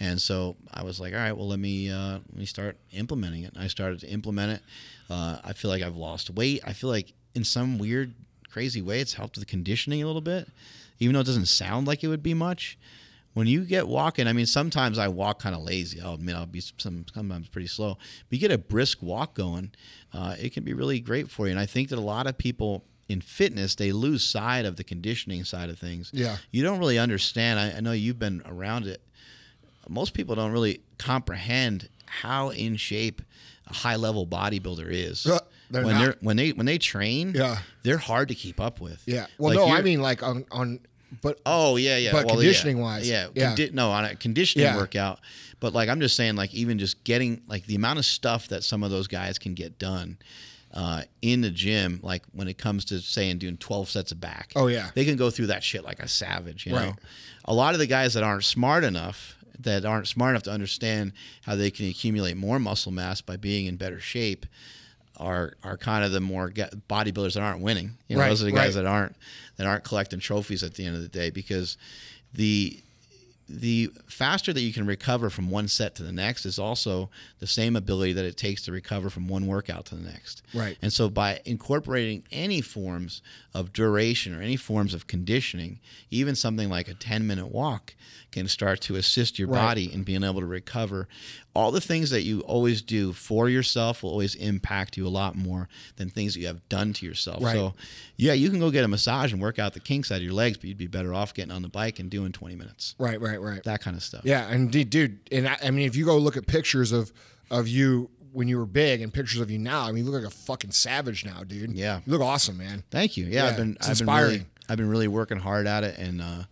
And so I was like, all right, well let me uh, let me start implementing it. And I started to implement it. Uh, I feel like I've lost weight. I feel like in some weird, crazy way, it's helped with the conditioning a little bit, even though it doesn't sound like it would be much when you get walking, I mean, sometimes I walk kind of lazy. I'll admit I'll be some sometimes pretty slow. But you get a brisk walk going, uh, it can be really great for you. And I think that a lot of people in fitness they lose sight of the conditioning side of things. Yeah. you don't really understand. I, I know you've been around it. Most people don't really comprehend how in shape a high level bodybuilder is. Uh, they're when not. they're when they when they train, Yeah. they're hard to keep up with. Yeah. Well, Like, no, I mean like on on but Oh yeah, yeah. But well, conditioning yeah. wise, yeah, yeah. Condi- no, on a conditioning Yeah. workout. But like I'm just saying, like even just getting like the amount of stuff that some of those guys can get done uh, in the gym, like when it comes to saying doing 12 sets of back. Oh, yeah. they can go through that shit like a savage. You Right. know, a lot of the guys that aren't smart enough, that aren't smart enough to understand how they can accumulate more muscle mass by being in better shape. Are, are kind of the more bodybuilders that aren't winning. You know, Right, those are the guys right. that aren't that aren't collecting trophies at the end of the day because the the faster that you can recover from one set to the next is also the same ability that it takes to recover from one workout to the next. Right. And so by incorporating any forms of duration or any forms of conditioning, even something like a 10 minute walk can start to assist your Right. body in being able to recover. All the things that you always do for yourself will always impact you a lot more than things that you have done to yourself. Right. So, yeah, you can go get a massage and work out the kinks out of your legs, but you'd be better off getting on the bike and doing 20 minutes. right, right, right. That kind of stuff. Yeah, and dude, dude, and I, I mean, if you go look at pictures of of you when you were big and pictures of you now. I mean, you look like a fucking savage now, dude. Yeah. you look awesome, man. Thank you. Yeah, Yeah, I've been it's I've been really inspiring. I've been really working hard at it, and uh,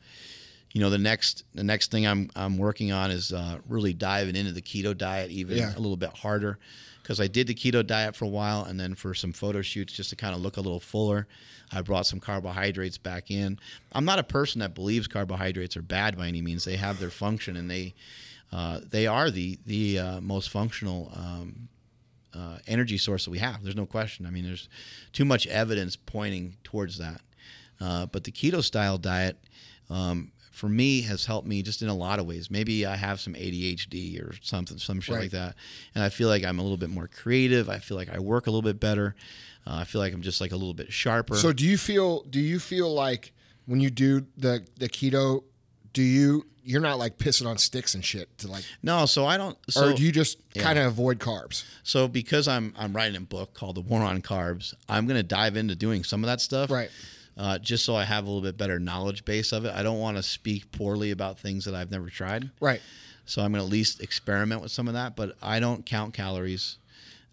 you know the next the next thing I'm I'm working on is uh, really diving into the keto diet even Yeah. a little bit harder because I did the keto diet for a while, and then for some photo shoots just to kind of look a little fuller, I brought some carbohydrates back in. I'm not a person that believes carbohydrates are bad by any means. They have their function, and they uh, they are the the uh, most functional um, uh, energy source that we have. There's no question. I mean, there's too much evidence pointing towards that. Uh, but the keto style diet, um, for me, has helped me just in a lot of ways. Maybe I have some ADHD or something, some shit Right. like that, and I feel like I'm a little bit more creative. I feel like I work a little bit better. Uh, I feel like I'm just like a little bit sharper. So do you feel do you feel like when you do the the keto, do you you're not like pissing on sticks and shit to like no, so I don't. So or do you just yeah. kind of avoid carbs? So because I'm I'm writing a book called The War on Carbs, I'm going to dive into doing some of that stuff. Right. Uh, just so I have a little bit better knowledge base of it. I don't want to speak poorly about things that I've never tried. Right. So I'm going to at least experiment with some of that. But I don't count calories.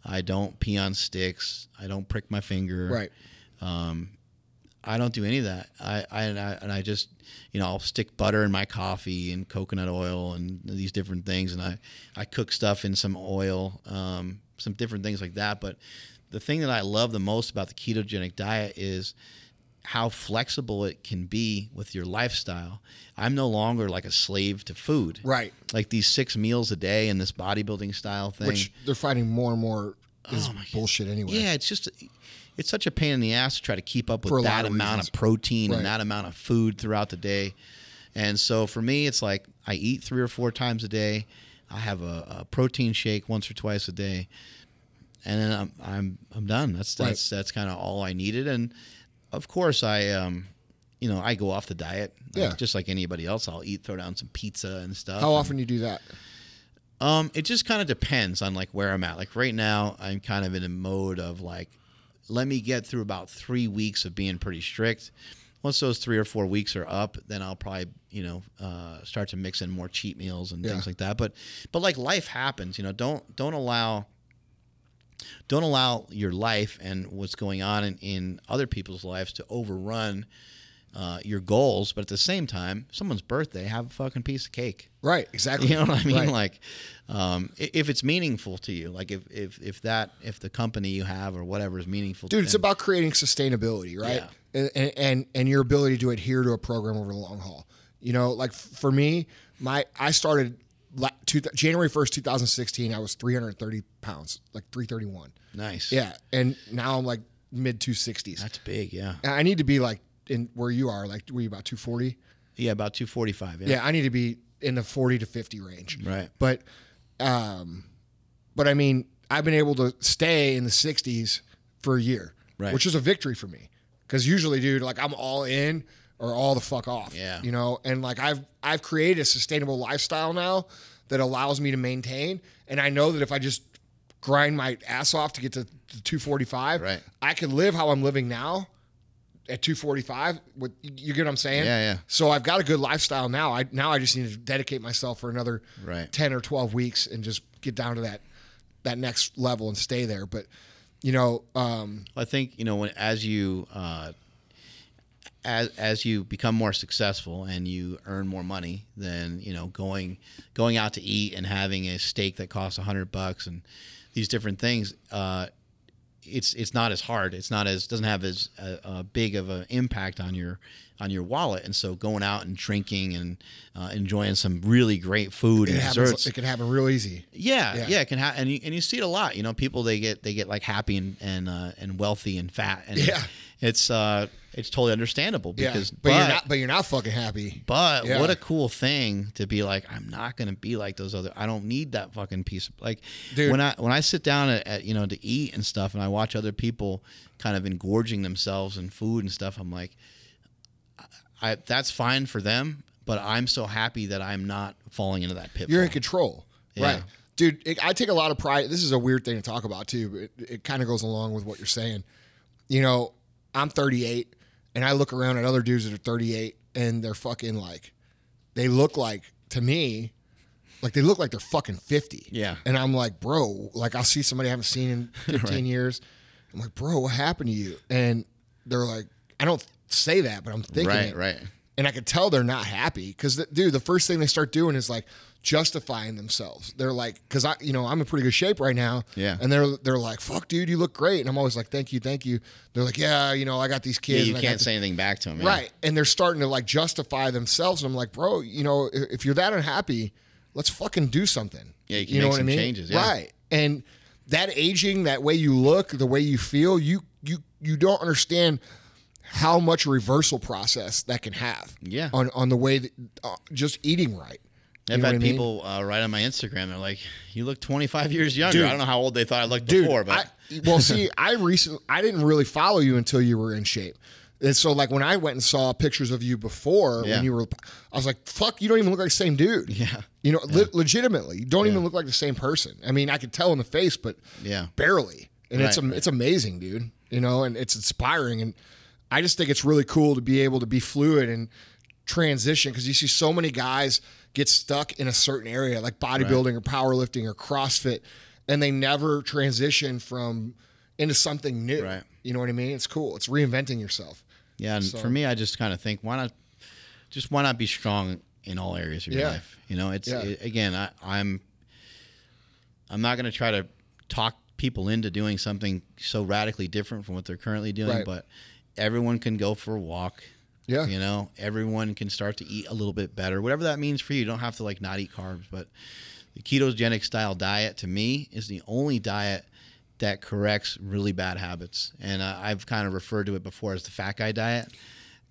I don't pee on sticks. I don't prick my finger. Right. I don't do any of that. I, I, and I and I just you know I'll stick butter in my coffee and coconut oil and these different things, and I I cook stuff in some oil, um, some different things like that. But the thing that I love the most about the ketogenic diet is how flexible it can be with your lifestyle. I'm no longer like a slave to food. Right. Like these six meals a day and this bodybuilding style thing. Which they're finding more and more oh is Oh my God. bullshit anyway. Yeah, it's just it's such a pain in the ass to try to keep up with that of amount reasons. of protein Right. and that amount of food throughout the day. And so for me, it's like I eat three or four times a day. I have a, a protein shake once or twice a day, and then I'm I'm I'm done. That's Right. that's that's kind of all I needed. And of course, I um, you know, I go off the diet. like- Yeah. just like anybody else, I'll eat, throw down some pizza and stuff. How and- often do you do that? um, it just kind of depends on like where I'm at. Like right now, I'm kind of in a mode of like, let me get through about three weeks of being pretty strict. Once those three or four weeks are up, then I'll probably you know uh, start to mix in more cheat meals and Yeah. things like that. But but like life happens, you know. Don't don't allow don't allow your life and what's going on in, in other people's lives to overrun uh, your goals. But at the same time, someone's birthday, have a fucking piece of cake. Right. Exactly. You know what I mean? Right. Like, um, if it's meaningful to you, like if, if if that if the company you have or whatever is meaningful, dude it's and- about creating sustainability right and, and and and your ability to adhere to a program over the long haul you know like for me my i started two, january 1st 2016 i was 330 pounds like 331 nice. yeah and now i'm like mid 260s that's big. Yeah, And i need to be like in where you are like were you about 240 yeah, about two forty five. Yeah. yeah i need to be in the 40 to 50 range Right. but um but i mean i've been able to stay in the 60s for a year Right. which is a victory for me because usually dude like i'm all in or all the fuck off Yeah. you know and like i've i've created a sustainable lifestyle now that allows me to maintain and i know that if i just grind my ass off to get to, to 245 Right. i can live how i'm living now at 245 with you get what i'm saying Yeah, yeah. so i've got a good lifestyle now i now i just need to dedicate myself for another Right. 10 or 12 weeks and just get down to that that next level and stay there but you know um I think you know when as you uh, as as you become more successful and you earn more money, then you know going going out to eat and having a steak that costs a hundred bucks and these different things. Uh, it's it's not as hard. It's not as doesn't have as uh, uh, big of an impact on your on your wallet. And so going out and drinking and uh, enjoying some really great food it and happens desserts. it can happen real easy Yeah, Yeah. yeah, it can happen, and you, and you see it a lot. You know, people they get they get like happy and and uh, and wealthy and fat, and Yeah. it's uh it's totally understandable yeah because but, you're not but you're not fucking happy but Yeah. what a cool thing to be like I'm not gonna be like those other. I don't need that fucking piece of like Dude. when I when I sit down at, at you know to eat and stuff, and I watch other people kind of engorging themselves in food and stuff. I'm like, I that's fine for them, but I'm so happy that I'm not falling into that pit. you're in control Yeah. right dude it, i take a lot of pride this is a weird thing to talk about too but it, it kind of goes along with what you're saying you know i'm 38 and i look around at other dudes that are 38 and they're fucking like they look like to me like they look like they're fucking 50. Yeah. And I'm like, bro, like I'll see somebody I haven't seen in 15 years. I'm like, bro, what happened to you? And they're like, I don't say that, but I'm thinking Right, it. right. And I could tell they're not happy because, dude, the first thing they start doing is like justifying themselves. They're like, because I, you know, I'm in pretty good shape right now. Yeah. And they're they're like, fuck, dude, you look great. And I'm always like, thank you, thank you. They're like, yeah, you know, I got these Yeah, kids. you and I can't say anything back to them. yeah. Right. And they're starting to like justify themselves. And I'm like, bro, you know, if you're that unhappy, let's fucking do something. Yeah, you can know make what some I mean? changes, yeah. Right. And that aging, that way you look, the way you feel, you you you don't understand how much reversal process that can have. Yeah. On on the way that uh, just eating right. You I've had what I mean? people uh, write on my Instagram. They're like, "You look 25 years younger." Dude. I don't know how old they thought I looked Dude, before, but I, well, see, I recently I didn't really follow you until you were in shape. And so, like when I went and saw pictures of you before, Yeah. when you were, I was like, "Fuck, you don't even look like the same dude." Yeah. you know, le- legitimately, you don't even look like the same person. I mean, I could tell in the face, but Yeah. barely. And it's Right, right. it's amazing, dude. You know, and it's inspiring, and I just think it's really cool to be able to be fluid and transition because you see so many guys get stuck in a certain area like bodybuilding or powerlifting or CrossFit, and they never transition from into something new. Right. You know what I mean? It's cool. It's reinventing yourself. yeah. And So- for me, I just kind of think, why not, just why not be strong in all areas of your Yeah. life? You know, it's Yeah. it- again, I, I'm, I'm not going to try to talk people into doing something so radically different from what they're currently doing, Right. but everyone can go for a walk. Yeah. You know, everyone can start to eat a little bit better, whatever that means for you. You don't have to like not eat carbs, but the ketogenic style diet to me is the only diet that corrects really bad habits. And uh, I've kind of referred to it before as the fat guy diet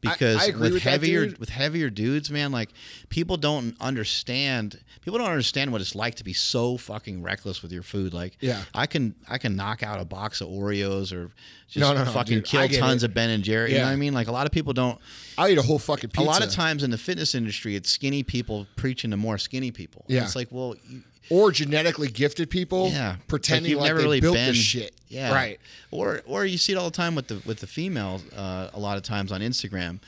because I agree with, heavier with heavier dudes, man, like people don't understand people don't understand what it's like to be so fucking reckless with your food. Like Yeah. I can I can knock out a box of Oreos or just No, no, no, fucking dude, kill tons it. of Ben and Jerry. You know what I mean? Like a lot of people don't I eat a whole fucking pizza. a lot of times in the fitness industry, it's skinny people preaching to more skinny people. Yeah. it's like, well, you, or genetically gifted people, yeah, pretending like, never they really built been, this shit. Yeah, right. Or or you see it all the time with the with the females. Uh, a lot of times on Instagram,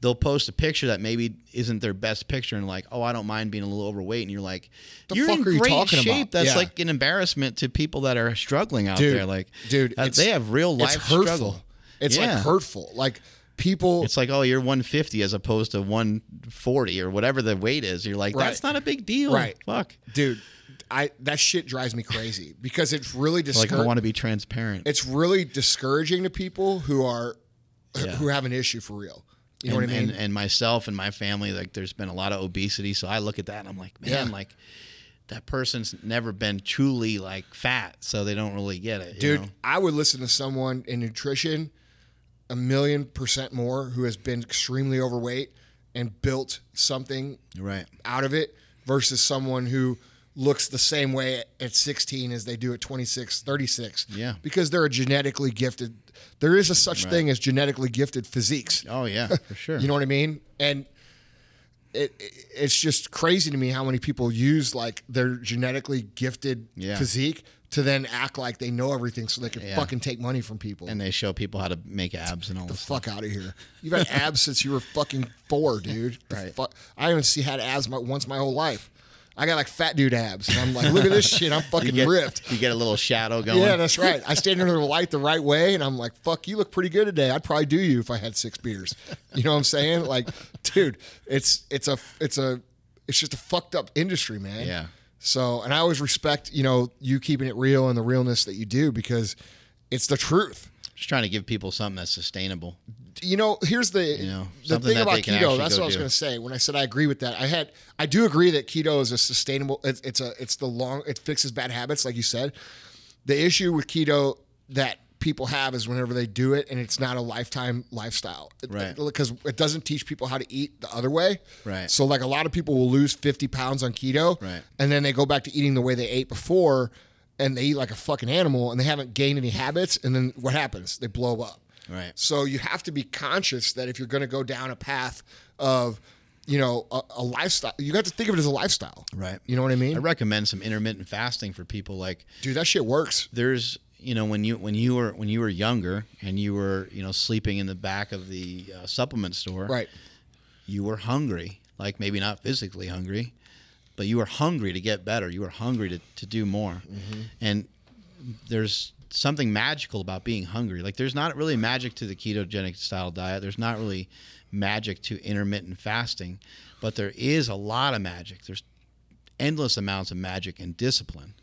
they'll post a picture that maybe isn't their best picture, and like, oh, I don't mind being a little overweight, and you're like, The you're fuck in are you great talking shape. about? That's Yeah. like an embarrassment to people that are struggling out Dude, there. Like, dude, uh, they have real life it's hurtful. struggle. It's Yeah. like hurtful. Like people. It's like, oh, you're 150 as opposed to 140 or whatever the weight is. You're like, Right. that's not a big deal. Right. Fuck. dude, I that shit drives me crazy because it's really Like, discouraging. I want to be transparent. it's really discouraging to people who are Yeah. who have an issue for real. You know and, what I mean? And, and myself and my family, like, there's been a lot of obesity. So I look at that and I'm like, man, Yeah. like, that person's never been truly like fat, so they don't really get it. you Dude, know? I would listen to someone in nutrition a million percent more who has been extremely overweight and built something right? out of it versus someone who looks the same way at 16 as they do at 26, 36. Yeah. Because they're a genetically gifted. There is a such Right. thing as genetically gifted physiques. Oh yeah, for sure. You know what I mean? And it, it it's just crazy to me how many people use like their genetically gifted Yeah. physique to then act like they know everything so they can Yeah. fucking take money from people. and they show people how to make abs and all the fuck out of here. You've had abs since you were fucking four, dude. Right. fuck- I haven't see had abs my, once my whole life. I got like fat dude abs, and I'm like, look at this shit. I'm fucking get, ripped. you get a little shadow going. Yeah, that's right. I stand under the light the right way, and I'm like, fuck, you look pretty good today. I'd probably do you if I had six beers. You know what I'm saying? Like, dude, it's it's a it's a it's just a fucked up industry, man. Yeah. So, and I always respect you know you keeping it real and the realness that you do because it's the truth. Just trying to give people something that's sustainable. You know, here's the know, the thing about keto. That's what I was going to say when I said I agree with that. I had I do agree that keto is a sustainable. It's, it's a it's the long it fixes bad habits, like you said. The issue with keto that people have is whenever they do it and it's not a lifetime lifestyle, Right. Because it doesn't teach people how to eat the other way, Right. So like a lot of people will lose fifty pounds on keto, Right. And then they go back to eating the way they ate before, and they eat like a fucking animal, and they haven't gained any habits, and then what happens? They blow up. Right. So you have to be conscious that if you're going to go down a path of, you know, a, a lifestyle, you have to think of it as a lifestyle. Right. You know what I mean? I recommend some intermittent fasting for people like Dude, that shit works. there's you know when you when you were when you were younger and you were you know sleeping in the back of the uh, supplement store Right. you were hungry like maybe not physically hungry but you were hungry to get better. You were hungry to, to do more. And there's something magical about being hungry. Like there's not really magic to the ketogenic style diet. There's not really magic to intermittent fasting, but there is a lot of magic. There's endless amounts of magic and discipline.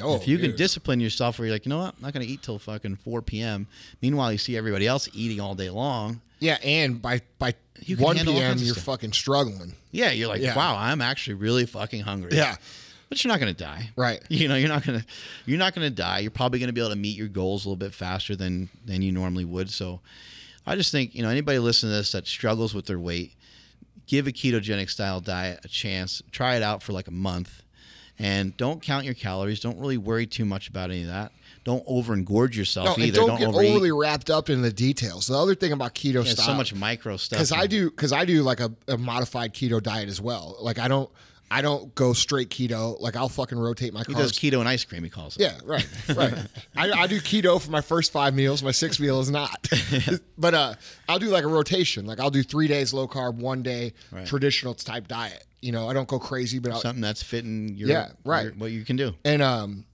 Oh, if you can discipline yourself where you're like, you know what, I'm not going to eat till fucking 4 p.m. Meanwhile, you see everybody else eating all day long. Yeah, and by by You 1 p.m. you're fucking struggling. Yeah, you're like, Yeah. wow, I'm actually really fucking hungry. Yeah. But you're not going to die. Right. You know, you're not going to you're not going to die. You're probably going to be able to meet your goals a little bit faster than than you normally would. So, I just think you know anybody listening to this that struggles with their weight, give a ketogenic style diet a chance. Try it out for like a month, and don't count your calories. Don't really worry too much about any of that. Don't over engorge yourself No, either. don't, get overeat. overly wrapped up in the details. The other thing about keto Yeah, style, so much micro stuff. because I do because I do like a, a modified keto diet as well. Like I don't I don't go straight keto. Like I'll fucking rotate my He carbs. does keto and ice cream. He calls it. Yeah, right, right. I, I do keto for my first five meals. My sixth meal is not. but uh, I'll do like a rotation. Like I'll do three days low carb, one day Right. traditional type diet. You know, I don't go crazy, but I'll, something that's fitting your Yeah, right. your- what you can do. and um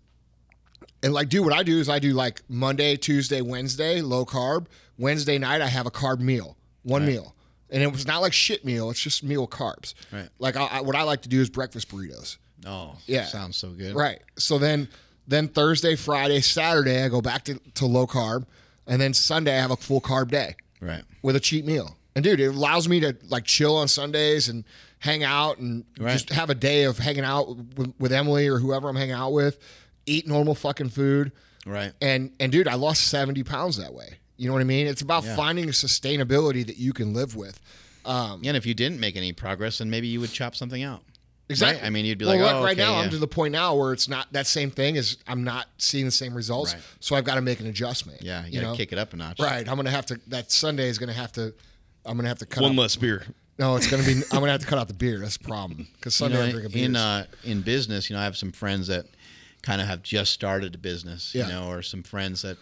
and like do what I do is I do like Monday, Tuesday, Wednesday, low carb. Wednesday night I have a carb meal, one meal, and it was not like shit meal. It's just meal carbs. Right. Like I, I, what I like to do is breakfast burritos. Oh, Yeah. sounds so good. Right. So then then Thursday, Friday, Saturday I go back to, to low carb, and then Sunday I have a full carb day Right. with a cheat meal. And dude, it allows me to like chill on Sundays and hang out and Right. just have a day of hanging out with, with Emily or whoever I'm hanging out with, eat normal fucking food. Right. And and dude, I lost 70 pounds that way. You know what I mean? It's about Yeah. finding a sustainability that you can live with. Yeah, and if you didn't make any progress, then maybe you would chop something out. Exactly. Right? I mean, you'd be well, like, look, oh, right okay, now yeah. I'm to the point now where it's not that same thing as I'm not seeing the same results. Right. So I've got to make an adjustment. Yeah, you, you gotta know? kick it up a notch. Right. I'm gonna have to. That Sunday is gonna have to. I'm gonna have to cut. One out, less beer. No, it's gonna be. I'm gonna have to cut out the beer. That's the problem. Because You Sunday know, I'm drinking beers. in uh, in business, you know, I have some friends that kind of have just started a business, Yeah. you know, or some friends that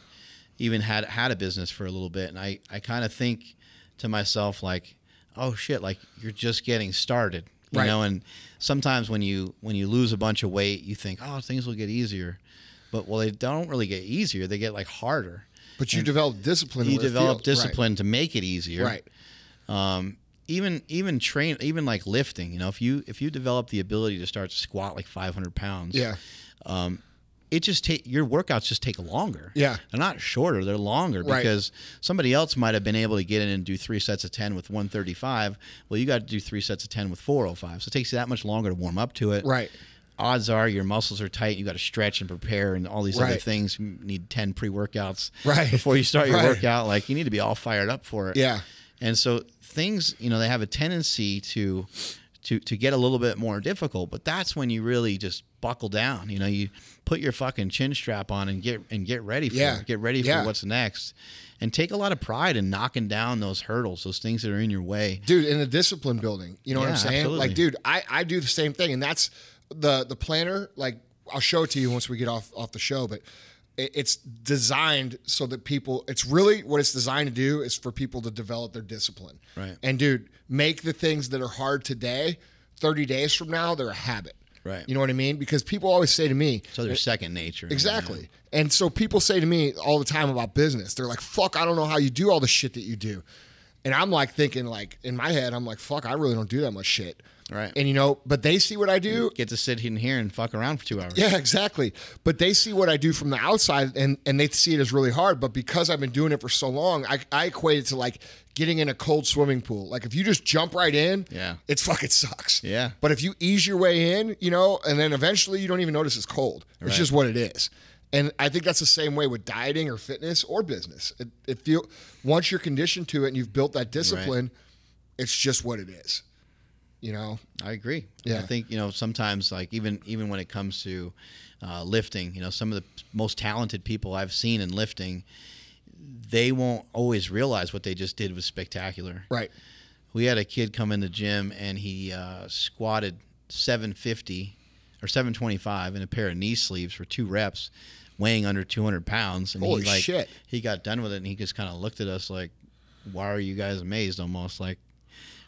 even had had a business for a little bit, and I I kind of think to myself like, oh shit, like you're just getting started, you Right. know, and sometimes when you when you lose a bunch of weight, you think, oh, things will get easier, but well, they don't really get easier; they get like harder. but you develop discipline. You develop feels- discipline to make it easier, Right. um, even even train even like lifting you know if you if you develop the ability to start to squat like 500 pounds Yeah. It just take your workouts just take longer Yeah. they're not shorter they're longer Right. because somebody else might have been able to get in and do three sets of 10 with 135 well you got to do three sets of 10 with 405 so it takes you that much longer to warm up to it Right. odds are your muscles are tight you got to stretch and prepare and all these other things you need 10 pre-workouts Right. before you start your Right. workout like you need to be all fired up for it Yeah. and so things, you know, they have a tendency to to to get a little bit more difficult, but that's when you really just buckle down. You know, you put your fucking chin strap on and get and get ready for Yeah. Get ready for Yeah. what's next. And take a lot of pride in knocking down those hurdles, those things that are in your way. dude in the discipline building you know what i'm saying absolutely. like dude i i do the same thing and that's the the planner like i'll show it to you once we get off off the show but it's designed so that people it's really what it's designed to do is for people to develop their discipline Right. and dude make the things that are hard today 30 days from now they're a habit Right. you know what i mean because people always say to me So they're second nature. Exactly. And so people say to me all the time about business, they're like, fuck, I don't know how you do all the shit that you do. And I'm like thinking, like, in my head, I'm like, fuck, I really don't do that much shit. Right. And you know, but they see what I do. Get to sit in here and fuck around for two hours. Yeah, exactly. But they see what I do from the outside and, and they see it as really hard. But because I've been doing it for so long, I, I equate it to like getting in a cold swimming pool. Like if you just jump right in, Yeah. it fucking sucks. Yeah. But if you ease your way in, you know, and then eventually you don't even notice it's cold. It's Right. just what it is. And I think that's the same way with dieting or fitness or business. It, it feel once you're conditioned to it and you've built that discipline, it's just what it is. You know? I agree. Yeah. I think you know sometimes like even even when it comes to uh, lifting, you know, some of the most talented people I've seen in lifting, they won't always realize what they just did was spectacular. Right. We had a kid come in the gym and he uh, squatted 750 or 725 in a pair of knee sleeves for two reps, weighing under 200 pounds. And Holy he like shit. he got done with it and he just kind of looked at us like, "Why are you guys amazed?" Almost like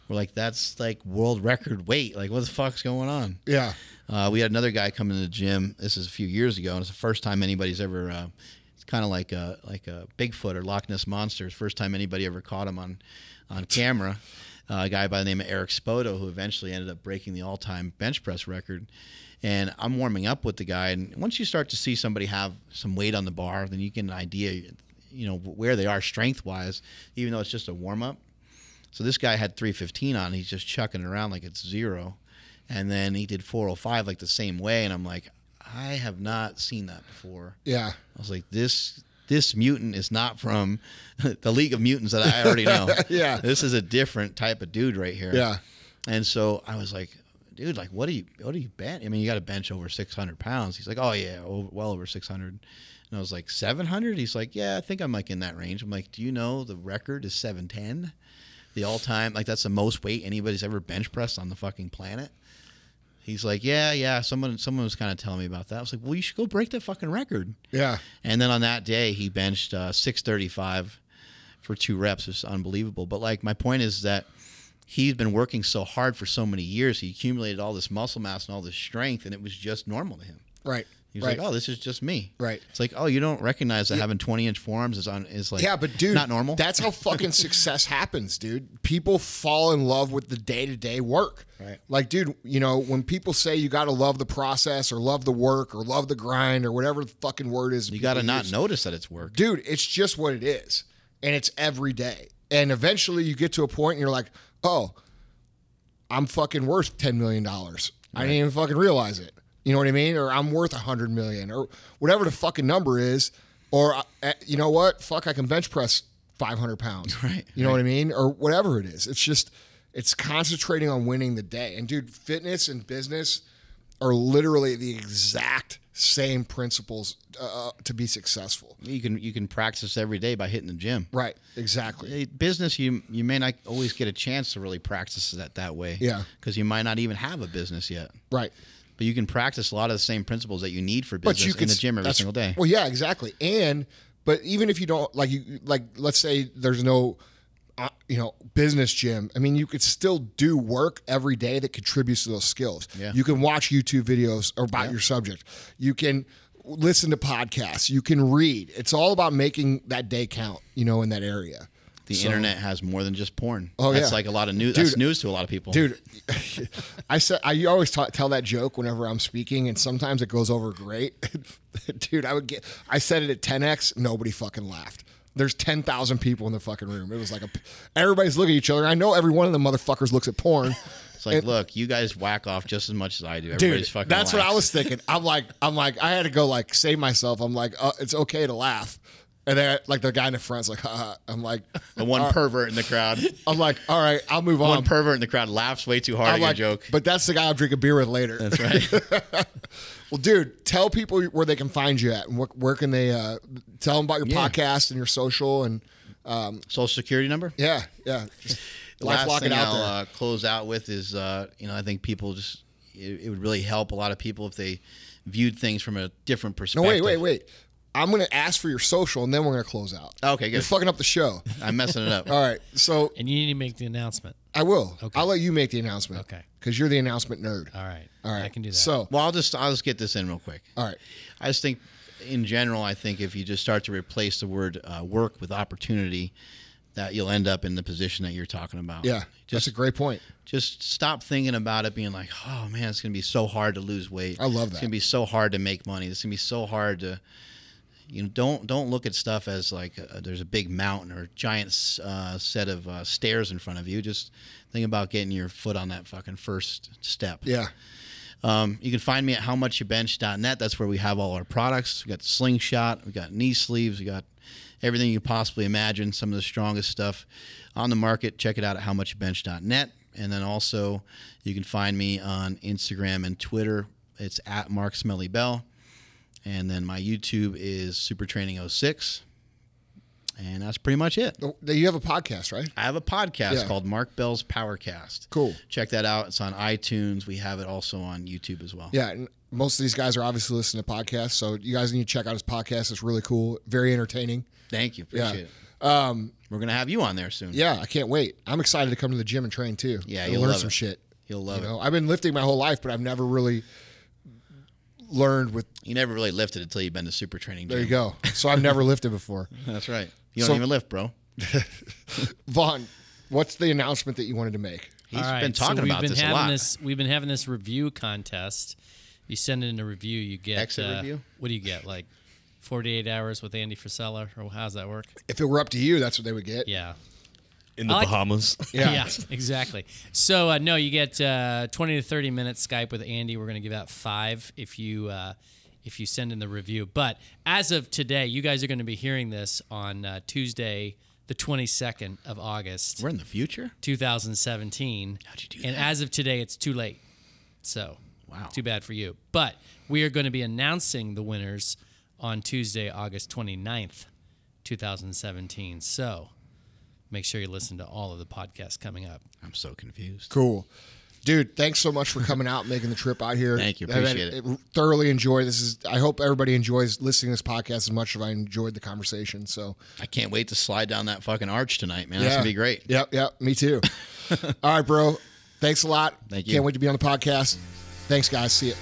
we're like, that's like world record weight. Like, what the fuck's going on? Yeah. Uh, we had another guy come into the gym. This is a few years ago, and it's the first time anybody's ever. Uh, it's kind of like a like a Bigfoot or Loch Ness monster. It's first time anybody ever caught him on on camera. Uh, a guy by the name of Eric Spoto, who eventually ended up breaking the all-time bench press record. And I'm warming up with the guy, and once you start to see somebody have some weight on the bar, then you get an idea, you know, where they are strength-wise, even though it's just a warm-up. So this guy had 315 on. He's just chucking it around like it's zero. And then he did 405 like the same way. And I'm like, I have not seen that before. Yeah. I was like, this this mutant is not from the League of Mutants that I already know. Yeah. This is a different type of dude right here. Yeah. And so I was like, dude, like, what do you, what do you bench? I mean, you got to bench over 600 pounds. He's like, oh yeah, o- well over 600. And I was like, 700? He's like, yeah, I think I'm like in that range. I'm like, do you know the record is 710? The all time, like that's the most weight anybody's ever bench pressed on the fucking planet. He's like, yeah, yeah. Someone, someone was kind of telling me about that. I was like, well, you should go break that fucking record. Yeah. And then on that day, he benched uh, 635 for two reps. It's unbelievable. But like, my point is that he's been working so hard for so many years. He accumulated all this muscle mass and all this strength, and it was just normal to him. Right. He was right. like, "Oh, this is just me." Right. It's like, "Oh, you don't recognize that having 20 inch forearms is on is like yeah, but dude, not normal." That's how fucking success happens, dude. People fall in love with the day to day work. Right. Like, dude, you know, when people say you got to love the process or love the work or love the grind or whatever the fucking word is, you got to not notice that it's work. dude. It's just what it is, and it's every day. And eventually, you get to a point and you're like, oh, I'm fucking worth ten million dollars. I didn't even fucking realize it. You know what I mean? Or I'm worth a hundred million, or whatever the fucking number is. Or uh, you know what? Fuck, I can bench press five hundred pounds. Right, You know what I mean? Or whatever it is. It's just it's concentrating on winning the day. And dude, fitness and business are literally the exact same principles uh, to be successful. You can you can practice every day by hitting the gym. Right. Exactly. Business you you may not always get a chance to really practice that that way Yeah. because you might not even have a business yet Right. But you can practice a lot of the same principles that you need for business in the gym every single day Well, yeah, exactly. And but even if you don't like you like let's say there's no uh, you know business gym. I mean, you could still do work every day that contributes to those skills. Yeah. You can watch YouTube videos about your subject. You can listen to podcasts. You can read. It's all about making that day count. You know, in that area. The So- internet has more than just porn Oh, that's yeah. like a lot of news that's news to a lot of people dude i said i always ta tell that joke whenever i'm speaking and sometimes it goes over great dude i would get i said it at 10x nobody fucking laughed there's 10,000 people in the fucking room. It was like a, everybody's looking at each other. I know every one of the motherfuckers looks at porn. it's like and- look you guys whack off just as much as i do Dude, fucking that's what I was thinking. I'm like, I'm like, I had to go like save myself. I'm like, uh, it's okay to laugh. And then like the guy in the front's like, Haha. I'm like, the one pervert in the crowd I'm like, all right, I'll move one on. One pervert in the crowd laughs way too hard I'm at like, your joke but that's the guy I'll drink a beer with later. that's right Well, dude, tell people where they can find you at and where, where can they uh, tell them about your Yeah. podcast and your social and social security number yeah, yeah. Just the last thing I'll uh, close out with is, uh, you know, I think people just it, it would really help a lot of people if they viewed things from a different perspective. no, perspective. wait, wait, wait. I'm gonna ask for your social and then we're gonna close out. Okay, good. You're fucking up the show. I'm messing it up. All right, so And you need to make the announcement. I will. Okay. I'll let you make the announcement. Okay. Because you're the announcement nerd. All right. All right, I can do that. So, Well, I'll just I'll just get this in real quick. all right, I just think, in general, I think if you just start to replace the word uh, work with opportunity, that you'll end up in the position that you're talking about. yeah, Just that's a great point. just stop thinking about it being like, oh man, it's gonna be so hard to lose weight. I love that. It's gonna be so hard to make money. It's gonna be so hard to, you know, don't don't look at stuff as like uh there's a big mountain or a giant uh, set of uh, stairs in front of you. Just think about getting your foot on that fucking first step. Yeah, Um, you can find me at howmuchyoubench.net. That's where we have all our products. We got the slingshot, we got knee sleeves, we got everything you possibly imagine. Some of the strongest stuff on the market. Check it out at howmuchyoubench.net. And then also, you can find me on Instagram and Twitter. It's at Mark Smelly Bell. And then my YouTube is Super Training 06. And that's pretty much it. Oh, you have a podcast, right? I have a podcast Yeah. called Mark Bell's Powercast. Cool. Check that out. It's on iTunes. We have it also on YouTube as well. Yeah, and most of these guys are obviously listening to podcasts, so you guys need to check out his podcast. It's really cool, very entertaining. Thank you. Yeah. Appreciate it. Um, We're gonna have you on there soon. Yeah, I can't wait. I'm excited to come to the gym and train too. Yeah, you'll learn love some it. shit. You'll love You know, it. I've been lifting my whole life, but I've never really learned with. You never really lifted until you've been to super training. There you go. So I've never lifted before. That's right. You don't So- even lift, bro. Vaughn, what's the announcement that you wanted to make? He's All right, been talking so we've about been this a having lot. This, we've been having this review contest. You send in a review, you get Exit uh, review? What do you get? Like 48 hours with Andy Frisella, or how's that work? If it were up to you, that's what they would get. Yeah. In the like- Bahamas. Yeah. exactly. So uh, no, you get uh, 20 to 30 minutes Skype with Andy. We're going to give out five if you uh, if you send in the review. But as of today, you guys are going to be hearing this on uh, Tuesday, the 22nd of August, We're in the future. 2017. How'd you do And that? as of today, it's too late. So Wow. too bad for you. But we are going to be announcing the winners on Tuesday, August 29th, 2017. So make sure you listen to all of the podcasts coming up. I'm so confused. Cool. Dude, thanks so much for coming out and making the trip out here. Thank you. I've had- Appreciate it. Thoroughly enjoy this. Is I hope everybody enjoys listening to this podcast as much as I enjoyed the conversation. So I can't wait to slide down that fucking arch tonight, man. That's gonna be great. Yep, yep. Me too. All right, bro. Thanks a lot. Thank you. Can't wait to be on the podcast. Thanks, guys. See you.